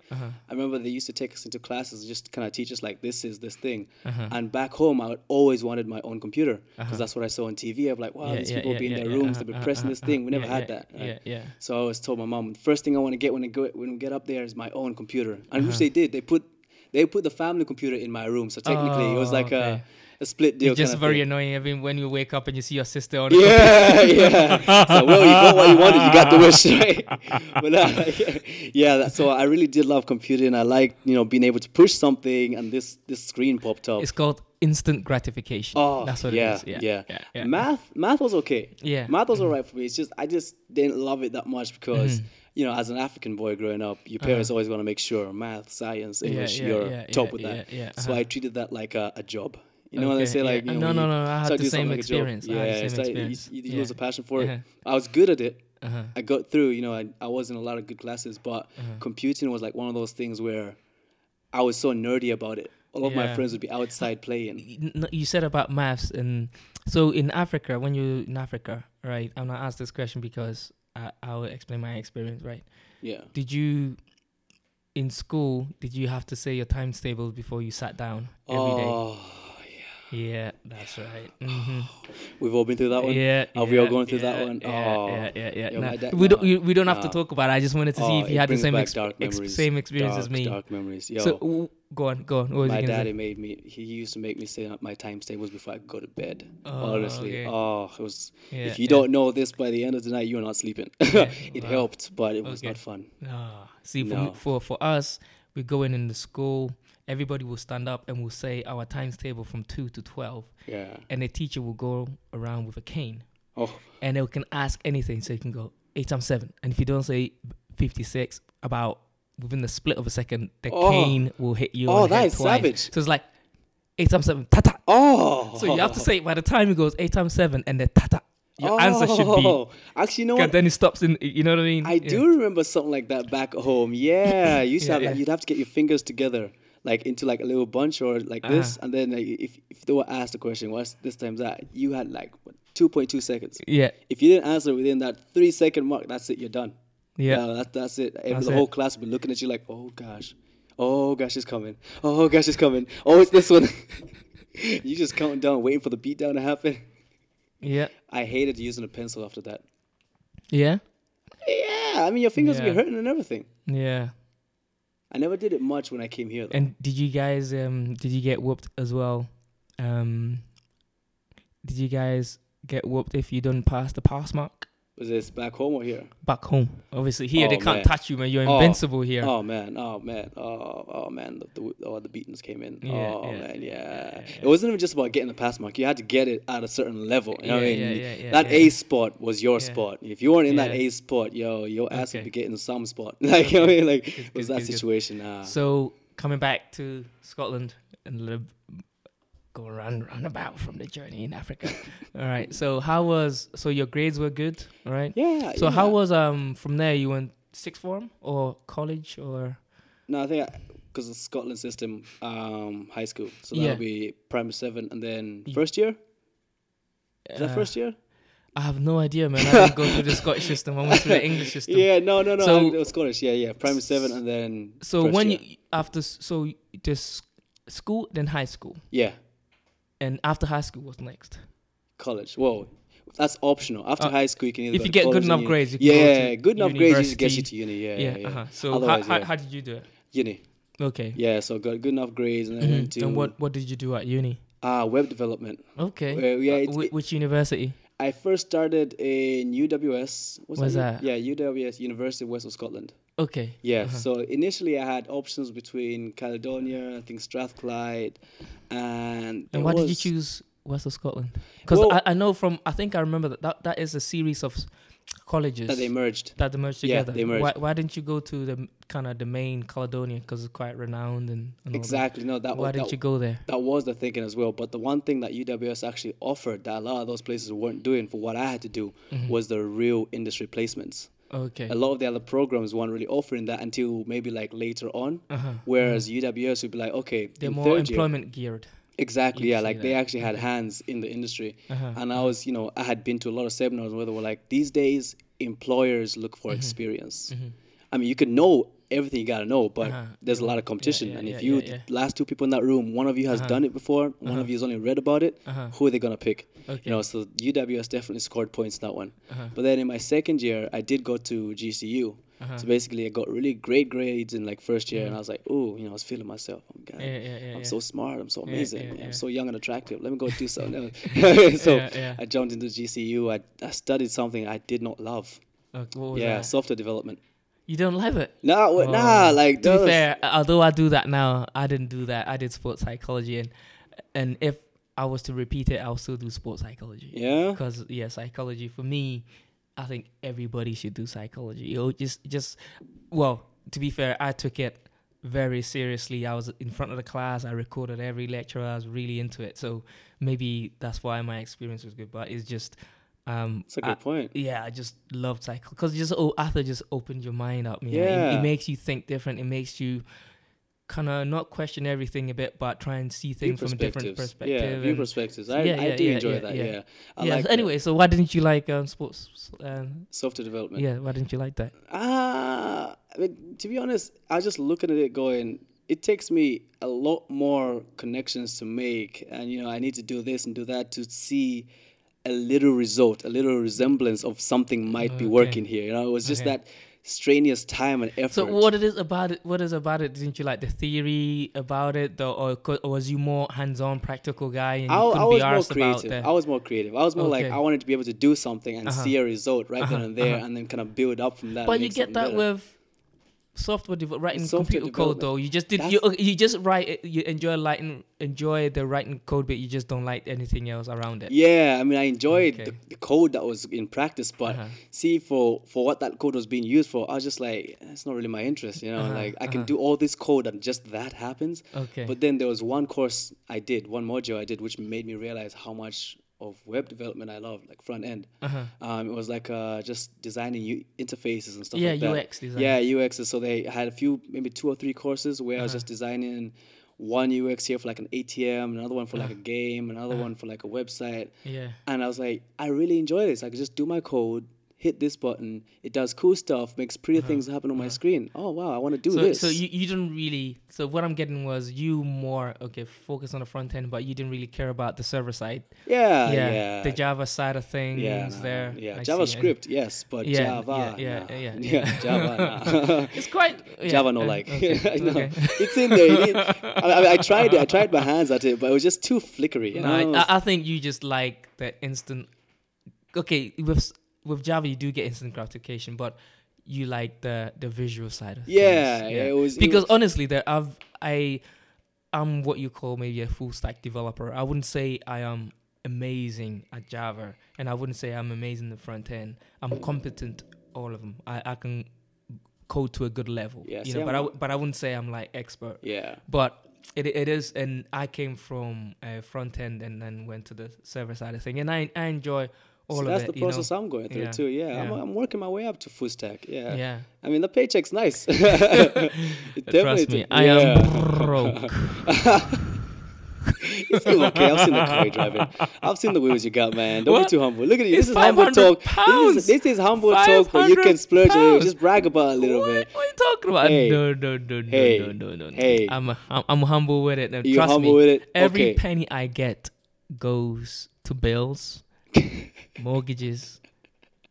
Speaker 1: I remember they used to take us into classes, just kind of teach us like this is this thing.
Speaker 2: Uh-huh.
Speaker 1: And back home, I would always wanted my own computer because that's what I saw on TV. I'm like, wow,
Speaker 2: Yeah,
Speaker 1: these
Speaker 2: yeah,
Speaker 1: people
Speaker 2: yeah,
Speaker 1: be in their rooms,
Speaker 2: uh-huh,
Speaker 1: they've been
Speaker 2: uh-huh,
Speaker 1: pressing this
Speaker 2: uh-huh,
Speaker 1: thing. We never had that. right?
Speaker 2: Yeah, yeah.
Speaker 1: So I always told my mom, first thing I want to get when I go when we get up there is my own computer. And
Speaker 2: Uh-huh.
Speaker 1: which they did. They put they put the family computer in my room. So technically, it was
Speaker 2: Oh,
Speaker 1: like
Speaker 2: okay.
Speaker 1: a, a split deal.
Speaker 2: It's just very
Speaker 1: thing.
Speaker 2: annoying. I mean, when you wake up and you see your sister on the
Speaker 1: Yeah, yeah. So, well, you got what you wanted. You got the wish, right? But uh, yeah, so I really did love computing. I liked, you know, being able to push something, and this this screen popped up.
Speaker 2: It's called instant gratification.
Speaker 1: Oh,
Speaker 2: That's what
Speaker 1: yeah,
Speaker 2: it is. Yeah,
Speaker 1: yeah.
Speaker 2: yeah, yeah.
Speaker 1: Math, math was okay.
Speaker 2: Yeah.
Speaker 1: math was alright for me. It's just I just didn't love it that much because
Speaker 2: Mm-hmm.
Speaker 1: you know, as an African boy growing up, your parents always want to make sure math, science, English,
Speaker 2: Uh-huh. yeah,
Speaker 1: you're
Speaker 2: yeah,
Speaker 1: top
Speaker 2: yeah,
Speaker 1: with that.
Speaker 2: yeah, yeah,
Speaker 1: So
Speaker 2: uh-huh.
Speaker 1: I treated that like a, a job. You know they
Speaker 2: Okay,
Speaker 1: say,
Speaker 2: yeah.
Speaker 1: like you
Speaker 2: Uh,
Speaker 1: know,
Speaker 2: no, no, no, I had the same
Speaker 1: like
Speaker 2: experience. I
Speaker 1: Yeah,
Speaker 2: same
Speaker 1: it's like you-
Speaker 2: experience.
Speaker 1: You, you
Speaker 2: Yeah.
Speaker 1: lose a passion for it.
Speaker 2: Uh-huh.
Speaker 1: I was good at it.
Speaker 2: Uh-huh.
Speaker 1: I got through. You know, I, I was in a lot of good classes, but
Speaker 2: Uh-huh.
Speaker 1: computing was like one of those things where I was so nerdy about it. All of my friends would be outside playing.
Speaker 2: You said about maths, and so in Africa, when you're in Africa, right? I'm gonna ask this question because I, I will explain my experience, right?
Speaker 1: Yeah.
Speaker 2: Did you, in school, did you have to say your times tables before you sat down every day? Yeah, that's right. hmm
Speaker 1: we've all been through that one.
Speaker 2: Yeah,
Speaker 1: Have we all
Speaker 2: yeah,
Speaker 1: gone through that one?
Speaker 2: Yeah,
Speaker 1: Oh.
Speaker 2: yeah, yeah, yeah.
Speaker 1: Yo,
Speaker 2: Nah,
Speaker 1: dad-
Speaker 2: we don't.
Speaker 1: nah,
Speaker 2: We, don't have to talk about. it. I just wanted to see
Speaker 1: Oh,
Speaker 2: if you had the same ex- ex- same experience as
Speaker 1: Dark,
Speaker 2: me.
Speaker 1: Dark memories. Yo,
Speaker 2: So w- go on, go on. What
Speaker 1: my daddy
Speaker 2: say?
Speaker 1: made me. He used to make me say my times tables before I go to bed.
Speaker 2: Oh,
Speaker 1: Honestly,
Speaker 2: okay.
Speaker 1: oh, it was.
Speaker 2: Yeah,
Speaker 1: if you
Speaker 2: yeah.
Speaker 1: don't know this by the end of the night, you're not sleeping. it
Speaker 2: Wow.
Speaker 1: helped, but it was
Speaker 2: Okay.
Speaker 1: not fun.
Speaker 2: Ah, see, for,
Speaker 1: No.
Speaker 2: for for us, we go in in the school. Everybody will stand up and will say our times table from two to twelve,
Speaker 1: Yeah.
Speaker 2: and the teacher will go around with a cane,
Speaker 1: Oh,
Speaker 2: and they can ask anything. So you can go eight times seven, and if you don't say fifty six, about within the split of a second, the
Speaker 1: Oh.
Speaker 2: cane will hit you.
Speaker 1: Oh,
Speaker 2: the
Speaker 1: that is
Speaker 2: twice.
Speaker 1: savage.
Speaker 2: So it's like eight times seven, ta ta.
Speaker 1: oh.
Speaker 2: So you have to say by the time it goes eight times seven, and then ta ta. Your oh. answer should be.
Speaker 1: Oh. Actually, you know what?
Speaker 2: then it stops in. You know what I mean?
Speaker 1: I
Speaker 2: Yeah.
Speaker 1: do remember something like that back home. Yeah, you used to
Speaker 2: Yeah,
Speaker 1: have like
Speaker 2: yeah.
Speaker 1: you'd have to get your fingers together, like into like a little bunch or like this,
Speaker 2: Uh-huh.
Speaker 1: and then like, if if they were asked the question, "What's this times that?" You had like two point two seconds.
Speaker 2: Yeah.
Speaker 1: If you didn't answer within that three second mark, that's it. You're done.
Speaker 2: Yeah.
Speaker 1: Uh, that's that's it.
Speaker 2: That's
Speaker 1: the
Speaker 2: it.
Speaker 1: whole class will be looking at you like, "Oh gosh, oh gosh, it's coming. Oh gosh, it's coming. Oh, it's this one." you just counting down, waiting for the beat down to happen.
Speaker 2: Yeah.
Speaker 1: I hated using a pencil after that.
Speaker 2: Yeah.
Speaker 1: Yeah, I mean your fingers will
Speaker 2: Yeah.
Speaker 1: be hurting and everything.
Speaker 2: Yeah.
Speaker 1: I never did it much when I came here. Though.
Speaker 2: And did you guys um did you get whooped as well? Um did you guys get whooped if you don't pass the pass mark?
Speaker 1: Was this back home or here?
Speaker 2: Back home. Obviously here they
Speaker 1: Oh,
Speaker 2: can't
Speaker 1: man.
Speaker 2: touch you man. You're
Speaker 1: Oh.
Speaker 2: invincible here.
Speaker 1: Oh man, oh man, oh oh man, the the, oh, the beatings came in.
Speaker 2: Yeah,
Speaker 1: oh
Speaker 2: yeah,
Speaker 1: man, yeah.
Speaker 2: yeah, yeah.
Speaker 1: It wasn't even just about getting the pass mark. You had to get it at a certain level. You know what I mean? that. A spot was your spot. If you weren't in that A spot, yo, your ass
Speaker 2: Okay.
Speaker 1: would be getting some spot. Like you know what I mean? Like
Speaker 2: Good,
Speaker 1: it was
Speaker 2: good,
Speaker 1: that
Speaker 2: good,
Speaker 1: situation.
Speaker 2: So coming back to Scotland and a little go around roundabout from the journey in Africa. all right. So how was so your grades were good, all right?
Speaker 1: yeah.
Speaker 2: So how was um from there you went sixth form or college or
Speaker 1: No, I think because of the Scotland system, um, high school. So that'll be primary seven, and then first year. Is that
Speaker 2: uh,
Speaker 1: first year?
Speaker 2: I have no idea, man. I didn't go through the Scottish system. I went through the English system.
Speaker 1: Yeah, no, no, no.
Speaker 2: So-
Speaker 1: I- it was Scottish. Yeah, yeah. Primary seven, and then.
Speaker 2: So when
Speaker 1: year.
Speaker 2: you after so this school then high school
Speaker 1: Yeah,
Speaker 2: and after high school what's next?
Speaker 1: college. Whoa, that's optional. After
Speaker 2: Uh,
Speaker 1: high school, you can either
Speaker 2: if you get good enough grades, you can go
Speaker 1: yeah, good enough grades gets you to uni. Yeah,
Speaker 2: Yeah.
Speaker 1: yeah.
Speaker 2: Uh-huh. So
Speaker 1: Otherwise,
Speaker 2: how,
Speaker 1: yeah.
Speaker 2: how, how did you do it?
Speaker 1: Uni.
Speaker 2: Okay.
Speaker 1: Yeah, so got good enough grades, and then went to.
Speaker 2: And what what did you do at uni?
Speaker 1: uh, web development.
Speaker 2: Okay.
Speaker 1: Well, yeah,
Speaker 2: Uh,
Speaker 1: it-
Speaker 2: whi-
Speaker 1: it-
Speaker 2: which university?
Speaker 1: I first started in UWS. What's U-
Speaker 2: that?
Speaker 1: Yeah, UWS, University of West of Scotland.
Speaker 2: Okay.
Speaker 1: Yeah,
Speaker 2: Uh-huh.
Speaker 1: so initially I had options between Caledonia, I think Strathclyde, and
Speaker 2: And why did you choose West of Scotland? Because
Speaker 1: Well-
Speaker 2: I, I know from I think I remember that, that that is a series of colleges
Speaker 1: that they merged?
Speaker 2: that they merged
Speaker 1: Yeah,
Speaker 2: together.
Speaker 1: they merged.
Speaker 2: Why, why didn't you go to the kind of the main Caledonia because it's quite renowned and, and all that?
Speaker 1: Exactly. No, that
Speaker 2: Why
Speaker 1: was
Speaker 2: didn't
Speaker 1: that,
Speaker 2: you go there?
Speaker 1: that was the thinking as well. But the one thing that UWS actually offered that a lot of those places weren't doing for what I had to do
Speaker 2: Mhm.
Speaker 1: was the real industry placements.
Speaker 2: Okay.
Speaker 1: A lot of the other programs weren't really offering that until maybe like later on.
Speaker 2: Uh-huh.
Speaker 1: Whereas UWS would be like, okay,
Speaker 2: They're more
Speaker 1: third year,
Speaker 2: employment geared.
Speaker 1: exactly, yeah, like they actually had hands in the industry.
Speaker 2: Uh-huh.
Speaker 1: And I was, you know, I had been to a lot of seminars where they were like, these days employers look for
Speaker 2: Mm-hmm.
Speaker 1: experience.
Speaker 2: Mhm.
Speaker 1: I mean, you can know everything you gotta know, but
Speaker 2: Uh-huh.
Speaker 1: there's a lot of competition.
Speaker 2: yeah,
Speaker 1: and
Speaker 2: yeah,
Speaker 1: if you
Speaker 2: yeah, yeah.
Speaker 1: last two people in that room, one of you has
Speaker 2: Uh-huh.
Speaker 1: done it before, one
Speaker 2: Uh-huh.
Speaker 1: of you has only read about it,
Speaker 2: Uh-huh.
Speaker 1: who are they gonna pick?
Speaker 2: Okay.
Speaker 1: You know, so UWS definitely scored points in that one.
Speaker 2: Uh-huh.
Speaker 1: But then in my second year, I did go to GCU.
Speaker 2: Uh-huh.
Speaker 1: So basically, I got really great grades in like first year, and I was like, oh, you know, I was feeling myself. I'm, God,
Speaker 2: Mm-hmm.
Speaker 1: I'm so smart. I'm so amazing. I'm so young and attractive. Let me go do something else. so. I jumped into GCU. I, I studied something I did not love.
Speaker 2: Okay,
Speaker 1: Yeah,
Speaker 2: that?
Speaker 1: software development.
Speaker 2: You don't love it?
Speaker 1: Nah, wha-
Speaker 2: Oh,
Speaker 1: nah, like
Speaker 2: to be fair, although I do that now, I didn't do that. I did sports psychology, and and if I was to repeat it, I'll still do sports psychology.
Speaker 1: Yeah.
Speaker 2: Because yeah, psychology for me, I think everybody should do psychology. You know, just just well, to be fair, I took it very seriously. I was in front of the class. I recorded every lecture. I was really into it. So maybe that's why my experience was good. But it's just. Um,
Speaker 1: That's a good
Speaker 2: I-
Speaker 1: point.
Speaker 2: yeah, I just love cycle because just oh, Arthur just opened your mind up. It,
Speaker 1: Yeah.
Speaker 2: it makes you think different. It makes you kind of not question everything a bit, but try and see things from a different perspective.
Speaker 1: Yeah, view perspectives. I,
Speaker 2: Yeah,
Speaker 1: I
Speaker 2: yeah,
Speaker 1: do
Speaker 2: yeah,
Speaker 1: enjoy that.
Speaker 2: yeah.
Speaker 1: Yeah. I like
Speaker 2: anyway, so why didn't you like um, sports? Um,
Speaker 1: software development.
Speaker 2: yeah, why didn't you like that?
Speaker 1: Ah, I mean, to be honest, I was just looking at it going, it takes me a lot more connections to make. And, you know, I need to do this and do that to see a little result, a little resemblance of something might be working here. You know, it was just
Speaker 2: Okay.
Speaker 1: that strenuous time and effort.
Speaker 2: So what it is about it? What is about it? Didn't you like the theory about it, though, or, or was you more hands-on, practical guy? And
Speaker 1: I, I
Speaker 2: be
Speaker 1: was more creative.
Speaker 2: the-
Speaker 1: I was more creative. I was more like I wanted to be able to do something and
Speaker 2: Uh-huh.
Speaker 1: see a result right then
Speaker 2: Uh-huh,
Speaker 1: and there,
Speaker 2: uh-huh.
Speaker 1: and then kind of build up from that.
Speaker 2: But you get that
Speaker 1: better.
Speaker 2: with software dev- writing
Speaker 1: Software
Speaker 2: computer code though. You just did you you just write it, you enjoy writing enjoy the writing code, but you just don't like anything else around it.
Speaker 1: Yeah, I mean, I enjoyed
Speaker 2: Okay.
Speaker 1: the, the code that was in practice, but
Speaker 2: Uh-huh.
Speaker 1: see, for for what that code was being used for, I was just like, it's not really my interest, you know.
Speaker 2: Uh-huh,
Speaker 1: Like I can
Speaker 2: uh-huh.
Speaker 1: do all this code and just that happens.
Speaker 2: Okay.
Speaker 1: But then there was one course I did, one module I did, which made me realize how much of web development I love, like front end.
Speaker 2: uh-huh.
Speaker 1: Um, it was like uh, just designing U- interfaces and stuff
Speaker 2: Yeah,
Speaker 1: like that.
Speaker 2: Yeah, UX design.
Speaker 1: Yeah, UXs. So they had a few, maybe two or three courses where I was
Speaker 2: Uh-huh.
Speaker 1: just designing one UX here for like an ATM, another one for like
Speaker 2: Uh-huh.
Speaker 1: a game, another
Speaker 2: Uh-huh.
Speaker 1: one for like a website.
Speaker 2: Yeah.
Speaker 1: And I was like, I really enjoy this. I could just do my code, hit this button, it does cool stuff, makes pretty things happen on my screen. Oh wow, I want to do
Speaker 2: Uh-huh. so,
Speaker 1: this.
Speaker 2: so you, you didn't really. So what I'm getting was you more okay, focus on the front end, but you didn't really care about the server side.
Speaker 1: yeah,
Speaker 2: yeah,
Speaker 1: yeah,
Speaker 2: the Java side of things
Speaker 1: yeah, nah,
Speaker 2: there.
Speaker 1: yeah.
Speaker 2: I I see.
Speaker 1: JavaScript, yes, but
Speaker 2: Yeah,
Speaker 1: Java,
Speaker 2: yeah,
Speaker 1: nah.
Speaker 2: yeah, yeah,
Speaker 1: Java, nah.
Speaker 2: It's quite yeah,
Speaker 1: Java no
Speaker 2: uh,
Speaker 1: like.
Speaker 2: okay,
Speaker 1: know.
Speaker 2: okay.
Speaker 1: It's in there. I, I, I tried it. I tried my hands at it, but it was just too flickery. You
Speaker 2: No, I,
Speaker 1: know?
Speaker 2: I- I think you just like the instant. Okay, with with Java you do get instant gratification, but you like the the visual side of
Speaker 1: yeah,
Speaker 2: things.
Speaker 1: it was it
Speaker 2: because
Speaker 1: was-
Speaker 2: honestly, there I've I I'm what you call maybe a full stack developer. I wouldn't say I am amazing at Java, and I wouldn't say I'm amazing in the front end. I'm competent all of them. I, I can code to a good level.
Speaker 1: Yeah,
Speaker 2: you know, but I
Speaker 1: I'm-
Speaker 2: w- but I wouldn't say I'm like expert.
Speaker 1: yeah.
Speaker 2: But it it is, and I came from uh, front end and then went to the server side of thing, and I I enjoy all
Speaker 1: So that's
Speaker 2: it.
Speaker 1: the
Speaker 2: you know.
Speaker 1: process I'm going through
Speaker 2: Yeah,
Speaker 1: too. Yeah, I'm. I'm working my way up to full stack. Yeah,
Speaker 2: yeah.
Speaker 1: I mean the paycheck's nice.
Speaker 2: Trust me, I
Speaker 1: yeah.
Speaker 2: am broke.
Speaker 1: It's still okay. I've seen the car you're driving. I've seen the wheels you got, man. Don't
Speaker 2: What?
Speaker 1: be too humble. Look at you.
Speaker 2: It's
Speaker 1: This is humble talk. This is, this is humble talk, but you can
Speaker 2: 500
Speaker 1: splurge a little. Just brag about a little
Speaker 2: what?
Speaker 1: bit.
Speaker 2: What are you talking about?
Speaker 1: Hey.
Speaker 2: No, no, no, no,
Speaker 1: Hey.
Speaker 2: no, no, no.
Speaker 1: Hey.
Speaker 2: I'm, I'm I'm humble with it. And
Speaker 1: You
Speaker 2: trust
Speaker 1: humble
Speaker 2: me,
Speaker 1: with it?
Speaker 2: every
Speaker 1: Okay.
Speaker 2: penny I get goes to bills, mortgages,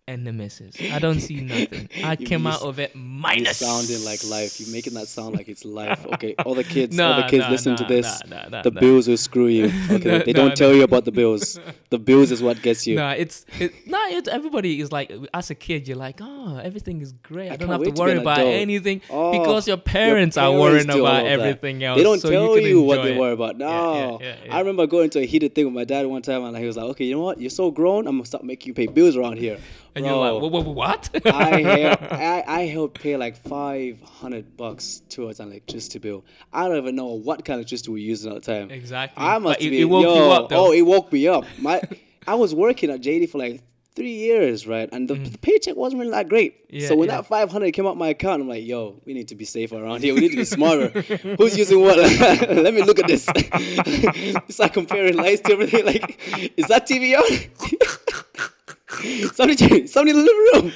Speaker 2: and the missus. I don't see nothing. I
Speaker 1: You-
Speaker 2: came
Speaker 1: you
Speaker 2: out of it minus.
Speaker 1: You're
Speaker 2: minus.
Speaker 1: sounding like life. You're making that sound like it's life. Okay, all the kids,
Speaker 2: Nah,
Speaker 1: all the kids
Speaker 2: nah,
Speaker 1: listen to this. the bills will screw you. Okay,
Speaker 2: No,
Speaker 1: they don't tell
Speaker 2: no.
Speaker 1: you about the bills. The bills is what gets you.
Speaker 2: Nah, it's it, nah. Everybody is like, as a kid, you're like, oh, everything is great. I,
Speaker 1: I
Speaker 2: don't have to
Speaker 1: wait to
Speaker 2: worry about
Speaker 1: adult."
Speaker 2: anything
Speaker 1: Oh,
Speaker 2: because your parents, are
Speaker 1: parents
Speaker 2: worrying about everything else.
Speaker 1: They don't
Speaker 2: so
Speaker 1: tell
Speaker 2: you,
Speaker 1: you, what they worry about. No,
Speaker 2: Yeah, yeah, yeah,
Speaker 1: I remember going to a heated thing with my dad one time, and he was like, "Okay, you know what? You're so grown. I'm gonna stop making you pay bills around here."
Speaker 2: And
Speaker 1: Bro,
Speaker 2: you're like, what? what, what?
Speaker 1: I help, I, I helped pay like five hundred bucks towards an electricity bill. I don't even know what kind of electricity we're using at the time.
Speaker 2: Exactly.
Speaker 1: I must
Speaker 2: it-
Speaker 1: be.
Speaker 2: it woke you
Speaker 1: yo,
Speaker 2: up, though.
Speaker 1: Oh, it woke me up. My, I was working at JD for like three years, right? And the, the paycheck wasn't really that great.
Speaker 2: Mm. Yeah,
Speaker 1: so when
Speaker 2: yeah.
Speaker 1: that five hundred came out my account, I'm like, yo, we need to be safer around here. We need to be smarter. Who's using what? Let me look at this. it's like comparing lights to everything. Like, is that TV on? somebody, somebody in the living room.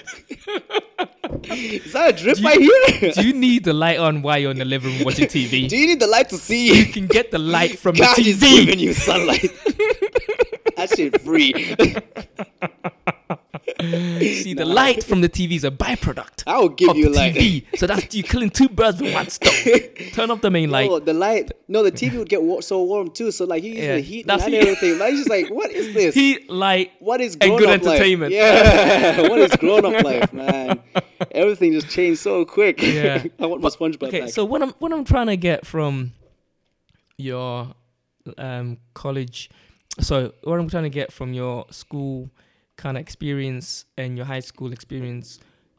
Speaker 1: is that a drip
Speaker 2: you-
Speaker 1: right here?
Speaker 2: Do you need the light on while you're in the living room watching TV?
Speaker 1: Do you need the light to see?
Speaker 2: you can get the light from
Speaker 1: God
Speaker 2: the
Speaker 1: is giving you sunlight. that shit free.
Speaker 2: See, the light from the TV is a byproduct
Speaker 1: I will give you light.
Speaker 2: TV. so that's you killing two birds with one stone. Turn off the main light.
Speaker 1: No, the light. No, the TV would get so warm too. So like you use
Speaker 2: Yeah,
Speaker 1: the heat
Speaker 2: that's
Speaker 1: and everything. Like, just like, what is this?
Speaker 2: Heat, light,
Speaker 1: what is
Speaker 2: and
Speaker 1: grown
Speaker 2: good
Speaker 1: up life? Yeah, what is grown up life, man? Everything just changed so quick.
Speaker 2: Yeah.
Speaker 1: I want my SpongeBob
Speaker 2: Okay,
Speaker 1: back.
Speaker 2: so what I'm what I'm trying to get from your um college, so what I'm trying to get from your school kind of experience and your high school experience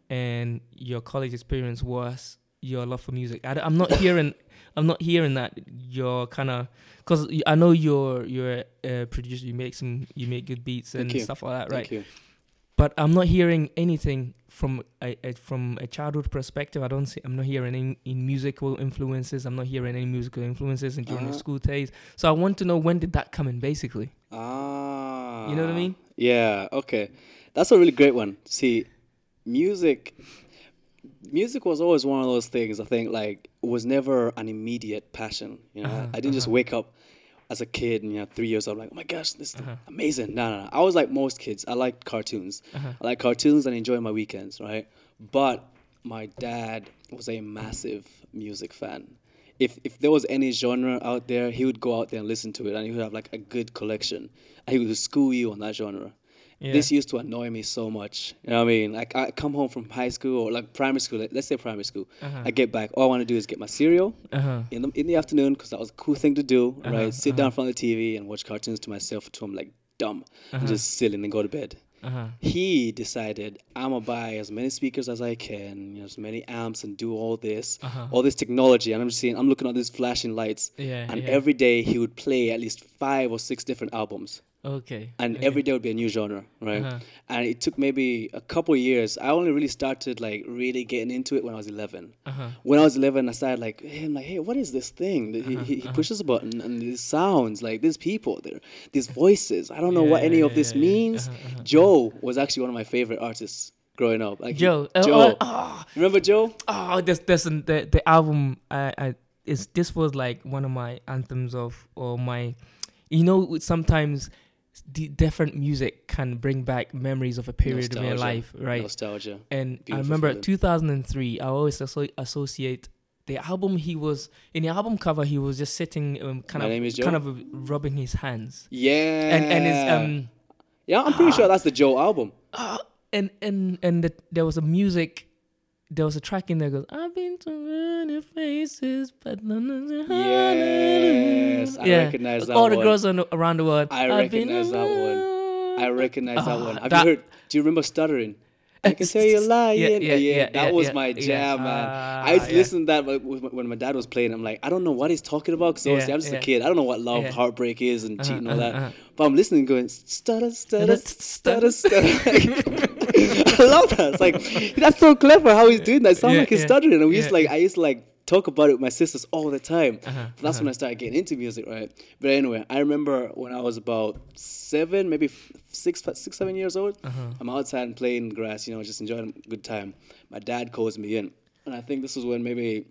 Speaker 2: and your college experience was your love for music. I, am not hearing I'm not hearing that you're kind of because I know you're you're a producer. You make some you make good beats and stuff like that, right? But I'm not hearing anything from a, a from a childhood perspective. I don't see. I'm not hearing any, any musical influences. I'm not hearing any musical influences in during
Speaker 1: Uh-huh.
Speaker 2: the school days. So I want to know when did that come in, basically.
Speaker 1: Ah.
Speaker 2: You know what I mean?
Speaker 1: Yeah. Okay. That's a really great one. See, music. Music was always one of those things. I think like was never an immediate passion. You know,
Speaker 2: Uh-huh,
Speaker 1: I didn't just
Speaker 2: uh-huh.
Speaker 1: wake up as a kid and you know three years old like oh my gosh this is
Speaker 2: Uh-huh.
Speaker 1: amazing. No, no, no. I was like most kids. I liked cartoons.
Speaker 2: Uh-huh.
Speaker 1: I like cartoons and enjoy my weekends, right? But my dad was a massive music fan. If if there was any genre out there, he would go out there and listen to it, and he would have like a good collection. And he would school you on that genre.
Speaker 2: Yeah.
Speaker 1: This used to annoy me so much. You know what I mean? Like I come home from high school or like primary school. Like, let's say primary school.
Speaker 2: Uh-huh.
Speaker 1: I get back. All I want to do is get my cereal
Speaker 2: Uh-huh.
Speaker 1: in the in the afternoon because that was a cool thing to do.
Speaker 2: Uh-huh,
Speaker 1: Right? Sit
Speaker 2: uh-huh.
Speaker 1: down in front of the TV and watch cartoons to myself until I'm like dumb
Speaker 2: Uh-huh.
Speaker 1: and just sit and go to bed
Speaker 2: Uh-huh.
Speaker 1: he decided I'm gonna buy as many speakers as I can, you know, as many amps, and do all this,
Speaker 2: Uh-huh.
Speaker 1: all this technology. And I'm just seeing, I'm looking at these flashing lights,
Speaker 2: Yeah.
Speaker 1: and
Speaker 2: yeah.
Speaker 1: every day he would play at least five or six different albums,
Speaker 2: okay.
Speaker 1: and
Speaker 2: okay.
Speaker 1: every day would be a new genre, right?
Speaker 2: Uh-huh.
Speaker 1: And it took maybe a couple years. I only really started like really getting into it when I was 11.
Speaker 2: Uh-huh.
Speaker 1: When I was 11, I started like, hey, I'm like, hey, what is this thing? He,
Speaker 2: Uh-huh,
Speaker 1: he,
Speaker 2: uh-huh.
Speaker 1: pushes a button and these sounds like these people there, these voices. I don't know what any
Speaker 2: yeah,
Speaker 1: of this
Speaker 2: yeah, yeah.
Speaker 1: means.
Speaker 2: Uh-huh, uh-huh,
Speaker 1: Joe was actually one of my favorite artists growing up? Like
Speaker 2: Joe. Uh,
Speaker 1: Joe.
Speaker 2: uh, oh,
Speaker 1: Remember Joe?
Speaker 2: oh, this, this, the the album. I, I, is this was like one of my anthems of, or my, you know, sometimes the different music can bring back memories of a period of your life, right?
Speaker 1: Nostalgia.
Speaker 2: And I remember
Speaker 1: feeling.
Speaker 2: 2003. I always asso- associate the album. He was in the album cover. He was just sitting, um, kind
Speaker 1: My
Speaker 2: of, kind of rubbing his hands,
Speaker 1: Yeah.
Speaker 2: and and his um.
Speaker 1: Yeah, I'm pretty sure that's the Joe album.
Speaker 2: Uh, and and and the, there was a music there was a track in there that goes i've been to many faces but none of the
Speaker 1: Yes, I recognize that one.
Speaker 2: all the
Speaker 1: one.
Speaker 2: girls on, around the world
Speaker 1: I
Speaker 2: I've
Speaker 1: recognize that
Speaker 2: one
Speaker 1: I recognize that
Speaker 2: Ah,
Speaker 1: one. Have
Speaker 2: that-
Speaker 1: you heard? Do you remember stuttering? I can tell you're lying.
Speaker 2: Yeah,
Speaker 1: Yeah,
Speaker 2: yeah, yeah,
Speaker 1: that was my jam, man.
Speaker 2: Ah,
Speaker 1: I used to listen to that when- my dad was playing. I'm like, I don't know what he's talking about because obviously I'm just a kid. I don't know what love, heartbreak is, and
Speaker 2: Uh-huh,
Speaker 1: cheating and all
Speaker 2: uh-huh,
Speaker 1: that.
Speaker 2: uh-huh.
Speaker 1: But I'm listening, going stutter, stutter, stutter, stutter. I love that. It's like that's so clever how he's doing that. It sounds like he's stuttering. And we used to like I used to like talk about it with my sisters all the time.
Speaker 2: Uh-huh,
Speaker 1: That's when I started getting into music, right? But anyway, I remember when I was about seven, maybe f- six, seven years old.
Speaker 2: Uh-huh.
Speaker 1: I'm outside and playing grass, you know, just enjoying a good time. My dad calls me in, and I think this was when maybe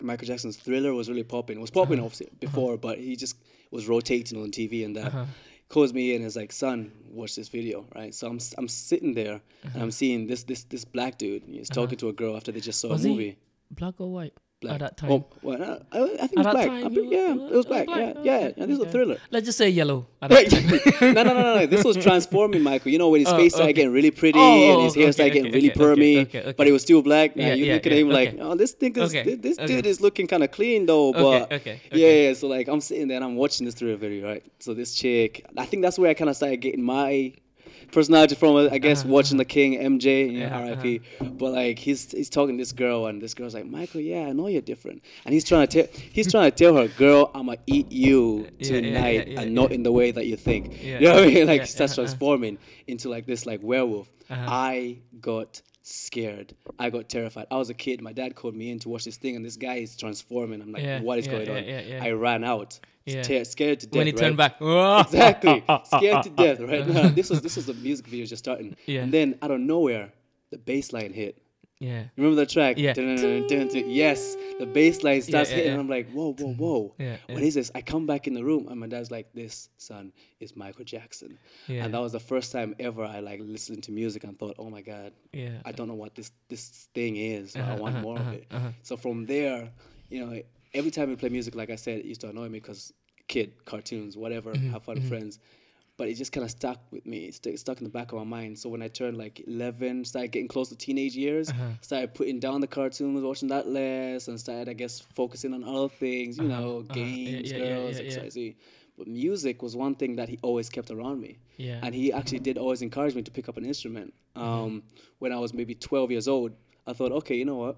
Speaker 1: Michael Jackson's Thriller was really popping. It was popping
Speaker 2: Uh-huh.
Speaker 1: obviously before, but he just was rotating on TV and that.
Speaker 2: Uh-huh.
Speaker 1: Calls me in and is like, son, watch this video, right? So I'm I'm sitting there
Speaker 2: Uh-huh.
Speaker 1: and I'm seeing this this this black dude. He's talking to a girl after they just saw
Speaker 2: was
Speaker 1: a movie.
Speaker 2: Black or white
Speaker 1: Black.
Speaker 2: at that oh, time
Speaker 1: Oh, well, I, I think it was black.
Speaker 2: time,
Speaker 1: pretty- yeah,
Speaker 2: was-
Speaker 1: it was black.
Speaker 2: black.
Speaker 1: Yeah,
Speaker 2: Oh,
Speaker 1: yeah,
Speaker 2: okay,
Speaker 1: yeah. This is a thriller.
Speaker 2: let's just say yellow at that time.
Speaker 1: no, no, no, no, no. This was transforming Michael. You know when his
Speaker 2: Oh,
Speaker 1: face started getting really pretty
Speaker 2: Oh,
Speaker 1: and his
Speaker 2: oh,
Speaker 1: hair
Speaker 2: okay,
Speaker 1: started getting
Speaker 2: okay,
Speaker 1: really
Speaker 2: okay, okay,
Speaker 1: permy,
Speaker 2: okay, okay.
Speaker 1: but he was still black.
Speaker 2: Yeah,
Speaker 1: you
Speaker 2: yeah,
Speaker 1: look at him like, oh, this thing is
Speaker 2: Okay,
Speaker 1: this, this
Speaker 2: okay.
Speaker 1: dude is looking kind of clean though. But
Speaker 2: okay,
Speaker 1: yeah,
Speaker 2: okay.
Speaker 1: yeah. So like I'm sitting there and I'm watching this thriller video, right? So this chick, I think that's where I kind of started getting my personality from. I guess
Speaker 2: Uh-huh,
Speaker 1: watching the King, MJ, you know, R.I.P. But like he's he's talking to this girl and this girl's like, Michael, yeah, I know you're different, and he's trying to tell he's trying to tell her, girl, I'ma eat you
Speaker 2: Yeah,
Speaker 1: tonight
Speaker 2: yeah, yeah,
Speaker 1: and not in the way that you think.
Speaker 2: Yeah,
Speaker 1: you know what I mean? Like starts
Speaker 2: uh-huh.
Speaker 1: transforming into like this like werewolf.
Speaker 2: Uh-huh.
Speaker 1: I got scared. I got terrified. I was a kid. My dad called me in to watch this thing, and this guy is transforming. I'm like,
Speaker 2: Yeah,
Speaker 1: what is
Speaker 2: yeah,
Speaker 1: going
Speaker 2: yeah,
Speaker 1: on? I ran out. Ter- scared to death.
Speaker 2: when he turned back
Speaker 1: exactly scared to death right now this was this was the music video just starting
Speaker 2: Yeah.
Speaker 1: and then out of nowhere the bass line hit
Speaker 2: yeah
Speaker 1: remember the track
Speaker 2: Yeah.
Speaker 1: Dun, dun, dun, dun. yes the bass line starts
Speaker 2: yeah,
Speaker 1: hitting
Speaker 2: yeah.
Speaker 1: and i'm like whoa whoa whoa
Speaker 2: Yeah,
Speaker 1: what
Speaker 2: yeah.
Speaker 1: is this i come back in the room and my dad's like this son is michael jackson
Speaker 2: Yeah.
Speaker 1: and that was the first time ever i like listened to music and thought oh my god
Speaker 2: yeah
Speaker 1: i don't know what this this thing is i
Speaker 2: Uh-huh,
Speaker 1: want
Speaker 2: uh-huh,
Speaker 1: more
Speaker 2: uh-huh,
Speaker 1: of it
Speaker 2: uh-huh.
Speaker 1: so from there you know every time we play music like i said it used to annoy me because kid cartoons whatever
Speaker 2: Mm-hmm,
Speaker 1: have fun with friends but it just kind of stuck with me it st- stuck in the back of my mind so when i turned like 11 started getting close to teenage years
Speaker 2: Uh-huh.
Speaker 1: started putting down the cartoons watching that less and started i guess focusing on other things you know
Speaker 2: uh-huh.
Speaker 1: Games
Speaker 2: yeah, yeah,
Speaker 1: girls
Speaker 2: yeah, yeah.
Speaker 1: xyz but music was one thing that he always kept around me
Speaker 2: Yeah.
Speaker 1: and he actually did always encourage me to pick up an instrument.
Speaker 2: Mm-hmm.
Speaker 1: Um, When I was maybe 12 years old, I thought, okay, you know what?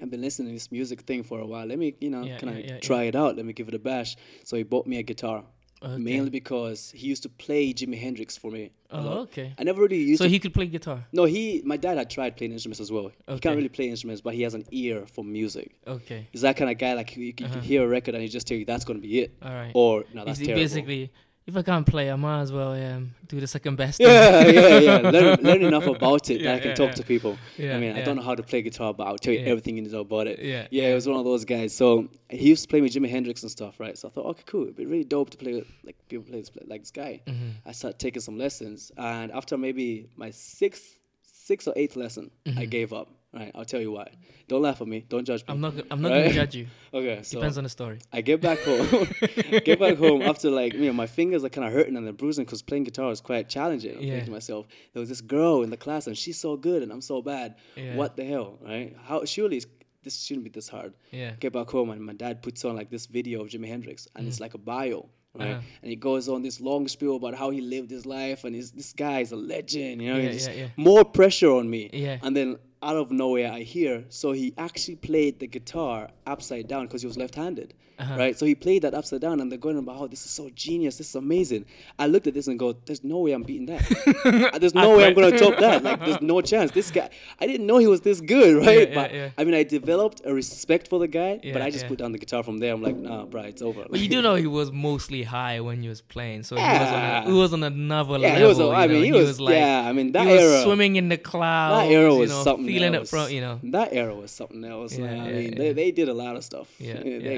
Speaker 1: I've been listening to this music thing for a while. Let me, you know, can I try it out? Let me give it a bash. So he bought me a guitar,
Speaker 2: Okay.
Speaker 1: mainly because he used to play Jimi Hendrix for me.
Speaker 2: Oh, okay.
Speaker 1: I never really used
Speaker 2: So he could play guitar.
Speaker 1: no, he, my dad had tried playing instruments as well. He can't really play instruments, but he has an ear for music.
Speaker 2: Okay.
Speaker 1: He's that kind of guy, like you, you
Speaker 2: Uh-huh.
Speaker 1: can hear a record and he just tell you that's going to be it.
Speaker 2: All right.
Speaker 1: Or, no, that's
Speaker 2: Is he
Speaker 1: terrible.
Speaker 2: basically, if I can't play, I might as well um, do the second best.
Speaker 1: yeah, yeah, yeah. Learn, learn enough about it
Speaker 2: Yeah,
Speaker 1: that I can
Speaker 2: yeah,
Speaker 1: talk
Speaker 2: yeah.
Speaker 1: to people.
Speaker 2: Yeah,
Speaker 1: I mean, I don't know how to play guitar, but I'll tell you everything you need to know about it.
Speaker 2: Yeah,
Speaker 1: yeah, it was one of those guys. So he used to play with Jimi Hendrix and stuff, right? So I thought, okay, cool. It'd be really dope to play with, like people play this, like this guy.
Speaker 2: Mm-hmm.
Speaker 1: I started taking some lessons, and after maybe my sixth, sixth or eighth lesson, I gave up. Right, I'll tell you why. Don't laugh at me. Don't judge me.
Speaker 2: I'm not. I'm not
Speaker 1: Right?
Speaker 2: gonna judge you.
Speaker 1: Okay, so
Speaker 2: Depends on the story.
Speaker 1: I get back home. get back home after like you know my fingers are kind of hurting and they're bruising because playing guitar is quite challenging. I'm
Speaker 2: Yeah.
Speaker 1: thinking to myself, there was this girl in the class and she's so good and I'm so bad.
Speaker 2: Yeah.
Speaker 1: What the hell, right? How surely this shouldn't be this hard.
Speaker 2: Yeah.
Speaker 1: Get back home and my dad puts on like this video of Jimi Hendrix and it's like a bio. Right,
Speaker 2: Mm. Uh-huh.
Speaker 1: and he goes on this long spiel about how he lived his life, and he's, this guy is a legend. You know,
Speaker 2: Yeah, yeah, yeah.
Speaker 1: more pressure on me.
Speaker 2: Yeah.
Speaker 1: And then out of nowhere I hear. So he actually played the guitar upside down because he was left-handed,
Speaker 2: Uh-huh.
Speaker 1: right? So he played that upside down, and they're going about, "Oh, this is so genius! This is amazing." I looked at this and go, "There's no way I'm beating that. There's no way I'm gonna top that. Like, there's no chance. This guy, I didn't know he was this good, right?
Speaker 2: yeah,
Speaker 1: but
Speaker 2: yeah.
Speaker 1: I mean, I developed a respect for the guy, but I just put down the guitar from there. I'm like, nah, bro, it's over.
Speaker 2: But you do know he was mostly high when he was playing, so he was on, a,
Speaker 1: Yeah.
Speaker 2: he was on another level.
Speaker 1: he was. a-
Speaker 2: you
Speaker 1: I mean,
Speaker 2: know,
Speaker 1: he, was,
Speaker 2: like
Speaker 1: yeah. I mean, that
Speaker 2: he was
Speaker 1: era,
Speaker 2: swimming in the clouds.
Speaker 1: that era
Speaker 2: you
Speaker 1: was
Speaker 2: know,
Speaker 1: something
Speaker 2: feeling
Speaker 1: else.
Speaker 2: it from you know.
Speaker 1: That era was something else.
Speaker 2: Yeah,
Speaker 1: man. I mean. They, they did a lot of stuff.
Speaker 2: Yeah,
Speaker 1: they
Speaker 2: yeah,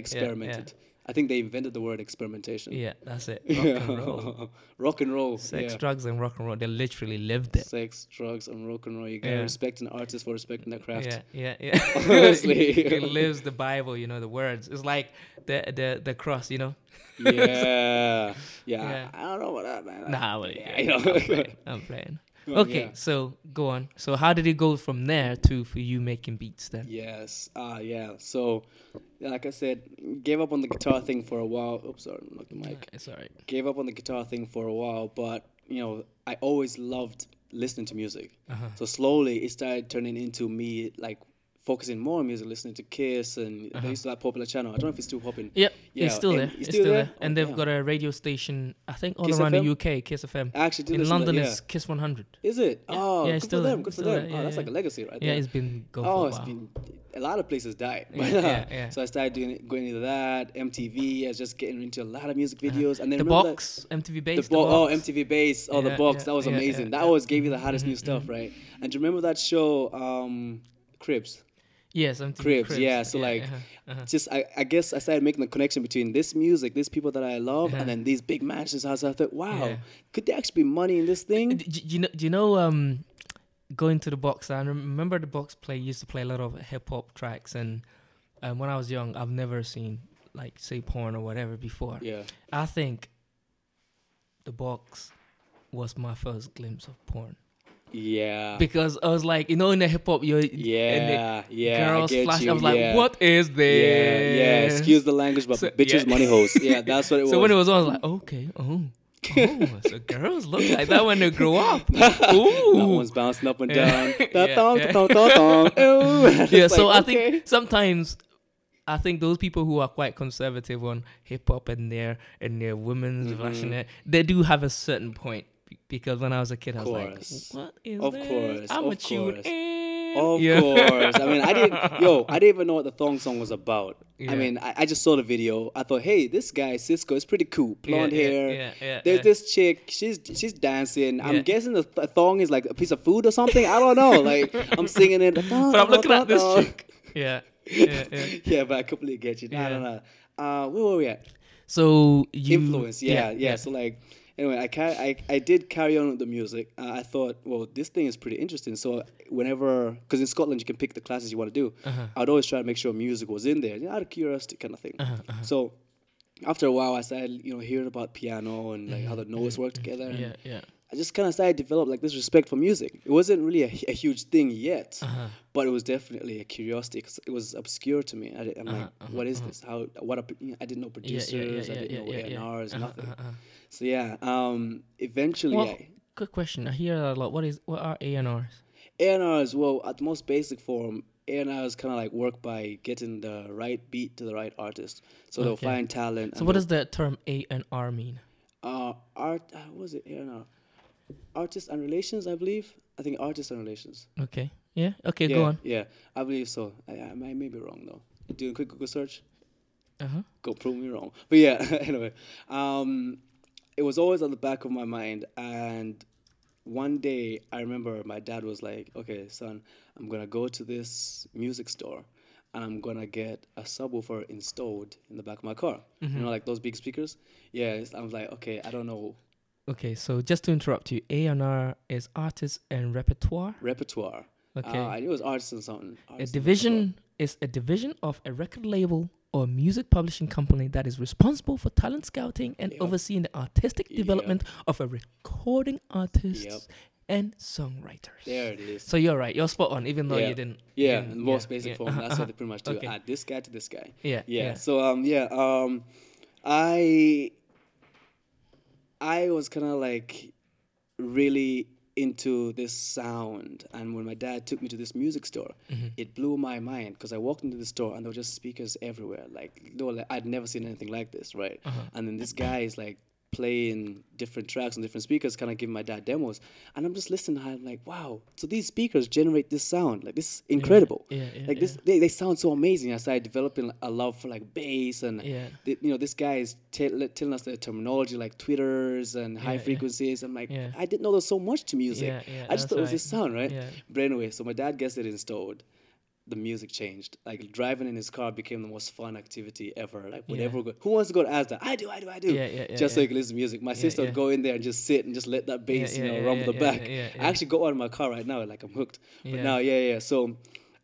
Speaker 2: yeah, yeah.
Speaker 1: I think they invented the word experimentation.
Speaker 2: Yeah, that's it. Rock and roll,
Speaker 1: rock and roll.
Speaker 2: sex,
Speaker 1: yeah.
Speaker 2: drugs, and rock and roll. They literally lived it.
Speaker 1: Sex, drugs, and rock and roll. You gotta
Speaker 2: Yeah.
Speaker 1: respect an artist for respecting their craft.
Speaker 2: Yeah, yeah, yeah.
Speaker 1: Honestly.
Speaker 2: he lives the Bible. You know the words. It's like the the the cross. You know.
Speaker 1: yeah. yeah. I don't know about that, man.
Speaker 2: Nah, but
Speaker 1: yeah,
Speaker 2: yeah,
Speaker 1: you know.
Speaker 2: I'm playing. I'm playing. Okay,
Speaker 1: yeah.
Speaker 2: so go on. So how did it go from there to for you making beats then?
Speaker 1: Yes. Ah, yeah. So, like I said, gave up on the guitar thing for a while. Oops, sorry, not the mic.
Speaker 2: It's alright.
Speaker 1: Gave up on the guitar thing for a while, but you know, I always loved listening to music.
Speaker 2: Uh-huh.
Speaker 1: So slowly, it started turning into me like focusing more on music, listening to Kiss, and they used to that popular channel. I don't know if it's still popping.
Speaker 2: Yep,
Speaker 1: Yeah,
Speaker 2: it's still there.
Speaker 1: it's still
Speaker 2: still
Speaker 1: there?
Speaker 2: there, and
Speaker 1: Oh,
Speaker 2: they've
Speaker 1: damn.
Speaker 2: got a radio station. I think all
Speaker 1: Kiss
Speaker 2: around
Speaker 1: FM?
Speaker 2: the UK, Kiss FM.
Speaker 1: I actually did
Speaker 2: In London,
Speaker 1: that,
Speaker 2: it's Kiss 100.
Speaker 1: Is it? Oh,
Speaker 2: Yeah,
Speaker 1: good
Speaker 2: it's
Speaker 1: for
Speaker 2: still
Speaker 1: them.
Speaker 2: there,
Speaker 1: Good for them.
Speaker 2: there,
Speaker 1: oh, that's
Speaker 2: yeah.
Speaker 1: like a legacy right
Speaker 2: Yeah,
Speaker 1: there.
Speaker 2: it's been going
Speaker 1: Oh,
Speaker 2: for a
Speaker 1: it's
Speaker 2: while.
Speaker 1: been a lot of places died.
Speaker 2: Yeah, yeah, yeah.
Speaker 1: So I started doing it, going into that MTV. I was just getting into a lot of music videos, and then
Speaker 2: Uh-huh. the
Speaker 1: that-
Speaker 2: box, MTV
Speaker 1: The
Speaker 2: Base.
Speaker 1: bo- oh, MTV Base. Oh, the
Speaker 2: Yeah,
Speaker 1: box. that was amazing. that always gave you the hottest new
Speaker 2: Mhm,
Speaker 1: stuff, right? And do you remember that show, um, Cribs?
Speaker 2: Yes, MTV
Speaker 1: Cribs, yeah, so like,
Speaker 2: uh-huh, uh-huh.
Speaker 1: Just I, I guess I started making the connection between this music, these people that I love,
Speaker 2: Uh-huh.
Speaker 1: and then these big mansions. I I thought, wow,
Speaker 2: Yeah.
Speaker 1: could there actually be money in this thing?
Speaker 2: D- do you know? Do you know? Um, going to the box. I remember the box play used to play a lot of hip hop tracks, and um, when I was young, I've never seen like say porn or whatever before.
Speaker 1: Yeah.
Speaker 2: I think the box was my first glimpse of porn
Speaker 1: Yeah.
Speaker 2: because I was like, you know, in the hip hop, you're and
Speaker 1: Yeah, yeah.
Speaker 2: Girls
Speaker 1: get
Speaker 2: flash.
Speaker 1: you,
Speaker 2: I was like,
Speaker 1: yeah.
Speaker 2: what is this?
Speaker 1: yeah. Excuse the language, but
Speaker 2: So-
Speaker 1: bitches,
Speaker 2: yeah.
Speaker 1: money hoes. Yeah, that's what it was.
Speaker 2: So when it was on, I was like, okay, oh. Oh, so girls look like that when they grow up. Ooh.
Speaker 1: that one's bouncing up and down.
Speaker 2: Yeah, yeah. yeah, so I think sometimes I think those people who are quite conservative on hip hop and their and their women's
Speaker 1: Mhm.
Speaker 2: version, it, they do have a certain point. Be- Because when I was a kid, I was like, "What is
Speaker 1: Of
Speaker 2: this?
Speaker 1: course,
Speaker 2: I'm
Speaker 1: of
Speaker 2: a tune in."
Speaker 1: Of
Speaker 2: Yeah.
Speaker 1: course. I mean, I didn't. Yo, I didn't even know what the thong song was about.
Speaker 2: Yeah.
Speaker 1: I mean, I, I just saw the video. I thought, hey, this guy Sisqó is pretty cool. Blonde
Speaker 2: yeah,
Speaker 1: hair.
Speaker 2: Yeah, yeah,
Speaker 1: There's
Speaker 2: yeah.
Speaker 1: this chick. She's she's dancing.
Speaker 2: Yeah.
Speaker 1: I'm guessing the th- thong is like a piece of food or something. I don't know. Like I'm singing it.
Speaker 2: But I'm looking at this chick. Yeah, yeah, yeah.
Speaker 1: Yeah, but I completely get you. I
Speaker 2: Yeah.
Speaker 1: don't know. Uh, where were we at?
Speaker 2: So you
Speaker 1: influence yeah, yeah so like anyway i ca- I, I did carry on with the music uh, i thought well this thing is pretty interesting so whenever because in scotland you can pick the classes you want to do
Speaker 2: Uh-huh.
Speaker 1: i'd always try to make sure music was in there you know, out of curiosity kind of thing
Speaker 2: Uh-huh, uh-huh.
Speaker 1: so after a while i started you know hearing about piano and like how the notes work together and
Speaker 2: Mm-hmm, yeah, yeah.
Speaker 1: i just kind of started develop like this respect for music it wasn't really a, a huge thing yet
Speaker 2: Uh-huh.
Speaker 1: but it was definitely a curiosity because it was obscure to me. I did, I'm
Speaker 2: Uh-huh,
Speaker 1: like,
Speaker 2: uh-huh,
Speaker 1: what is
Speaker 2: uh-huh.
Speaker 1: this? How? What? Are, you know, I didn't know
Speaker 2: Yeah, yeah, yeah,
Speaker 1: producers.
Speaker 2: yeah,
Speaker 1: I didn't know
Speaker 2: yeah, yeah.
Speaker 1: A&Rs,
Speaker 2: Uh-huh,
Speaker 1: nothing. So yeah, um, eventually,
Speaker 2: Well,
Speaker 1: I,
Speaker 2: Good question. I hear that a lot. What is what are ANRs? and R's?
Speaker 1: Well, at the most basic form, A&Rs kind of like work by getting the right beat to the right artist. So they'll find talent.
Speaker 2: So what does the term A and R mean?
Speaker 1: uh, art? Uh, what was it? A&R, artists and relations, I believe. I think artists and relations.
Speaker 2: Okay. Yeah. Okay.
Speaker 1: yeah,
Speaker 2: Go on.
Speaker 1: Yeah, I believe so. I, I may, may be wrong though. Doing a quick Google search.
Speaker 2: Uh huh.
Speaker 1: go prove me wrong. But yeah, anyway, um, it was always at the back of my mind. And one day, I remember my dad was like, "Okay, son, I'm gonna go to this music store, and I'm gonna get a subwoofer installed in the back of my car. You know, like those big speakers. Yeah, I was like, okay, I don't know
Speaker 2: Okay. So just to interrupt you, A and R is artists and repertoire.
Speaker 1: repertoire.
Speaker 2: Okay.
Speaker 1: Uh, I knew it was artists and something.
Speaker 2: a division is a division of a record label or a music publishing company that is responsible for talent scouting and
Speaker 1: Yep.
Speaker 2: overseeing the artistic
Speaker 1: Yep.
Speaker 2: development of a recording artist
Speaker 1: Yep.
Speaker 2: and songwriters.
Speaker 1: There it is.
Speaker 2: So you're right. You're spot on, even though
Speaker 1: Yeah.
Speaker 2: you didn't.
Speaker 1: Yeah,
Speaker 2: didn't-
Speaker 1: in the most
Speaker 2: yeah,
Speaker 1: basic
Speaker 2: yeah.
Speaker 1: form. That's what they pretty much do.
Speaker 2: Okay.
Speaker 1: Add this guy to this guy.
Speaker 2: Yeah.
Speaker 1: yeah. So um yeah um I I was kind of like really into this sound. And when my dad took me to this music store,
Speaker 2: Mm-hmm.
Speaker 1: it blew my mind because I walked into the store and there were just speakers everywhere. Like, they were like I'd never seen anything like this, right?
Speaker 2: Uh-huh.
Speaker 1: And then this guy is like playing different tracks on different speakers, kind of giving my dad demos. And I'm just listening. I'm like, wow, so these speakers generate this sound. Like, this is incredible.
Speaker 2: yeah, yeah,
Speaker 1: like, this, they, they sound so amazing. I started developing a love for like bass and
Speaker 2: Yeah.
Speaker 1: the- you know, this guy is tell telling us the terminology like tweeters and high
Speaker 2: yeah.
Speaker 1: frequencies. I'm like,
Speaker 2: Yeah.
Speaker 1: I didn't know there was so much to music.
Speaker 2: Yeah, yeah,
Speaker 1: I just thought it was this sound, right?
Speaker 2: Yeah.
Speaker 1: But anyway, so my dad gets it installed. The music changed. Like driving in his car became the most fun activity ever. Like whatever.
Speaker 2: Yeah.
Speaker 1: Go, who wants to go to Asda? I do, I do, I do.
Speaker 2: Yeah, yeah, yeah,
Speaker 1: just so you can listen to music. My sister would go in there and just sit and just let that bass, you know, rumble the back. I actually got one in my car right now. Like I'm hooked. But
Speaker 2: Yeah.
Speaker 1: now, yeah, yeah. So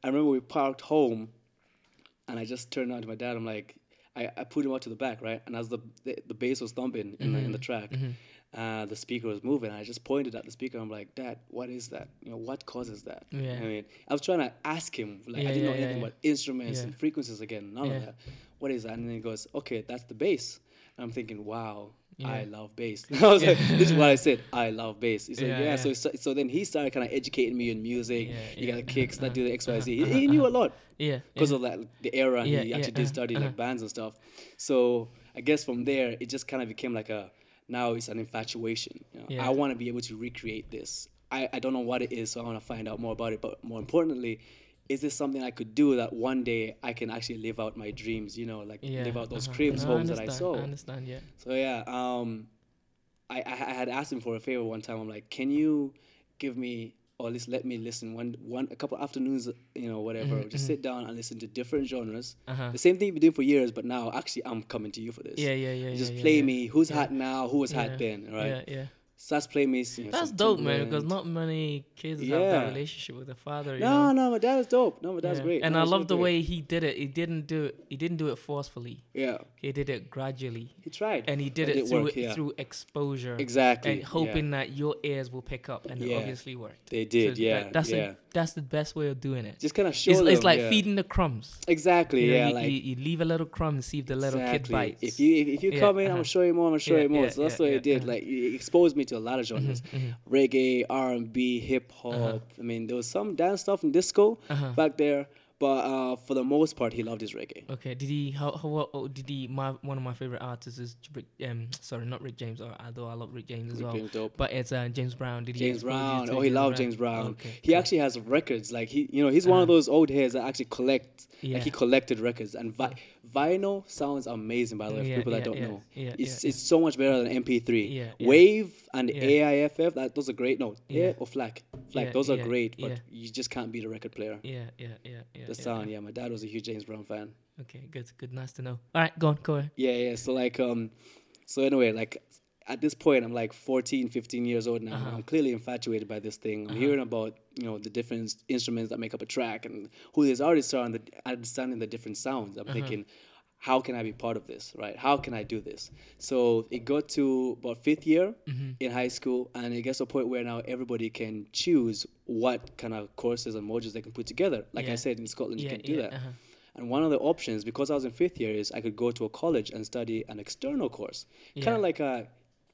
Speaker 1: I remember we parked home and I just turned on to my dad. I'm like, I, I put him out to the back, right? And as the the, the bass was thumping in, the, in
Speaker 2: Mm-hmm.
Speaker 1: the track, uh, the speaker was moving. I just pointed at the speaker. I'm like, Dad, what is that? You know, what causes that?
Speaker 2: Yeah.
Speaker 1: I mean, I was trying to ask him. Like,
Speaker 2: Yeah,
Speaker 1: I didn't know
Speaker 2: yeah, yeah,
Speaker 1: anything
Speaker 2: yeah.
Speaker 1: about instruments and frequencies again. None of that. What is that? And then he goes, Okay, that's the bass. And I'm thinking, Wow. I love bass. I was like, this is what I said. I love bass. He said,
Speaker 2: Yeah.
Speaker 1: So, so so then he started kind of educating me in music.
Speaker 2: Yeah,
Speaker 1: you got the kicks that do the X, Y, Z. He, he knew a lot
Speaker 2: Yeah.
Speaker 1: because of that the era he actually did study
Speaker 2: uh-huh.
Speaker 1: like bands and stuff so i guess from there it just kind of became like a now it's an infatuation you know?
Speaker 2: Yeah.
Speaker 1: i want to be able to recreate this I, I don't know what it is so i want to find out more about it but more importantly is this something i could do that one day i can actually live out my dreams you know like
Speaker 2: yeah.
Speaker 1: live out those
Speaker 2: uh-huh.
Speaker 1: cribs
Speaker 2: No,
Speaker 1: homes that i saw
Speaker 2: I understand. Yeah.
Speaker 1: so yeah, um, I, I I had asked him for a favor one time. I'm like, can you give me or at least let me listen one one a couple afternoons, you know, whatever. Just sit down and listen to different genres.
Speaker 2: Mm-hmm, Uh-huh.
Speaker 1: The same thing you've been doing for years, but now actually I'm coming to you for this.
Speaker 2: Yeah, yeah, yeah.
Speaker 1: You just
Speaker 2: yeah,
Speaker 1: play
Speaker 2: yeah,
Speaker 1: me who's hot now, who was hot then, right?
Speaker 2: Yeah, yeah.
Speaker 1: Starts playing.
Speaker 2: That's dope, man. Because not many kids have that relationship with their father. You
Speaker 1: No,
Speaker 2: know?
Speaker 1: no, my dad is dope. No, my dad's
Speaker 2: Yeah.
Speaker 1: great.
Speaker 2: And
Speaker 1: No,
Speaker 2: I love the
Speaker 1: great.
Speaker 2: way he did it. He didn't do it. He didn't do it forcefully.
Speaker 1: Yeah,
Speaker 2: He did it gradually,
Speaker 1: he tried.
Speaker 2: and he did
Speaker 1: It
Speaker 2: it through
Speaker 1: yeah.
Speaker 2: through exposure.
Speaker 1: exactly.
Speaker 2: And
Speaker 1: yeah.
Speaker 2: hoping that your ears will pick up, and it obviously worked.
Speaker 1: they did.
Speaker 2: So
Speaker 1: yeah,
Speaker 2: that- that's
Speaker 1: yeah.
Speaker 2: The, that's the best way of doing it.
Speaker 1: just kind of show
Speaker 2: It's,
Speaker 1: them.
Speaker 2: it's like
Speaker 1: yeah.
Speaker 2: feeding the crumbs.
Speaker 1: Exactly.
Speaker 2: You know,
Speaker 1: yeah,
Speaker 2: you,
Speaker 1: like
Speaker 2: you, you leave a little crumb and see if the little kid
Speaker 1: Exactly.
Speaker 2: bites.
Speaker 1: If you if, if you
Speaker 2: Yeah,
Speaker 1: come in, I'm
Speaker 2: uh-huh.
Speaker 1: gonna show you more. I'm gonna show
Speaker 2: Yeah,
Speaker 1: you more. so that's what
Speaker 2: yeah,
Speaker 1: it did.
Speaker 2: uh-huh.
Speaker 1: Like it exposed me to a lot of genres,
Speaker 2: mhm.
Speaker 1: reggae, R and B, hip hop.
Speaker 2: Uh-huh.
Speaker 1: I mean, there was some dance stuff and disco
Speaker 2: Uh-huh.
Speaker 1: back there, but uh, for the most part, he loved his reggae.
Speaker 2: Okay. Did he? How? how oh, did he? My one of my favorite artists is Rick. Um, sorry, not Rick James. Or although I love Rick James as
Speaker 1: Rick
Speaker 2: well.
Speaker 1: James dope.
Speaker 2: But it's uh, James Brown. Did he?
Speaker 1: James Brown. Oh, he loved James Brown.
Speaker 2: Okay.
Speaker 1: He
Speaker 2: cool.
Speaker 1: actually has records. Like he, you know, he's one of
Speaker 2: Uh-huh.
Speaker 1: those old heads that actually collect.
Speaker 2: Yeah.
Speaker 1: Like he collected records, and vi- vinyl sounds amazing. By the way, for
Speaker 2: Yeah,
Speaker 1: people that
Speaker 2: yeah,
Speaker 1: don't
Speaker 2: yeah,
Speaker 1: know,
Speaker 2: yeah,
Speaker 1: it's it's so much better than MP3.
Speaker 2: Yeah, yeah.
Speaker 1: Wave and. AIFF, that those are great. No,
Speaker 2: Yeah.
Speaker 1: Or FLAC. FLAC, those are great, but you just can't beat a record player.
Speaker 2: Yeah, yeah, yeah, yeah.
Speaker 1: The sound,
Speaker 2: yeah.
Speaker 1: yeah. My dad was a huge James Brown fan.
Speaker 2: Okay, good, good, nice to know. All right, go on, go ahead.
Speaker 1: Yeah, yeah. So like, um, so anyway, like at this point, I'm like 14, 15 years old now.
Speaker 2: Uh-huh.
Speaker 1: I'm clearly infatuated by this thing. I'm hearing about you know the different instruments that make up a track and who these artists are and the, understanding the different sounds.
Speaker 2: Uh-huh.
Speaker 1: I'm thinking. How can I be part of this, right? How can I do this? So it got to about fifth year
Speaker 2: Mm-hmm.
Speaker 1: in high school, and it gets to a point where now everybody can choose what kind of courses and modules they can put together. Like I said, in Scotland, you can do
Speaker 2: yeah,
Speaker 1: that.
Speaker 2: uh-huh.
Speaker 1: And one of the options, because I was in fifth year, is I could go to a college and study an external course, kind of like a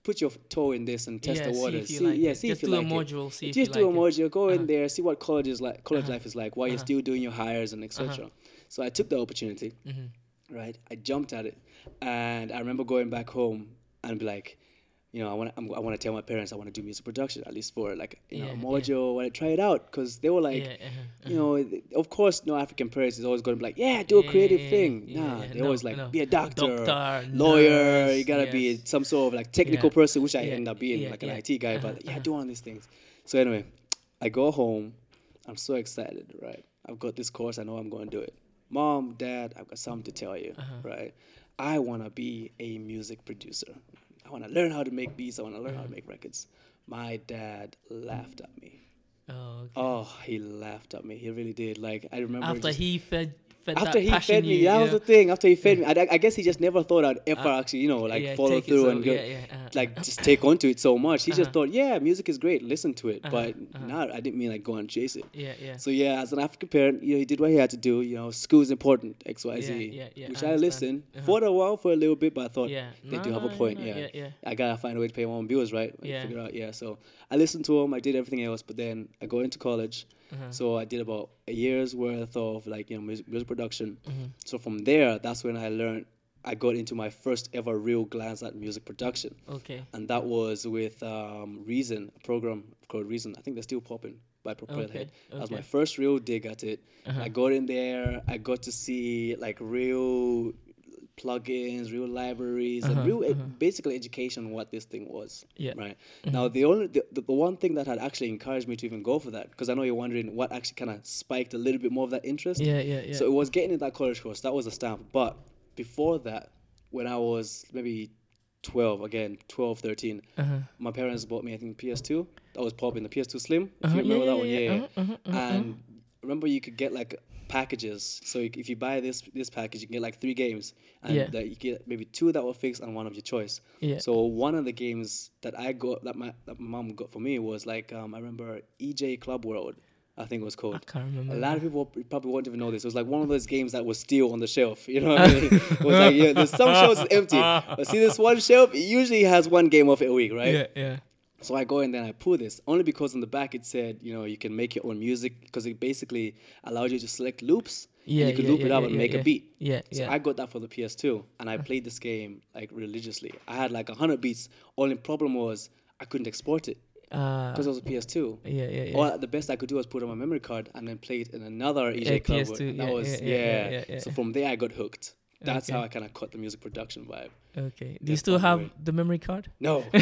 Speaker 1: put your toe in this and test
Speaker 2: yeah,
Speaker 1: the
Speaker 2: see
Speaker 1: waters.
Speaker 2: if you
Speaker 1: See,
Speaker 2: like
Speaker 1: yeah,
Speaker 2: it.
Speaker 1: see
Speaker 2: Just
Speaker 1: if you
Speaker 2: do
Speaker 1: like
Speaker 2: a
Speaker 1: it.
Speaker 2: module. See if
Speaker 1: Just do
Speaker 2: like
Speaker 1: a module. Go
Speaker 2: Uh-huh.
Speaker 1: in there, see what college is like. College
Speaker 2: Uh-huh.
Speaker 1: life is like. While you're
Speaker 2: Uh-huh.
Speaker 1: still doing your Highers and etc. So I took the opportunity.
Speaker 2: it. Mhm.
Speaker 1: Right, I jumped at it, and I remember going back home and be like, you know, I want to, I want to tell my parents I want to do music production at least for like you know
Speaker 2: Yeah,
Speaker 1: a
Speaker 2: yeah.
Speaker 1: I want to try it out because they were like,
Speaker 2: yeah, uh-huh,
Speaker 1: you know, of course, no African parents is always going to be like, yeah, do a creative thing. nah,
Speaker 2: yeah,
Speaker 1: they
Speaker 2: no,
Speaker 1: always like
Speaker 2: no.
Speaker 1: be a doctor,
Speaker 2: Doctor,
Speaker 1: lawyer.
Speaker 2: nurse,
Speaker 1: you gotta be some sort of like technical person, which I end up being like an. IT guy.
Speaker 2: Uh-huh,
Speaker 1: But yeah,
Speaker 2: uh-huh.
Speaker 1: do all these things. So anyway, I go home. I'm so excited. Right, I've got this course. I know I'm going to do it. Mom, Dad, I've got something to tell you.
Speaker 2: Uh-huh.
Speaker 1: Right, I want to be a music producer. I want to learn how to make beats. I want to learn how to mm. make records. My dad laughed at me.
Speaker 2: Oh, okay.
Speaker 1: Oh, he laughed at me. He really did. Like I remember
Speaker 2: After
Speaker 1: just-
Speaker 2: he fed, fed
Speaker 1: after he fed me,
Speaker 2: you,
Speaker 1: that
Speaker 2: you
Speaker 1: was the thing. After he fed me, I, I guess he just never thought I'd ever actually, you know, like
Speaker 2: Yeah,
Speaker 1: follow through
Speaker 2: so-
Speaker 1: and go.
Speaker 2: yeah, yeah, uh,
Speaker 1: like just take onto it so much. He
Speaker 2: Uh-huh.
Speaker 1: just thought, yeah, music is great, listen to it.
Speaker 2: Uh-huh,
Speaker 1: But
Speaker 2: uh-huh.
Speaker 1: not, I didn't mean like go and chase it.
Speaker 2: Yeah, yeah.
Speaker 1: So yeah, as an African parent, you know, he did what he had to do. You know, school is important, X, Y, Z.
Speaker 2: Yeah, yeah, yeah,
Speaker 1: Which
Speaker 2: I
Speaker 1: I, listened
Speaker 2: Uh-huh.
Speaker 1: for a while, for a little bit, but I thought
Speaker 2: yeah.
Speaker 1: they do have a point.
Speaker 2: no,
Speaker 1: yeah.
Speaker 2: yeah, yeah.
Speaker 1: I gotta find a way to pay my own bills, right?
Speaker 2: Yeah.
Speaker 1: Figure out, yeah. So I listened to them. I did everything else, but then I go into college.
Speaker 2: Uh-huh.
Speaker 1: So I did about a year's worth of like you know music, music production.
Speaker 2: Mhm.
Speaker 1: So from there, that's when I learned. I got into my first ever real glance at music production,
Speaker 2: Okay.
Speaker 1: and that was with um, Reason, a program called Reason. I think they're still popping by Propellerhead.
Speaker 2: Okay.
Speaker 1: That was my first real dig at it.
Speaker 2: Uh-huh.
Speaker 1: I got in there. I got to see like real plugins, real libraries,
Speaker 2: Uh-huh,
Speaker 1: and real
Speaker 2: uh-huh.
Speaker 1: basically education on what this thing was.
Speaker 2: Yeah.
Speaker 1: Right.
Speaker 2: Mhm.
Speaker 1: Now the only the, the, one thing that had actually encouraged me to even go for that because I know you're wondering what actually kind of spiked a little bit more of that interest.
Speaker 2: Yeah, yeah, yeah.
Speaker 1: So it was getting in that college course. That was a stamp. But before that, when I was maybe 12, again, 12, 13,
Speaker 2: uh-huh.
Speaker 1: my parents bought me, I think, PS2. That was popping, the PS2 Slim. If
Speaker 2: Uh-huh,
Speaker 1: you remember
Speaker 2: yeah,
Speaker 1: that one,
Speaker 2: yeah,
Speaker 1: yeah.
Speaker 2: yeah. Uh-huh, uh-huh, uh-huh.
Speaker 1: And remember, you could get like packages. So if you buy this this package, you can get like three games, and
Speaker 2: Yeah.
Speaker 1: that you get maybe two that were fixed and one of your choice.
Speaker 2: Yeah.
Speaker 1: So one of the games that I got that my that my mom got for me was like um, I remember eJay ClubWorld, I think it was called.
Speaker 2: I can't remember.
Speaker 1: A lot of people probably won't even know this. It was like one of those games that was still on the shelf. You know what I mean? it was like yeah, there's some shelves empty. But see this one shelf, it usually has one game of it a week, right?
Speaker 2: Yeah, yeah.
Speaker 1: So I go and I pull this only because on the back it said, you know, you can make your own music because it basically allowed you to select loops.
Speaker 2: Yeah,
Speaker 1: and you could
Speaker 2: yeah,
Speaker 1: loop
Speaker 2: yeah,
Speaker 1: it up
Speaker 2: yeah,
Speaker 1: and make a beat.
Speaker 2: Yeah,
Speaker 1: So. I got that for the PS2 and I played this game like religiously. I had like 100 beats. Only problem was I couldn't export it
Speaker 2: Uh,
Speaker 1: because it was a PS2.
Speaker 2: yeah, yeah, yeah.
Speaker 1: Or the best I could do was put it on my memory card and then play it in another eJay
Speaker 2: Yeah,
Speaker 1: Club.
Speaker 2: PS2,
Speaker 1: that was
Speaker 2: yeah,
Speaker 1: So from there I got hooked. That's how I kind of caught the music production vibe.
Speaker 2: okay. Do you still have
Speaker 1: right.
Speaker 2: the memory card?
Speaker 1: No,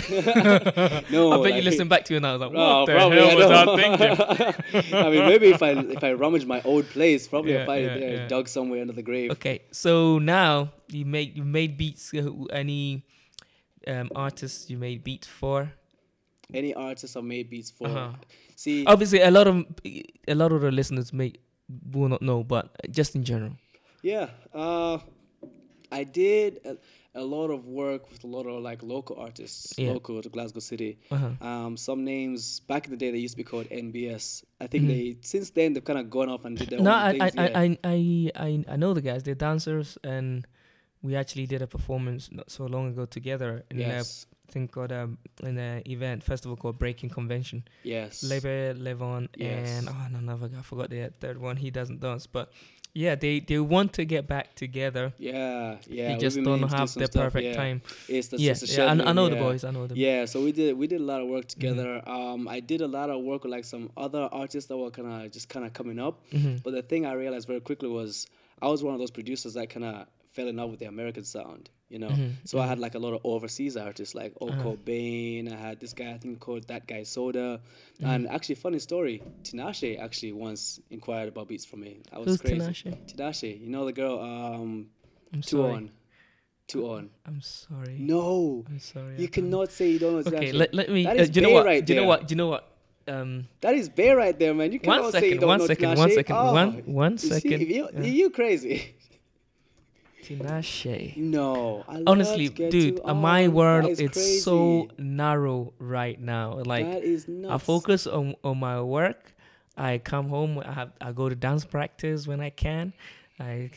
Speaker 1: no.
Speaker 2: I bet you listen back to it now. I was like, what
Speaker 1: Oh,
Speaker 2: the
Speaker 1: probably,
Speaker 2: hell
Speaker 1: I
Speaker 2: was I thinking?
Speaker 1: I mean, maybe if I if I rummage my old place, probably
Speaker 2: Yeah,
Speaker 1: I'll find
Speaker 2: yeah,
Speaker 1: it there,
Speaker 2: yeah.
Speaker 1: dug somewhere under the grave.
Speaker 2: Okay, so now you make you made beats. Uh, any um, artists you made beats for?
Speaker 1: Any artist I've made beats for.
Speaker 2: Uh-huh.
Speaker 1: See,
Speaker 2: Obviously, a lot of a lot of the listeners may will not know, but just in general.
Speaker 1: yeah, uh, I did a, a lot of work with a lot of like local artists,
Speaker 2: Yeah.
Speaker 1: local to Glasgow City.
Speaker 2: Uh-huh.
Speaker 1: Um, some names back in the day they used to be called NBS. I think
Speaker 2: Mhm.
Speaker 1: they since then they've kind of gone off and did their
Speaker 2: No,
Speaker 1: own
Speaker 2: I, I,
Speaker 1: yeah.
Speaker 2: I, I, I, I know the guys. They're dancers, and we actually did a performance not so long ago together in
Speaker 1: yes,
Speaker 2: a thing called um in an event festival called Breaking Convention.
Speaker 1: yes,
Speaker 2: Lebe, Levon,
Speaker 1: Yes.
Speaker 2: and oh no, another guy. I forgot the third one. He doesn't dance, but yeah, they they want to get back together.
Speaker 1: yeah, yeah.
Speaker 2: they just don't
Speaker 1: to do
Speaker 2: have the
Speaker 1: stuff,
Speaker 2: perfect
Speaker 1: yeah.
Speaker 2: time.
Speaker 1: It's the,
Speaker 2: Yeah,
Speaker 1: it's
Speaker 2: yeah, I, I know the boys. I know them.
Speaker 1: Yeah, so we did we did a lot of work
Speaker 2: Mm-hmm.
Speaker 1: together. Um, I did a lot of work with like some other artists that were kind of just kind of coming up.
Speaker 2: hmm
Speaker 1: But the thing I realized very quickly was I was one of those producers that kind of fell in love with the American sound, you know.
Speaker 2: Mhm,
Speaker 1: So I had like a lot of overseas artists like Oko
Speaker 2: Uh-huh.
Speaker 1: Bane. I had this guy I think called that guy Soda,
Speaker 2: Mm-hmm.
Speaker 1: and actually funny story, Tinashe actually once inquired about beats from me. I was
Speaker 2: Who's
Speaker 1: crazy.
Speaker 2: Tinashe?
Speaker 1: Tinashe, you know the girl um
Speaker 2: I'm
Speaker 1: two
Speaker 2: sorry.
Speaker 1: on, two on.
Speaker 2: I'm sorry.
Speaker 1: No,
Speaker 2: I'm sorry. I
Speaker 1: you
Speaker 2: don't-
Speaker 1: cannot say you don't know
Speaker 2: Okay, let, let me.
Speaker 1: That
Speaker 2: Uh, do you know what?
Speaker 1: right
Speaker 2: do you know what? Do you know what? Um,
Speaker 1: That is Bay right there, man. You
Speaker 2: one
Speaker 1: cannot say you don't
Speaker 2: One
Speaker 1: know
Speaker 2: second.
Speaker 1: Tinashe.
Speaker 2: One second.
Speaker 1: Oh,
Speaker 2: One one
Speaker 1: you you, you crazy.
Speaker 2: Tinashe.
Speaker 1: No, I
Speaker 2: Honestly, dude, uh, my
Speaker 1: oh,
Speaker 2: world it's so narrow right now. Like I focus on on my work. I come home. I have I go to dance practice when I can. I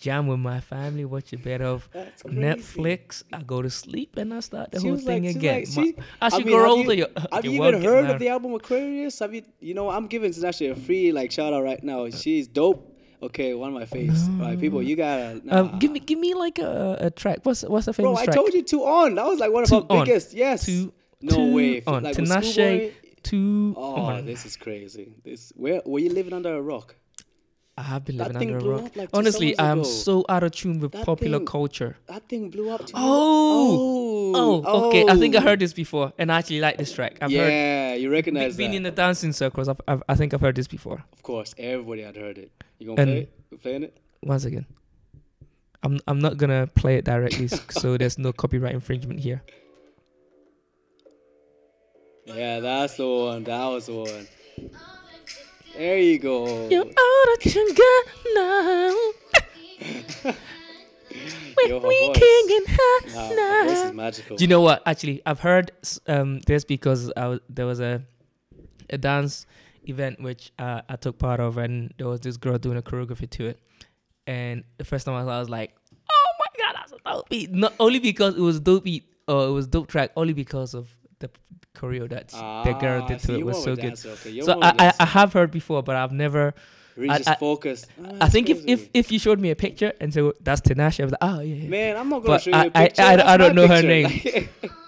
Speaker 2: jam with my family, watch a bit of Netflix. I go to sleep and I start the
Speaker 1: She
Speaker 2: whole thing
Speaker 1: like-
Speaker 2: again.
Speaker 1: like- she-
Speaker 2: As
Speaker 1: I
Speaker 2: you
Speaker 1: mean,
Speaker 2: grow
Speaker 1: have
Speaker 2: older,
Speaker 1: you- Have
Speaker 2: you
Speaker 1: even heard of the album Aquarius? Have you? You know, I'm giving Tinashe a free like shout out right now. She's dope. Okay, one of my faves. Right, people, you gotta. Nah.
Speaker 2: Um, give me, give me like a, a track. What's what's the
Speaker 1: Bro,
Speaker 2: famous
Speaker 1: I
Speaker 2: track?
Speaker 1: told you two on. That was like one of
Speaker 2: Two On.
Speaker 1: biggest. Yes.
Speaker 2: Two-
Speaker 1: no
Speaker 2: two
Speaker 1: way.
Speaker 2: on.
Speaker 1: Like
Speaker 2: Tinashe, Two
Speaker 1: Oh,
Speaker 2: on.
Speaker 1: this is crazy. This where were you living under a rock?
Speaker 2: I have been living under a rock.
Speaker 1: like
Speaker 2: Honestly, I am so out of tune with
Speaker 1: That
Speaker 2: popular
Speaker 1: thing-
Speaker 2: culture.
Speaker 1: That thing blew up.
Speaker 2: Oh!
Speaker 1: oh,
Speaker 2: Oh, okay. I think I heard this before, and I actually like this track. I've heard
Speaker 1: yeah, you recognize
Speaker 2: being
Speaker 1: that.
Speaker 2: in the dancing circles. I've, I've, I think I've heard this before.
Speaker 1: of course, everybody had heard it. You gonna
Speaker 2: And-
Speaker 1: play it? Playing it?
Speaker 2: Once again, I'm I'm not gonna play it directly, so there's no copyright infringement here.
Speaker 1: Yeah, that's the one. That was the one. There you go.
Speaker 2: You're all that you got now.
Speaker 1: Yo, her
Speaker 2: we
Speaker 1: voice.
Speaker 2: can't get high
Speaker 1: Nah, her voice is magical.
Speaker 2: Do you know what? Actually, I've heard um, this because I was, there was a a dance event which uh, I took part of, and there was this girl doing a choreography to it. And the first time I was, I was like, "Oh my god, that's a dope beat!" Not only because it was dope beat or it was dope track, only because of the choreo that the girl
Speaker 1: Ah,
Speaker 2: did to it was so good.
Speaker 1: Okay.
Speaker 2: So I, I, I have heard before, but I've never.
Speaker 1: Really
Speaker 2: I-
Speaker 1: just
Speaker 2: I-
Speaker 1: focused. Ah,
Speaker 2: I think if, if if you showed me a picture and so that's Tinashe, I was like, oh yeah. yeah.
Speaker 1: Man, I'm not gonna
Speaker 2: But
Speaker 1: show you
Speaker 2: I-
Speaker 1: a
Speaker 2: I-
Speaker 1: picture.
Speaker 2: I-
Speaker 1: that's
Speaker 2: I don't know her
Speaker 1: picture.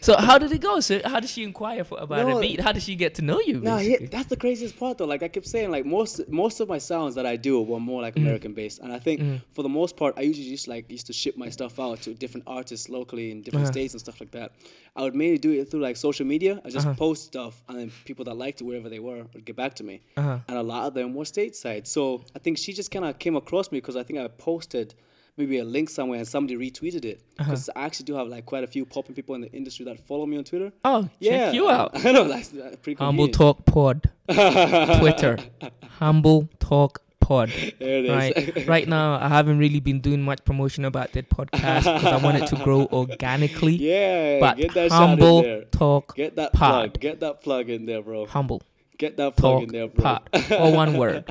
Speaker 2: So how did it go? So how did she inquire for, about
Speaker 1: No,
Speaker 2: a beat? How did she get to know you?
Speaker 1: No, that's the craziest part though. Like I kept saying, like most most of my sounds that I do were more like American based, and I think
Speaker 2: Mm.
Speaker 1: for the most part, I usually just like used to ship my stuff out to different artists locally in different
Speaker 2: Uh-huh.
Speaker 1: states and stuff like that. I would mainly do it through like social media. I just
Speaker 2: Uh-huh.
Speaker 1: post stuff, and then people that liked it wherever they were would get back to me,
Speaker 2: Uh-huh.
Speaker 1: and a lot of them were stateside. So I think she just kind of came across me because I think I posted. Maybe a link somewhere and somebody retweeted it
Speaker 2: Uh-huh.
Speaker 1: because I actually do have like quite a few popping people in the industry that follow me on Twitter.
Speaker 2: Oh,
Speaker 1: Yeah,
Speaker 2: check you out.
Speaker 1: I know, that's uh, pretty
Speaker 2: Humble. Talk Pod, Twitter. Humble Talk Pod.
Speaker 1: There it is.
Speaker 2: Right, right now, I haven't really been doing much promotion about that podcast because I want it to grow organically.
Speaker 1: Yeah,
Speaker 2: but
Speaker 1: get that
Speaker 2: Humble. Talk
Speaker 1: Get that
Speaker 2: Pod.
Speaker 1: plug. Get that plug in there, bro.
Speaker 2: Humble
Speaker 1: Get that plug
Speaker 2: Talk
Speaker 1: in there, bro.
Speaker 2: Pod. All one word.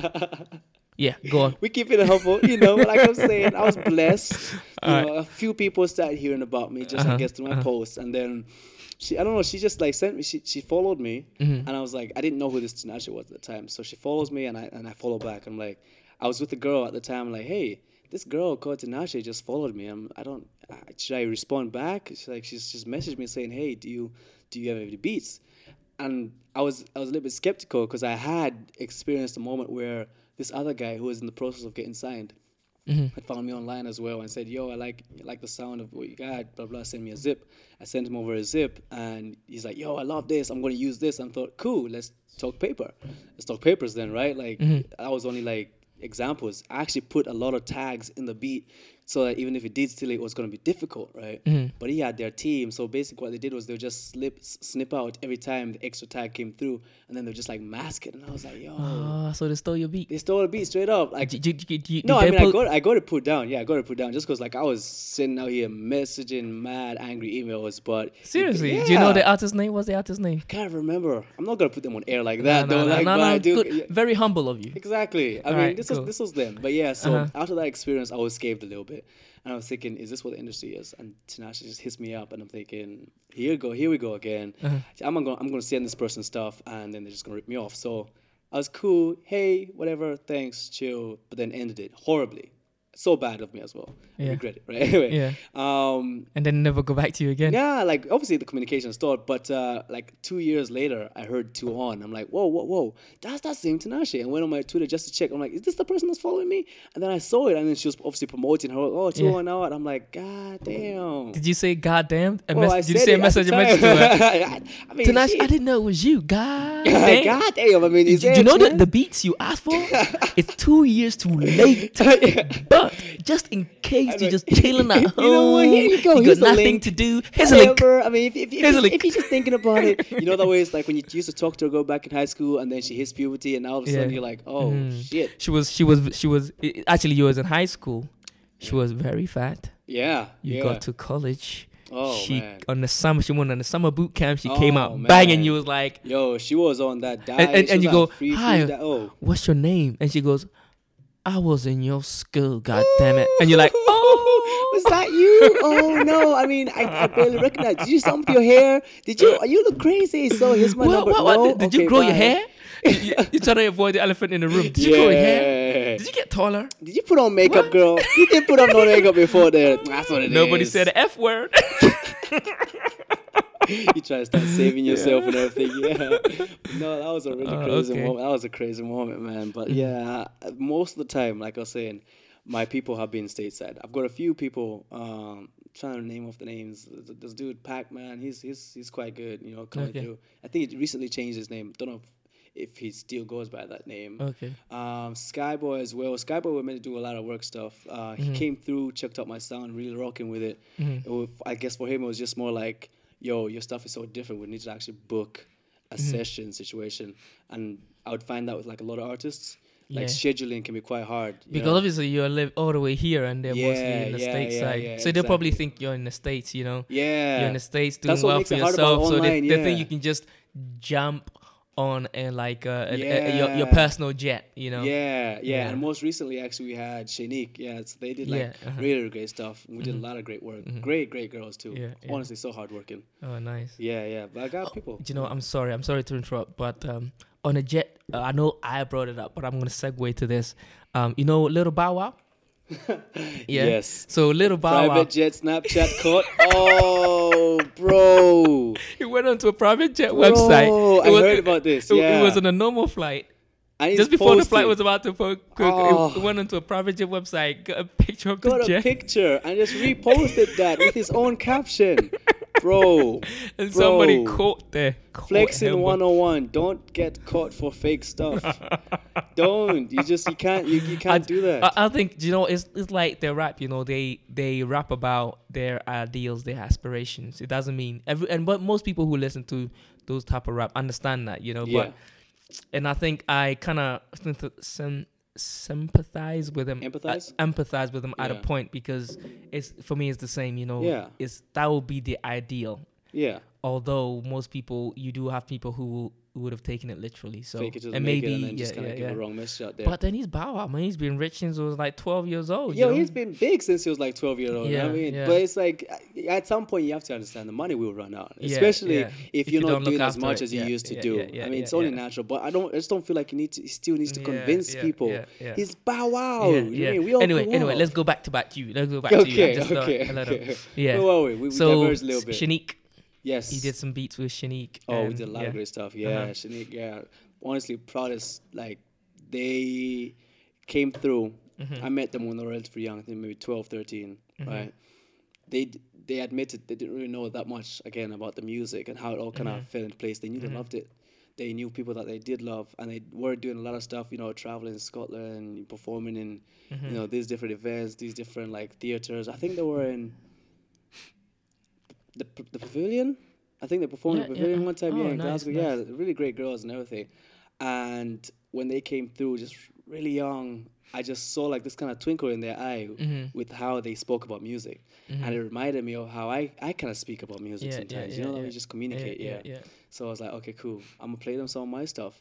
Speaker 2: Yeah, go on.
Speaker 1: we keep it humble, you know. Like I'm saying, I was blessed. You know, a few people started hearing about me just,
Speaker 2: Uh-huh,
Speaker 1: I guess, through my
Speaker 2: uh-huh.
Speaker 1: posts, and then she, I don't know, she just like sent me. She, she followed me,
Speaker 2: Mhm.
Speaker 1: and I was like, I didn't know who this Tinashe was at the time, so she follows me, and I and I follow back. I'm like, I was with a girl at the time, like, hey, this girl called Tinashe just followed me. I'm, I don't, uh, should I respond back? She's like, she's just messaged me saying, hey, do you, do you have any beats? and I was I was a little bit skeptical because I had experienced a moment where this other guy who was in the process of getting signed
Speaker 2: Mhm.
Speaker 1: had found me online as well and said, "Yo, I like I like the sound of what you got." Blah blah. Send me a zip. I sent him over a zip, and he's like, "Yo, I love this. I'm gonna use this." And I thought, "Cool, let's talk paper. Let's talk papers then, right?" Like
Speaker 2: Mhm.
Speaker 1: that was only like examples. I actually put a lot of tags in the beat so that even if it did steal it, it was gonna be difficult, right?
Speaker 2: Mhm.
Speaker 1: But he had their team, so basically what they did was they would just slip snip out every time the extra tag came through, and then they would just like mask it. And I was like, "Yo."
Speaker 2: Ah, so they stole your beat.
Speaker 1: they stole the beat straight up. Like
Speaker 2: Did, did, did, did,
Speaker 1: no, I mean, I got, I got it put down. Yeah, I got it put down just because, like, I was sitting out here messaging mad, angry emails. But
Speaker 2: Seriously, do you know the artist's name? What's the artist's name?
Speaker 1: I can't remember. I'm not gonna put them on air like that,
Speaker 2: no,
Speaker 1: though.
Speaker 2: no,
Speaker 1: like,
Speaker 2: no, no,
Speaker 1: do. yeah,
Speaker 2: Very humble of you.
Speaker 1: exactly. I mean,
Speaker 2: Alright,
Speaker 1: this
Speaker 2: cool.
Speaker 1: was this was them. But yeah, so
Speaker 2: Uh-huh.
Speaker 1: after that experience, I was scathed a little bit, and I was thinking, is this what the industry is? And Tinashe just hits me up, and I'm thinking, here we go, here we go again.
Speaker 2: Uh-huh.
Speaker 1: I'm gonna I'm gonna send this person stuff, and then they're just gonna rip me off. So I was cool. Hey, whatever, thanks, chill. But then ended it horribly. So bad of me as well.
Speaker 2: Yeah.
Speaker 1: regret it. Right. Anyway.
Speaker 2: Yeah.
Speaker 1: Um.
Speaker 2: And then never go back to you again.
Speaker 1: Yeah, like obviously the communication stalled, but uh, like two years later, I heard two on. I'm like, whoa, whoa, whoa, that's that same Tinashe. And went on my Twitter just to check. I'm like, is this the person that's following me? And then I saw it, and then she was obviously promoting her. Oh, two
Speaker 2: Yeah.
Speaker 1: on out. I'm like, god damn.
Speaker 2: Did you say goddamn? A
Speaker 1: Well, I
Speaker 2: did you say a message, a message to her?
Speaker 1: I mean,
Speaker 2: Tinashe. I didn't know it was you. God damn.
Speaker 1: God damn. I mean, is
Speaker 2: Do you know the, the beats you asked for? it's two years too late. But just in case you're just chilling at home,
Speaker 1: You know what? Here you go.
Speaker 2: got
Speaker 1: Here's a
Speaker 2: nothing
Speaker 1: link.
Speaker 2: to do. Here's a link.
Speaker 1: I mean, if, if, if, if, if you're just thinking about it, you know that way it's like when you used to talk to a girl back in high school and then she hits puberty and all of a sudden
Speaker 2: Yeah.
Speaker 1: you're like, oh
Speaker 2: Mhm.
Speaker 1: shit.
Speaker 2: She was, she was, she was. Actually, you was in high school. She was very fat.
Speaker 1: Yeah.
Speaker 2: You
Speaker 1: yeah.
Speaker 2: got to college.
Speaker 1: oh
Speaker 2: she
Speaker 1: man.
Speaker 2: on the summer. She went on the summer boot camp. She came
Speaker 1: Oh,
Speaker 2: out banging. You was like,
Speaker 1: Yo, she was on that diet.
Speaker 2: and-
Speaker 1: She
Speaker 2: and you
Speaker 1: on
Speaker 2: go,
Speaker 1: free
Speaker 2: "Hi."
Speaker 1: diet. Oh.
Speaker 2: "What's your name?" And she goes, "I was in your school. God damn it!" And you're like, "Oh,
Speaker 1: Was that you? Oh no! I mean, I, I barely recognize. Did you stump your hair? Did you? You look crazy. So here's my
Speaker 2: What,
Speaker 1: number.
Speaker 2: what, what?
Speaker 1: No?
Speaker 2: Did, did you
Speaker 1: Okay,
Speaker 2: grow your hair? you, you, you trying to avoid the elephant in the room. Did you grow your hair? Did you get taller?
Speaker 1: Did you put on makeup, girl? You didn't put on no makeup before there. That's what it is.
Speaker 2: Nobody said the F word.
Speaker 1: you try to start saving yourself and everything. Yeah. No, that was a really
Speaker 2: Uh,
Speaker 1: crazy
Speaker 2: okay. Mm-hmm.
Speaker 1: moment. That was a crazy moment, man. But yeah, most of the time, like I was saying, my people have been stateside. I've got a few people. Um, trying to name off the names. This- This dude, Pac Man, he's he's he's quite good. You know, coming
Speaker 2: Okay.
Speaker 1: through. I think he recently changed his name. Don't know if, if he still goes by that name.
Speaker 2: okay.
Speaker 1: Um, Skyboy as well. Skyboy we're meant to do a lot of work stuff. Uh, he
Speaker 2: Mhm.
Speaker 1: came through, checked out my sound, really rocking with it.
Speaker 2: Mhm.
Speaker 1: It wa- I guess for him it was just more like, yo, your stuff is so different. We need to actually book a
Speaker 2: Mhm.
Speaker 1: session situation, and I would find that with like a lot of artists. like
Speaker 2: Yeah.
Speaker 1: scheduling can be quite hard.
Speaker 2: Because
Speaker 1: know?
Speaker 2: obviously you live all the way here and they're mostly in the
Speaker 1: yeah,
Speaker 2: states
Speaker 1: yeah,
Speaker 2: side.
Speaker 1: yeah,
Speaker 2: so they'll probably think you're in the states, you know.
Speaker 1: yeah,
Speaker 2: You're in the states doing well for yourself. so they, they think you can just jump on and like uh, a- a- your your personal jet, you know.
Speaker 1: yeah, yeah,
Speaker 2: Yeah.
Speaker 1: And most recently, actually, we had Shanique. Yeah, so they did like
Speaker 2: Yeah, uh-huh.
Speaker 1: really great stuff. We did
Speaker 2: Mhm.
Speaker 1: a lot of great work.
Speaker 2: Mhm.
Speaker 1: Great, great girls too.
Speaker 2: Yeah, yeah.
Speaker 1: Honestly, so hardworking.
Speaker 2: Oh, nice.
Speaker 1: Yeah, yeah. But I got people.
Speaker 2: Do you know? I'm sorry. I'm sorry to interrupt, but um, on a jet, uh, I know I brought it up, but I'm gonna segue to this. Um, you know, little Bow Wow. Yeah.
Speaker 1: Yes.
Speaker 2: So little Bow Wow,
Speaker 1: Private jet Snapchat caught. Oh, bro.
Speaker 2: he went onto a private jet
Speaker 1: Bro,
Speaker 2: website.
Speaker 1: I heard about this,
Speaker 2: It,
Speaker 1: yeah.
Speaker 2: it was on a normal flight. Just before the flight was about to cook,
Speaker 1: Oh.
Speaker 2: it went onto a private jet website, got a picture of
Speaker 1: got
Speaker 2: the
Speaker 1: a picture and just reposted that with his own caption. Bro,
Speaker 2: and somebody caught there. caught
Speaker 1: flexing
Speaker 2: him.
Speaker 1: 101. Don't get caught for fake stuff. Don't. You just you can't you, you can't
Speaker 2: I-
Speaker 1: do that.
Speaker 2: I, I think you know it's it's like they rap. You know they they rap about their ideals, their aspirations. It doesn't mean every and but most people who listen to those type of rap understand that. You know,
Speaker 1: yeah.
Speaker 2: but and I think I kind of sim- sympathize with them,
Speaker 1: Empathize?
Speaker 2: uh, empathize with them at a point because it's for me it's the same. You know,
Speaker 1: Yeah.
Speaker 2: it's that would be the ideal.
Speaker 1: Yeah.
Speaker 2: Although most people, you do have people who, would have taken it literally. So
Speaker 1: it
Speaker 2: and maybe
Speaker 1: and
Speaker 2: yeah, yeah,
Speaker 1: give
Speaker 2: yeah.
Speaker 1: a wrong message out there.
Speaker 2: But then he's Bow Wow, man. He's been rich since he was like 12 years old.
Speaker 1: Yo,
Speaker 2: you know?
Speaker 1: he's been big since he was like 12 years old. you know I mean?
Speaker 2: yeah.
Speaker 1: But it's like at some point you have to understand the money will run out, especially
Speaker 2: yeah.
Speaker 1: if
Speaker 2: If
Speaker 1: you're
Speaker 2: you
Speaker 1: not doing as much
Speaker 2: it.
Speaker 1: as you
Speaker 2: Yeah,
Speaker 1: used to
Speaker 2: yeah,
Speaker 1: do.
Speaker 2: yeah, yeah,
Speaker 1: I mean,
Speaker 2: yeah,
Speaker 1: it's only
Speaker 2: yeah.
Speaker 1: natural, but I don't. I just don't feel like he needs. To, he still needs to
Speaker 2: Yeah,
Speaker 1: convince
Speaker 2: yeah,
Speaker 1: people.
Speaker 2: yeah, yeah.
Speaker 1: He's Bow Wow.
Speaker 2: Yeah,
Speaker 1: You
Speaker 2: yeah.
Speaker 1: mean we all
Speaker 2: anyway, anyway, let's go back to back to you. Let's go back to you.
Speaker 1: Okay, okay.
Speaker 2: Yeah. So
Speaker 1: diverged a little bit.
Speaker 2: Shanique,
Speaker 1: yes.
Speaker 2: he did some beats with Shanique.
Speaker 1: Oh, we did a lot
Speaker 2: yeah.
Speaker 1: of great stuff. Yeah,
Speaker 2: Uh-huh.
Speaker 1: Shanique. Yeah, honestly, proudest. Like they came through.
Speaker 2: Mm-hmm.
Speaker 1: I met them when they were relatively young. I think maybe 12, 13,
Speaker 2: Mm-hmm.
Speaker 1: right? They they admitted they didn't really know that much again about the music and how it all kind
Speaker 2: Mm-hmm.
Speaker 1: of fell into place. They knew they loved it. They knew people that they did love, and they were doing a lot of stuff. You know, traveling in Scotland, performing in
Speaker 2: Mm-hmm.
Speaker 1: you know these different events, these different like theaters. I think they were in the the pavilion. I think they performed
Speaker 2: Yeah,
Speaker 1: in the
Speaker 2: yeah.
Speaker 1: pavilion one time.
Speaker 2: Oh,
Speaker 1: yeah, in
Speaker 2: nice,
Speaker 1: Glasgow. Yeah, really great girls and everything. And when they came through, just really young, I just saw like this kind of twinkle in their eye
Speaker 2: Mm-hmm.
Speaker 1: with how they spoke about music, and it reminded me of how I I kind of speak about music
Speaker 2: Yeah, yeah,
Speaker 1: sometimes.
Speaker 2: yeah,
Speaker 1: you know,
Speaker 2: yeah.
Speaker 1: we just communicate. Yeah,
Speaker 2: yeah, yeah.
Speaker 1: So I was like, okay, cool. I'm gonna play them some of my stuff,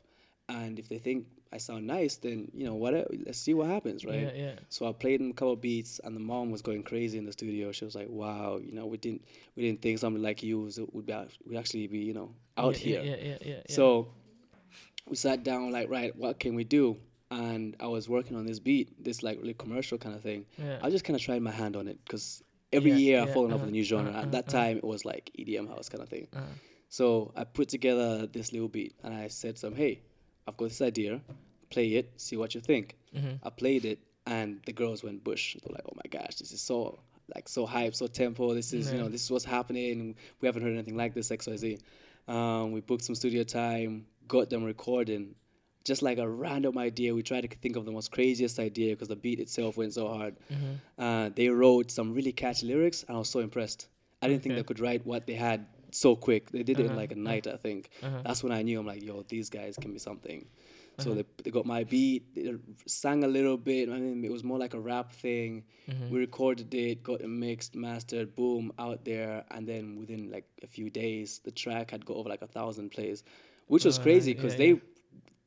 Speaker 1: and if they think I sound nice, then you know what? Let's see what happens, right?
Speaker 2: Yeah, yeah.
Speaker 1: So I played them a couple beats, and the mom was going crazy in the studio. She was like, "Wow, you know, we didn't we didn't think something like you was, would be would actually be you know out
Speaker 2: yeah,
Speaker 1: here."
Speaker 2: Yeah, yeah, yeah. yeah.
Speaker 1: So we sat down like, right, what can we do? And I was working on this beat, this like really commercial kind of thing.
Speaker 2: Yeah.
Speaker 1: I just kind of tried my hand on it because every
Speaker 2: Yeah,
Speaker 1: year I fall in love
Speaker 2: uh-huh,
Speaker 1: with a new genre.
Speaker 2: uh-huh,
Speaker 1: At that
Speaker 2: uh-huh.
Speaker 1: time, it was like EDM house kind of thing.
Speaker 2: Uh,
Speaker 1: So I put together this little beat and I said to them, hey, I've got this idea, play it, see what you think.
Speaker 2: mm-hmm.
Speaker 1: I played it and the girls went bush. They're like, oh my gosh, this is so like so hype, so tempo. This is you know this is what's happening. We haven't heard anything like this X Y Z. Um, we booked some studio time, got them recording. Just like a random idea, we tried to think of the most craziest idea because the beat itself went so hard.
Speaker 2: Mm-hmm.
Speaker 1: Uh, they wrote some really catchy lyrics, and I was so impressed. I didn't think they could write what they had so quick. They did it in
Speaker 2: Uh-huh,
Speaker 1: like a night, I think.
Speaker 2: Uh-huh.
Speaker 1: That's when I knew I'm like, yo, these guys can be something. So
Speaker 2: Uh-huh.
Speaker 1: they, they got my beat, they sang a little bit. I mean, it was more like a rap thing.
Speaker 2: Mm-hmm.
Speaker 1: We recorded it, got it mixed, mastered, boom, out there. And then within like a few days, the track had got over like a thousand plays, which was
Speaker 2: Uh,
Speaker 1: crazy because
Speaker 2: yeah,
Speaker 1: they
Speaker 2: yeah.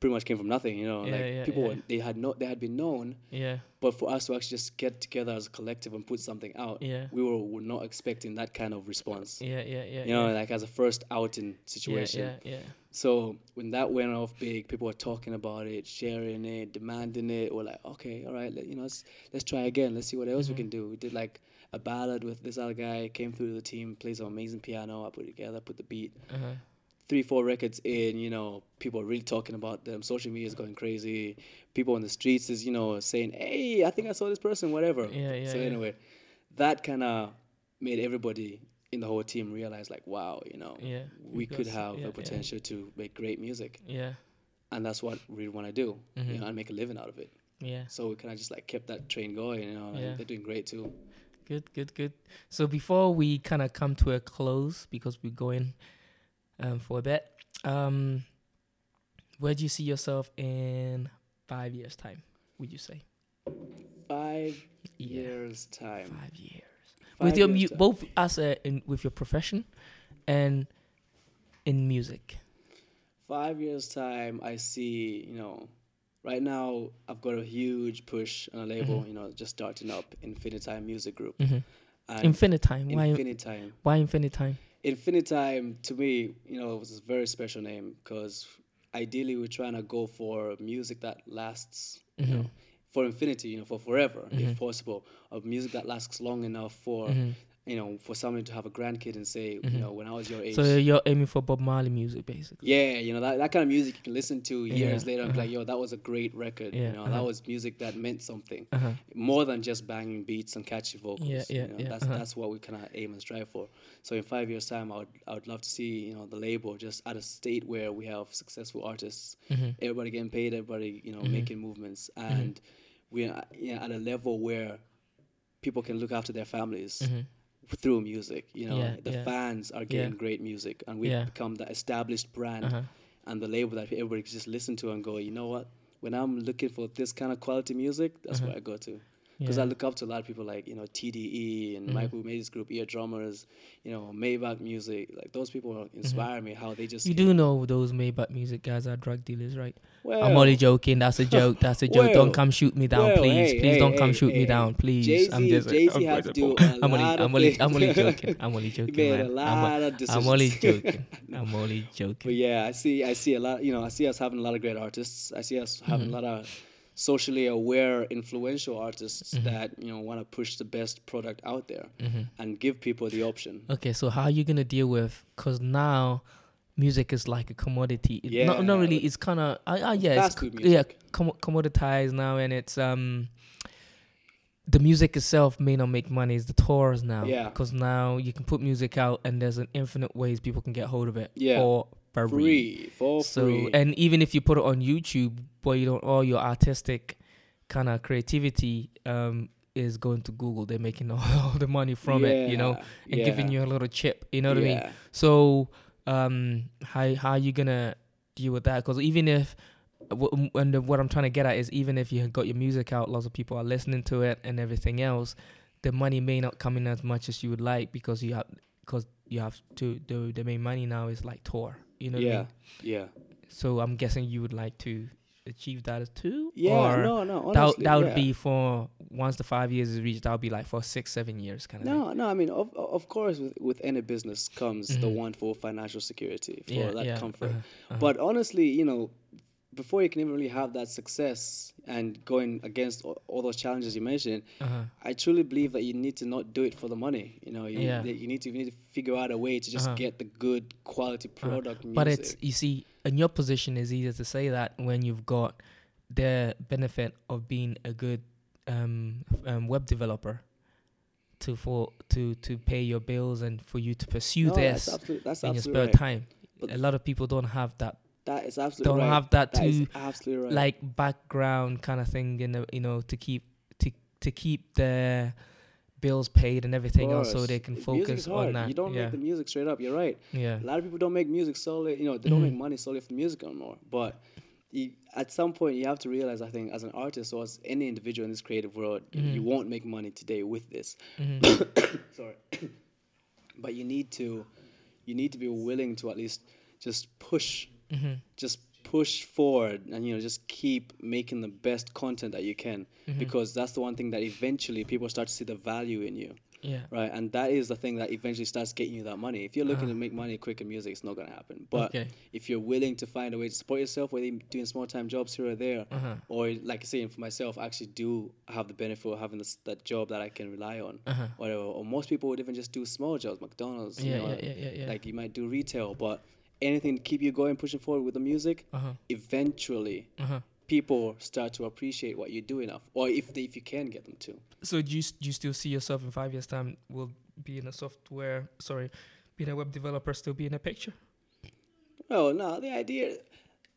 Speaker 1: Pretty much came from nothing. You know,
Speaker 2: Yeah,
Speaker 1: like
Speaker 2: yeah,
Speaker 1: people
Speaker 2: yeah.
Speaker 1: were, they had no, they had been known,
Speaker 2: Yeah,
Speaker 1: but for us to actually just get together as a collective and put something out,
Speaker 2: yeah,
Speaker 1: we were, were not expecting that kind of response.
Speaker 2: yeah, yeah, yeah.
Speaker 1: You know, like as a first outing situation.
Speaker 2: yeah, yeah.
Speaker 1: So when that went off big, people were talking about it, sharing it, demanding it. We're like, okay, all right, let, you know, let's let's try again. Let's see what else we can do. We did like a ballad with this other guy. Came through the team, plays an amazing piano. I put it together, put the beat.
Speaker 2: Uh-huh.
Speaker 1: Three, four records in, you know, people are really talking about them. Social media is going crazy. People on the streets is, you know, saying, hey, I think I saw this person, whatever.
Speaker 2: Yeah, yeah,
Speaker 1: So
Speaker 2: yeah.
Speaker 1: anyway, that kind of made everybody in the whole team realize, like, wow, you know,
Speaker 2: Yeah,
Speaker 1: we could have
Speaker 2: yeah, yeah.
Speaker 1: the potential to make great music
Speaker 2: Yeah,
Speaker 1: and that's what we want to do
Speaker 2: Mm-hmm.
Speaker 1: you know and make a living out of it
Speaker 2: yeah.
Speaker 1: so we kind of just like kept that train going you know and
Speaker 2: Yeah.
Speaker 1: they're doing great too
Speaker 2: Good, good, good. So before we kind of come to a close, because we're going um, for a bit, um, where do you see yourself in five years time? Would you say?
Speaker 1: Five
Speaker 2: Yeah,
Speaker 1: years time.
Speaker 2: five years.
Speaker 1: Five
Speaker 2: with your mu-
Speaker 1: time.
Speaker 2: both as a in with your profession, and in music.
Speaker 1: five years time i see you know right now i've got a huge push on a label
Speaker 2: Mm-hmm.
Speaker 1: you know just starting up infinitime music group
Speaker 2: hmm
Speaker 1: and
Speaker 2: Infinitime. Why?
Speaker 1: infinitime
Speaker 2: why Infinitime?
Speaker 1: Infinitime to me you know was a very special name because ideally we're trying to go for music that lasts you mm-hmm. know for infinity you know for forever if mm-hmm. possible of music that lasts long enough for mm-hmm. You know for someone to have a grandkid and say you know when i was your age
Speaker 2: So you're aiming for Bob Marley music, basically.
Speaker 1: Yeah, you know that, that kind of music you can listen to years
Speaker 2: Yeah,
Speaker 1: later and be like, "Yo, that was a great record."
Speaker 2: Yeah,
Speaker 1: you know,
Speaker 2: uh-huh.
Speaker 1: that was music that meant something
Speaker 2: Uh-huh.
Speaker 1: more than just banging beats and catchy vocals.
Speaker 2: Yeah, yeah,
Speaker 1: you know,
Speaker 2: yeah,
Speaker 1: That's
Speaker 2: uh-huh.
Speaker 1: that's what we kind of aim and strive for. So in five years' time, I would I would love to see you know the label just at a state where we have successful artists,
Speaker 2: Mm-hmm.
Speaker 1: everybody getting paid, everybody you know making movements, and we're you know, at a level where people can look after their families. Through music, you know.
Speaker 2: Yeah,
Speaker 1: the
Speaker 2: yeah.
Speaker 1: fans are
Speaker 2: Yeah.
Speaker 1: getting great music, and we've
Speaker 2: Yeah.
Speaker 1: become the established brand
Speaker 2: Uh-huh.
Speaker 1: and the label that everybody can just listen to and go, you know what? When I'm looking for this kind of quality music, that's where I go to. Because I
Speaker 2: Uh-huh.
Speaker 1: Look up to a lot of people like, you know, TDE and Michael who made his group Ear Drummers, you know, Maybach Music. Like those people inspire me how they just.
Speaker 2: You do know those Maybach music guys are drug dealers, right?
Speaker 1: well,
Speaker 2: I'm only joking. That's a joke. That's a joke.
Speaker 1: Well,
Speaker 2: don't come shoot me down,
Speaker 1: well,
Speaker 2: please.
Speaker 1: hey,
Speaker 2: please
Speaker 1: hey,
Speaker 2: don't come
Speaker 1: hey,
Speaker 2: shoot me down, please.
Speaker 1: Jay-Z,
Speaker 2: I'm just.
Speaker 1: Jay-Z
Speaker 2: I'm,
Speaker 1: had to
Speaker 2: I'm only. I'm only. I'm only joking. I'm only
Speaker 1: He
Speaker 2: joking,
Speaker 1: made
Speaker 2: man.
Speaker 1: a
Speaker 2: I'm,
Speaker 1: lot of
Speaker 2: I'm only joking. I'm only joking.
Speaker 1: But yeah, I see. I see a lot. You know, I see us having a lot of great artists. I see us having
Speaker 2: Mm-hmm.
Speaker 1: a lot of socially aware, influential artists
Speaker 2: Mm-hmm.
Speaker 1: that you know want to push the best product out there and give people the option.
Speaker 2: Okay, so how are you gonna deal with? Cause now, music is like a commodity. It- not, not really. It's kind of. Uh, uh, yeah,
Speaker 1: fast
Speaker 2: it's, yeah, com- commoditized now, and it's um. The music itself may not make money. It's the tours now.
Speaker 1: Yeah.
Speaker 2: Because now you can put music out, and there's an infinite ways people can get hold of it.
Speaker 1: Yeah.
Speaker 2: For free.
Speaker 1: Free for
Speaker 2: So
Speaker 1: free.
Speaker 2: and even if you put it on YouTube, boy, you don't all your artistic kind of creativity um is going to Google. They're making all, all the money from it, you know,
Speaker 1: Yeah,
Speaker 2: and giving you a little chip. You know what I mean? So um, how how are you gonna deal with that? Because even if w- and the- what I'm trying to get at is even if you got your music out, lots of people are listening to it and everything else, the money may not come in as much as you would like because you have because you have to the the main money now is like tour. You know what I
Speaker 1: Yeah,
Speaker 2: mean?
Speaker 1: yeah,
Speaker 2: So I'm guessing you would like to achieve that as too.
Speaker 1: yeah.
Speaker 2: Or
Speaker 1: no, no.
Speaker 2: that
Speaker 1: Honestly,
Speaker 2: that would
Speaker 1: yeah.
Speaker 2: be for once the five years is reached. That would be like for six seven years kind of.
Speaker 1: No, no. I mean, of of course, with, with any business comes the
Speaker 2: Mhm.
Speaker 1: want for financial security, for
Speaker 2: Yeah,
Speaker 1: that
Speaker 2: yeah,
Speaker 1: comfort.
Speaker 2: uh-huh, uh-huh.
Speaker 1: But honestly, you know, before you can even really have that success and going against all, all those challenges you mentioned,
Speaker 2: Uh-huh.
Speaker 1: I truly believe that you need to not do it for the money. You know, you,
Speaker 2: Yeah.
Speaker 1: you need to you need to figure out a way to just
Speaker 2: Uh-huh.
Speaker 1: get the good quality product music.
Speaker 2: But it's you see, in your position, is easier to say that when you've got the benefit of being a good um, um, web developer to for to to pay your bills and for you to pursue
Speaker 1: No,
Speaker 2: this
Speaker 1: That's absolutely, that's
Speaker 2: in your spare
Speaker 1: right.
Speaker 2: time.
Speaker 1: But
Speaker 2: a lot of people don't have that,
Speaker 1: That is absolutely
Speaker 2: don't
Speaker 1: right.
Speaker 2: have that
Speaker 1: That
Speaker 2: too,
Speaker 1: absolutely right.
Speaker 2: like background kind of thing, in the, you know, to keep to to keep their bills paid and everything else, so they can focus on that.
Speaker 1: You don't
Speaker 2: yeah,
Speaker 1: make the music straight up. You're right.
Speaker 2: yeah,
Speaker 1: A lot of people don't make music solely. You know, they don't make
Speaker 2: Mhm.
Speaker 1: money solely for the music anymore. But you, at some point, you have to realize. I think, as an artist or as any individual in this creative world, you- you
Speaker 2: Mhm.
Speaker 1: won't make money today with this.
Speaker 2: Mhm.
Speaker 1: Sorry, but you need to, you need to be willing to at least just push,
Speaker 2: Mhm.
Speaker 1: just push forward, and you know, just keep making the best content that you can,
Speaker 2: Mhm.
Speaker 1: because that's the one thing that eventually people start to see the value in you
Speaker 2: yeah,
Speaker 1: right? And that is the thing that eventually starts getting you that money. If you're looking
Speaker 2: Uh-huh.
Speaker 1: to make money quick in music, it's not gonna happen. But
Speaker 2: okay,
Speaker 1: if you're willing to find a way to support yourself, whether you're doing small time jobs here or there,
Speaker 2: uh-huh,
Speaker 1: or like I say for myself, I actually do have the benefit of having this, that job that I can rely on,
Speaker 2: uh-huh.
Speaker 1: whatever. Or most people would even just do small jobs, McDonald's, you know,
Speaker 2: yeah, yeah, yeah, yeah.
Speaker 1: like you might do retail, but anything to keep you going, pushing forward with the music.
Speaker 2: uh-huh,
Speaker 1: Eventually,
Speaker 2: uh-huh.
Speaker 1: people start to appreciate what you do enough, or if they, if you can get them to.
Speaker 2: So do you do you still see yourself in five years' time? Will be in a software, sorry, being a web developer, still be in a picture?
Speaker 1: Oh no, the idea,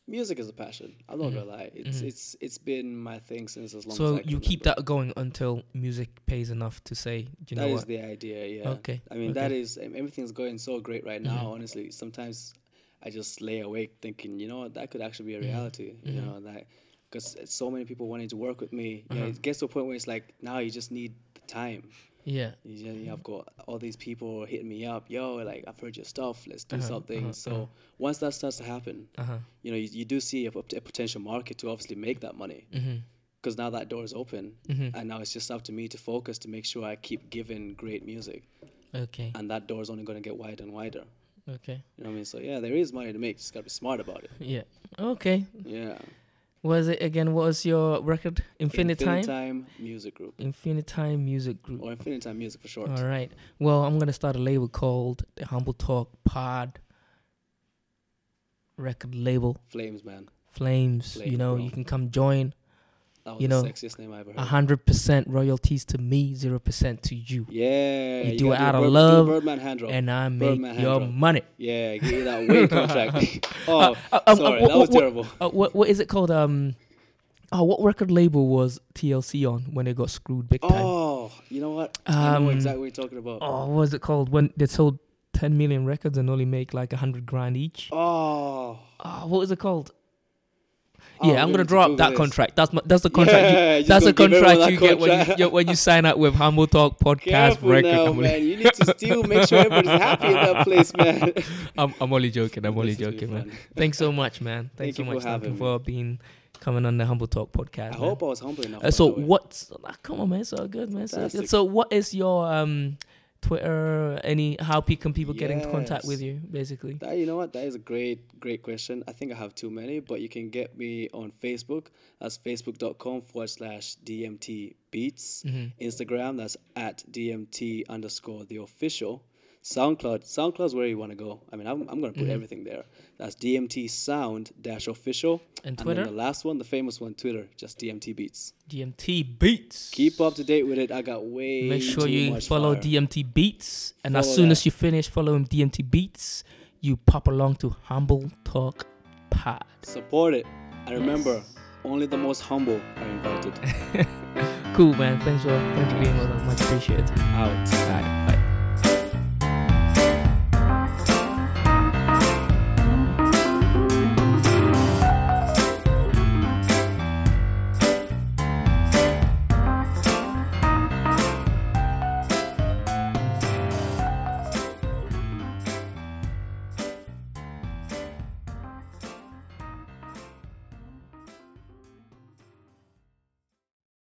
Speaker 1: music is a passion. I'm not
Speaker 2: Mhm.
Speaker 1: gonna lie. It's
Speaker 2: Mhm.
Speaker 1: it's it's been my thing since as long as
Speaker 2: So
Speaker 1: I
Speaker 2: you keep that going until music pays enough to say, "Do you
Speaker 1: That
Speaker 2: know
Speaker 1: is
Speaker 2: what?
Speaker 1: the idea. Yeah.
Speaker 2: Okay,
Speaker 1: I mean, that
Speaker 2: okay.
Speaker 1: is em- everything's going so great right now.
Speaker 2: Mhm.
Speaker 1: Honestly, sometimes I just lay awake thinking, you know, what, that could actually be a
Speaker 2: Mhm.
Speaker 1: reality. You
Speaker 2: Mhm.
Speaker 1: know that because so many people wanting to work with me. Yeah,
Speaker 2: Uh-huh.
Speaker 1: it gets to a point where it's like now you just need the time.
Speaker 2: Yeah.
Speaker 1: You just, you know, I've got all these people hitting me up, yo, like I've heard your stuff, let's do
Speaker 2: Uh-huh,
Speaker 1: something.
Speaker 2: uh-huh,
Speaker 1: so
Speaker 2: uh-huh.
Speaker 1: once that starts to happen,
Speaker 2: Uh huh.
Speaker 1: you know, you, you do see a, a potential market to obviously make that money because now that door is open,
Speaker 2: Mhm.
Speaker 1: and now it's just up to me to focus to make sure I keep giving great music,
Speaker 2: Okay.
Speaker 1: and that door is only going to get wider and wider.
Speaker 2: Okay.
Speaker 1: You know what I mean? So yeah, there is money to make. Just gotta be smart about it.
Speaker 2: Yeah. Okay.
Speaker 1: Yeah.
Speaker 2: Was it again? What was your record? Infinite, Time.
Speaker 1: Time Music Group
Speaker 2: Infinite Time Music Group.
Speaker 1: or Infinite Time Music for short.
Speaker 2: All right. Well, I'm gonna start a label called the Humble Talk Pod record label.
Speaker 1: Flames, man.
Speaker 2: Flames.
Speaker 1: Flames,
Speaker 2: you know,
Speaker 1: bro.
Speaker 2: you can come join.
Speaker 1: That was
Speaker 2: You
Speaker 1: the
Speaker 2: know,
Speaker 1: sexiest name I ever heard.
Speaker 2: A hundred percent royalties to me, zero percent to you,
Speaker 1: Yeah.
Speaker 2: You do
Speaker 1: gotta
Speaker 2: it out of
Speaker 1: Bird- do
Speaker 2: love,
Speaker 1: Birdman hand drop.
Speaker 2: and I make
Speaker 1: Birdman
Speaker 2: your money.
Speaker 1: Yeah, give you that weight contract. oh,
Speaker 2: Uh, um,
Speaker 1: sorry,
Speaker 2: uh,
Speaker 1: that was
Speaker 2: what-
Speaker 1: terrible.
Speaker 2: Uh, what what is it called? Um, oh, what record label was TLC on when they got screwed big time?
Speaker 1: Oh, you know what? I know
Speaker 2: Um,
Speaker 1: exactly what you're talking about.
Speaker 2: Oh, what was it called when they sold 10 million records and only make like a hundred grand each?
Speaker 1: Oh.
Speaker 2: Oh, what was it called? Yeah, I'm gonna
Speaker 1: to
Speaker 2: draw up that
Speaker 1: this.
Speaker 2: contract. That's my, that's the contract. you-
Speaker 1: Yeah, just
Speaker 2: that's the contract you
Speaker 1: that
Speaker 2: get when you, when you sign up with Humble Talk Podcast
Speaker 1: Careful
Speaker 2: record.
Speaker 1: now,
Speaker 2: only,
Speaker 1: man. You need to still make sure everybody's happy in that place, man.
Speaker 2: I'm, I'm only joking. I'm only
Speaker 1: This will be
Speaker 2: joking, man. Thanks so much, man. Thanks
Speaker 1: Thank
Speaker 2: so
Speaker 1: you
Speaker 2: much, Duncan,
Speaker 1: having
Speaker 2: for being coming on the Humble Talk podcast.
Speaker 1: I
Speaker 2: man.
Speaker 1: hope I was humble enough.
Speaker 2: Uh, so what's ah, come on, man? So good, man. So, good. So what is your um Twitter? Any how pe- can people get in contact with you? Basically,
Speaker 1: That you know what? That is a great, great question. I think I have too many, but you can get me on Facebook. That's facebook.com forward slash DMT Beats.
Speaker 2: Mhm.
Speaker 1: Instagram, that's at DMT underscore the official. SoundCloud, SoundCloud's where you want to go. I mean, I'm, I'm going to put
Speaker 2: Mhm.
Speaker 1: everything there. That's DMT Sound dash official.
Speaker 2: and
Speaker 1: And
Speaker 2: Twitter,
Speaker 1: then the last one, the famous one, Twitter, just DMT Beats.
Speaker 2: DMT Beats.
Speaker 1: Keep up to date with it. I got way
Speaker 2: Make sure you follow
Speaker 1: fire.
Speaker 2: DMT Beats, and as soon
Speaker 1: that.
Speaker 2: as you finish following DMT Beats, you pop along to Humble Talk Pod.
Speaker 1: Support it. And remember, only the most humble are invited.
Speaker 2: cool, man. Thanks for thanks for being with us. Much appreciated.
Speaker 1: Out.
Speaker 2: Right, bye.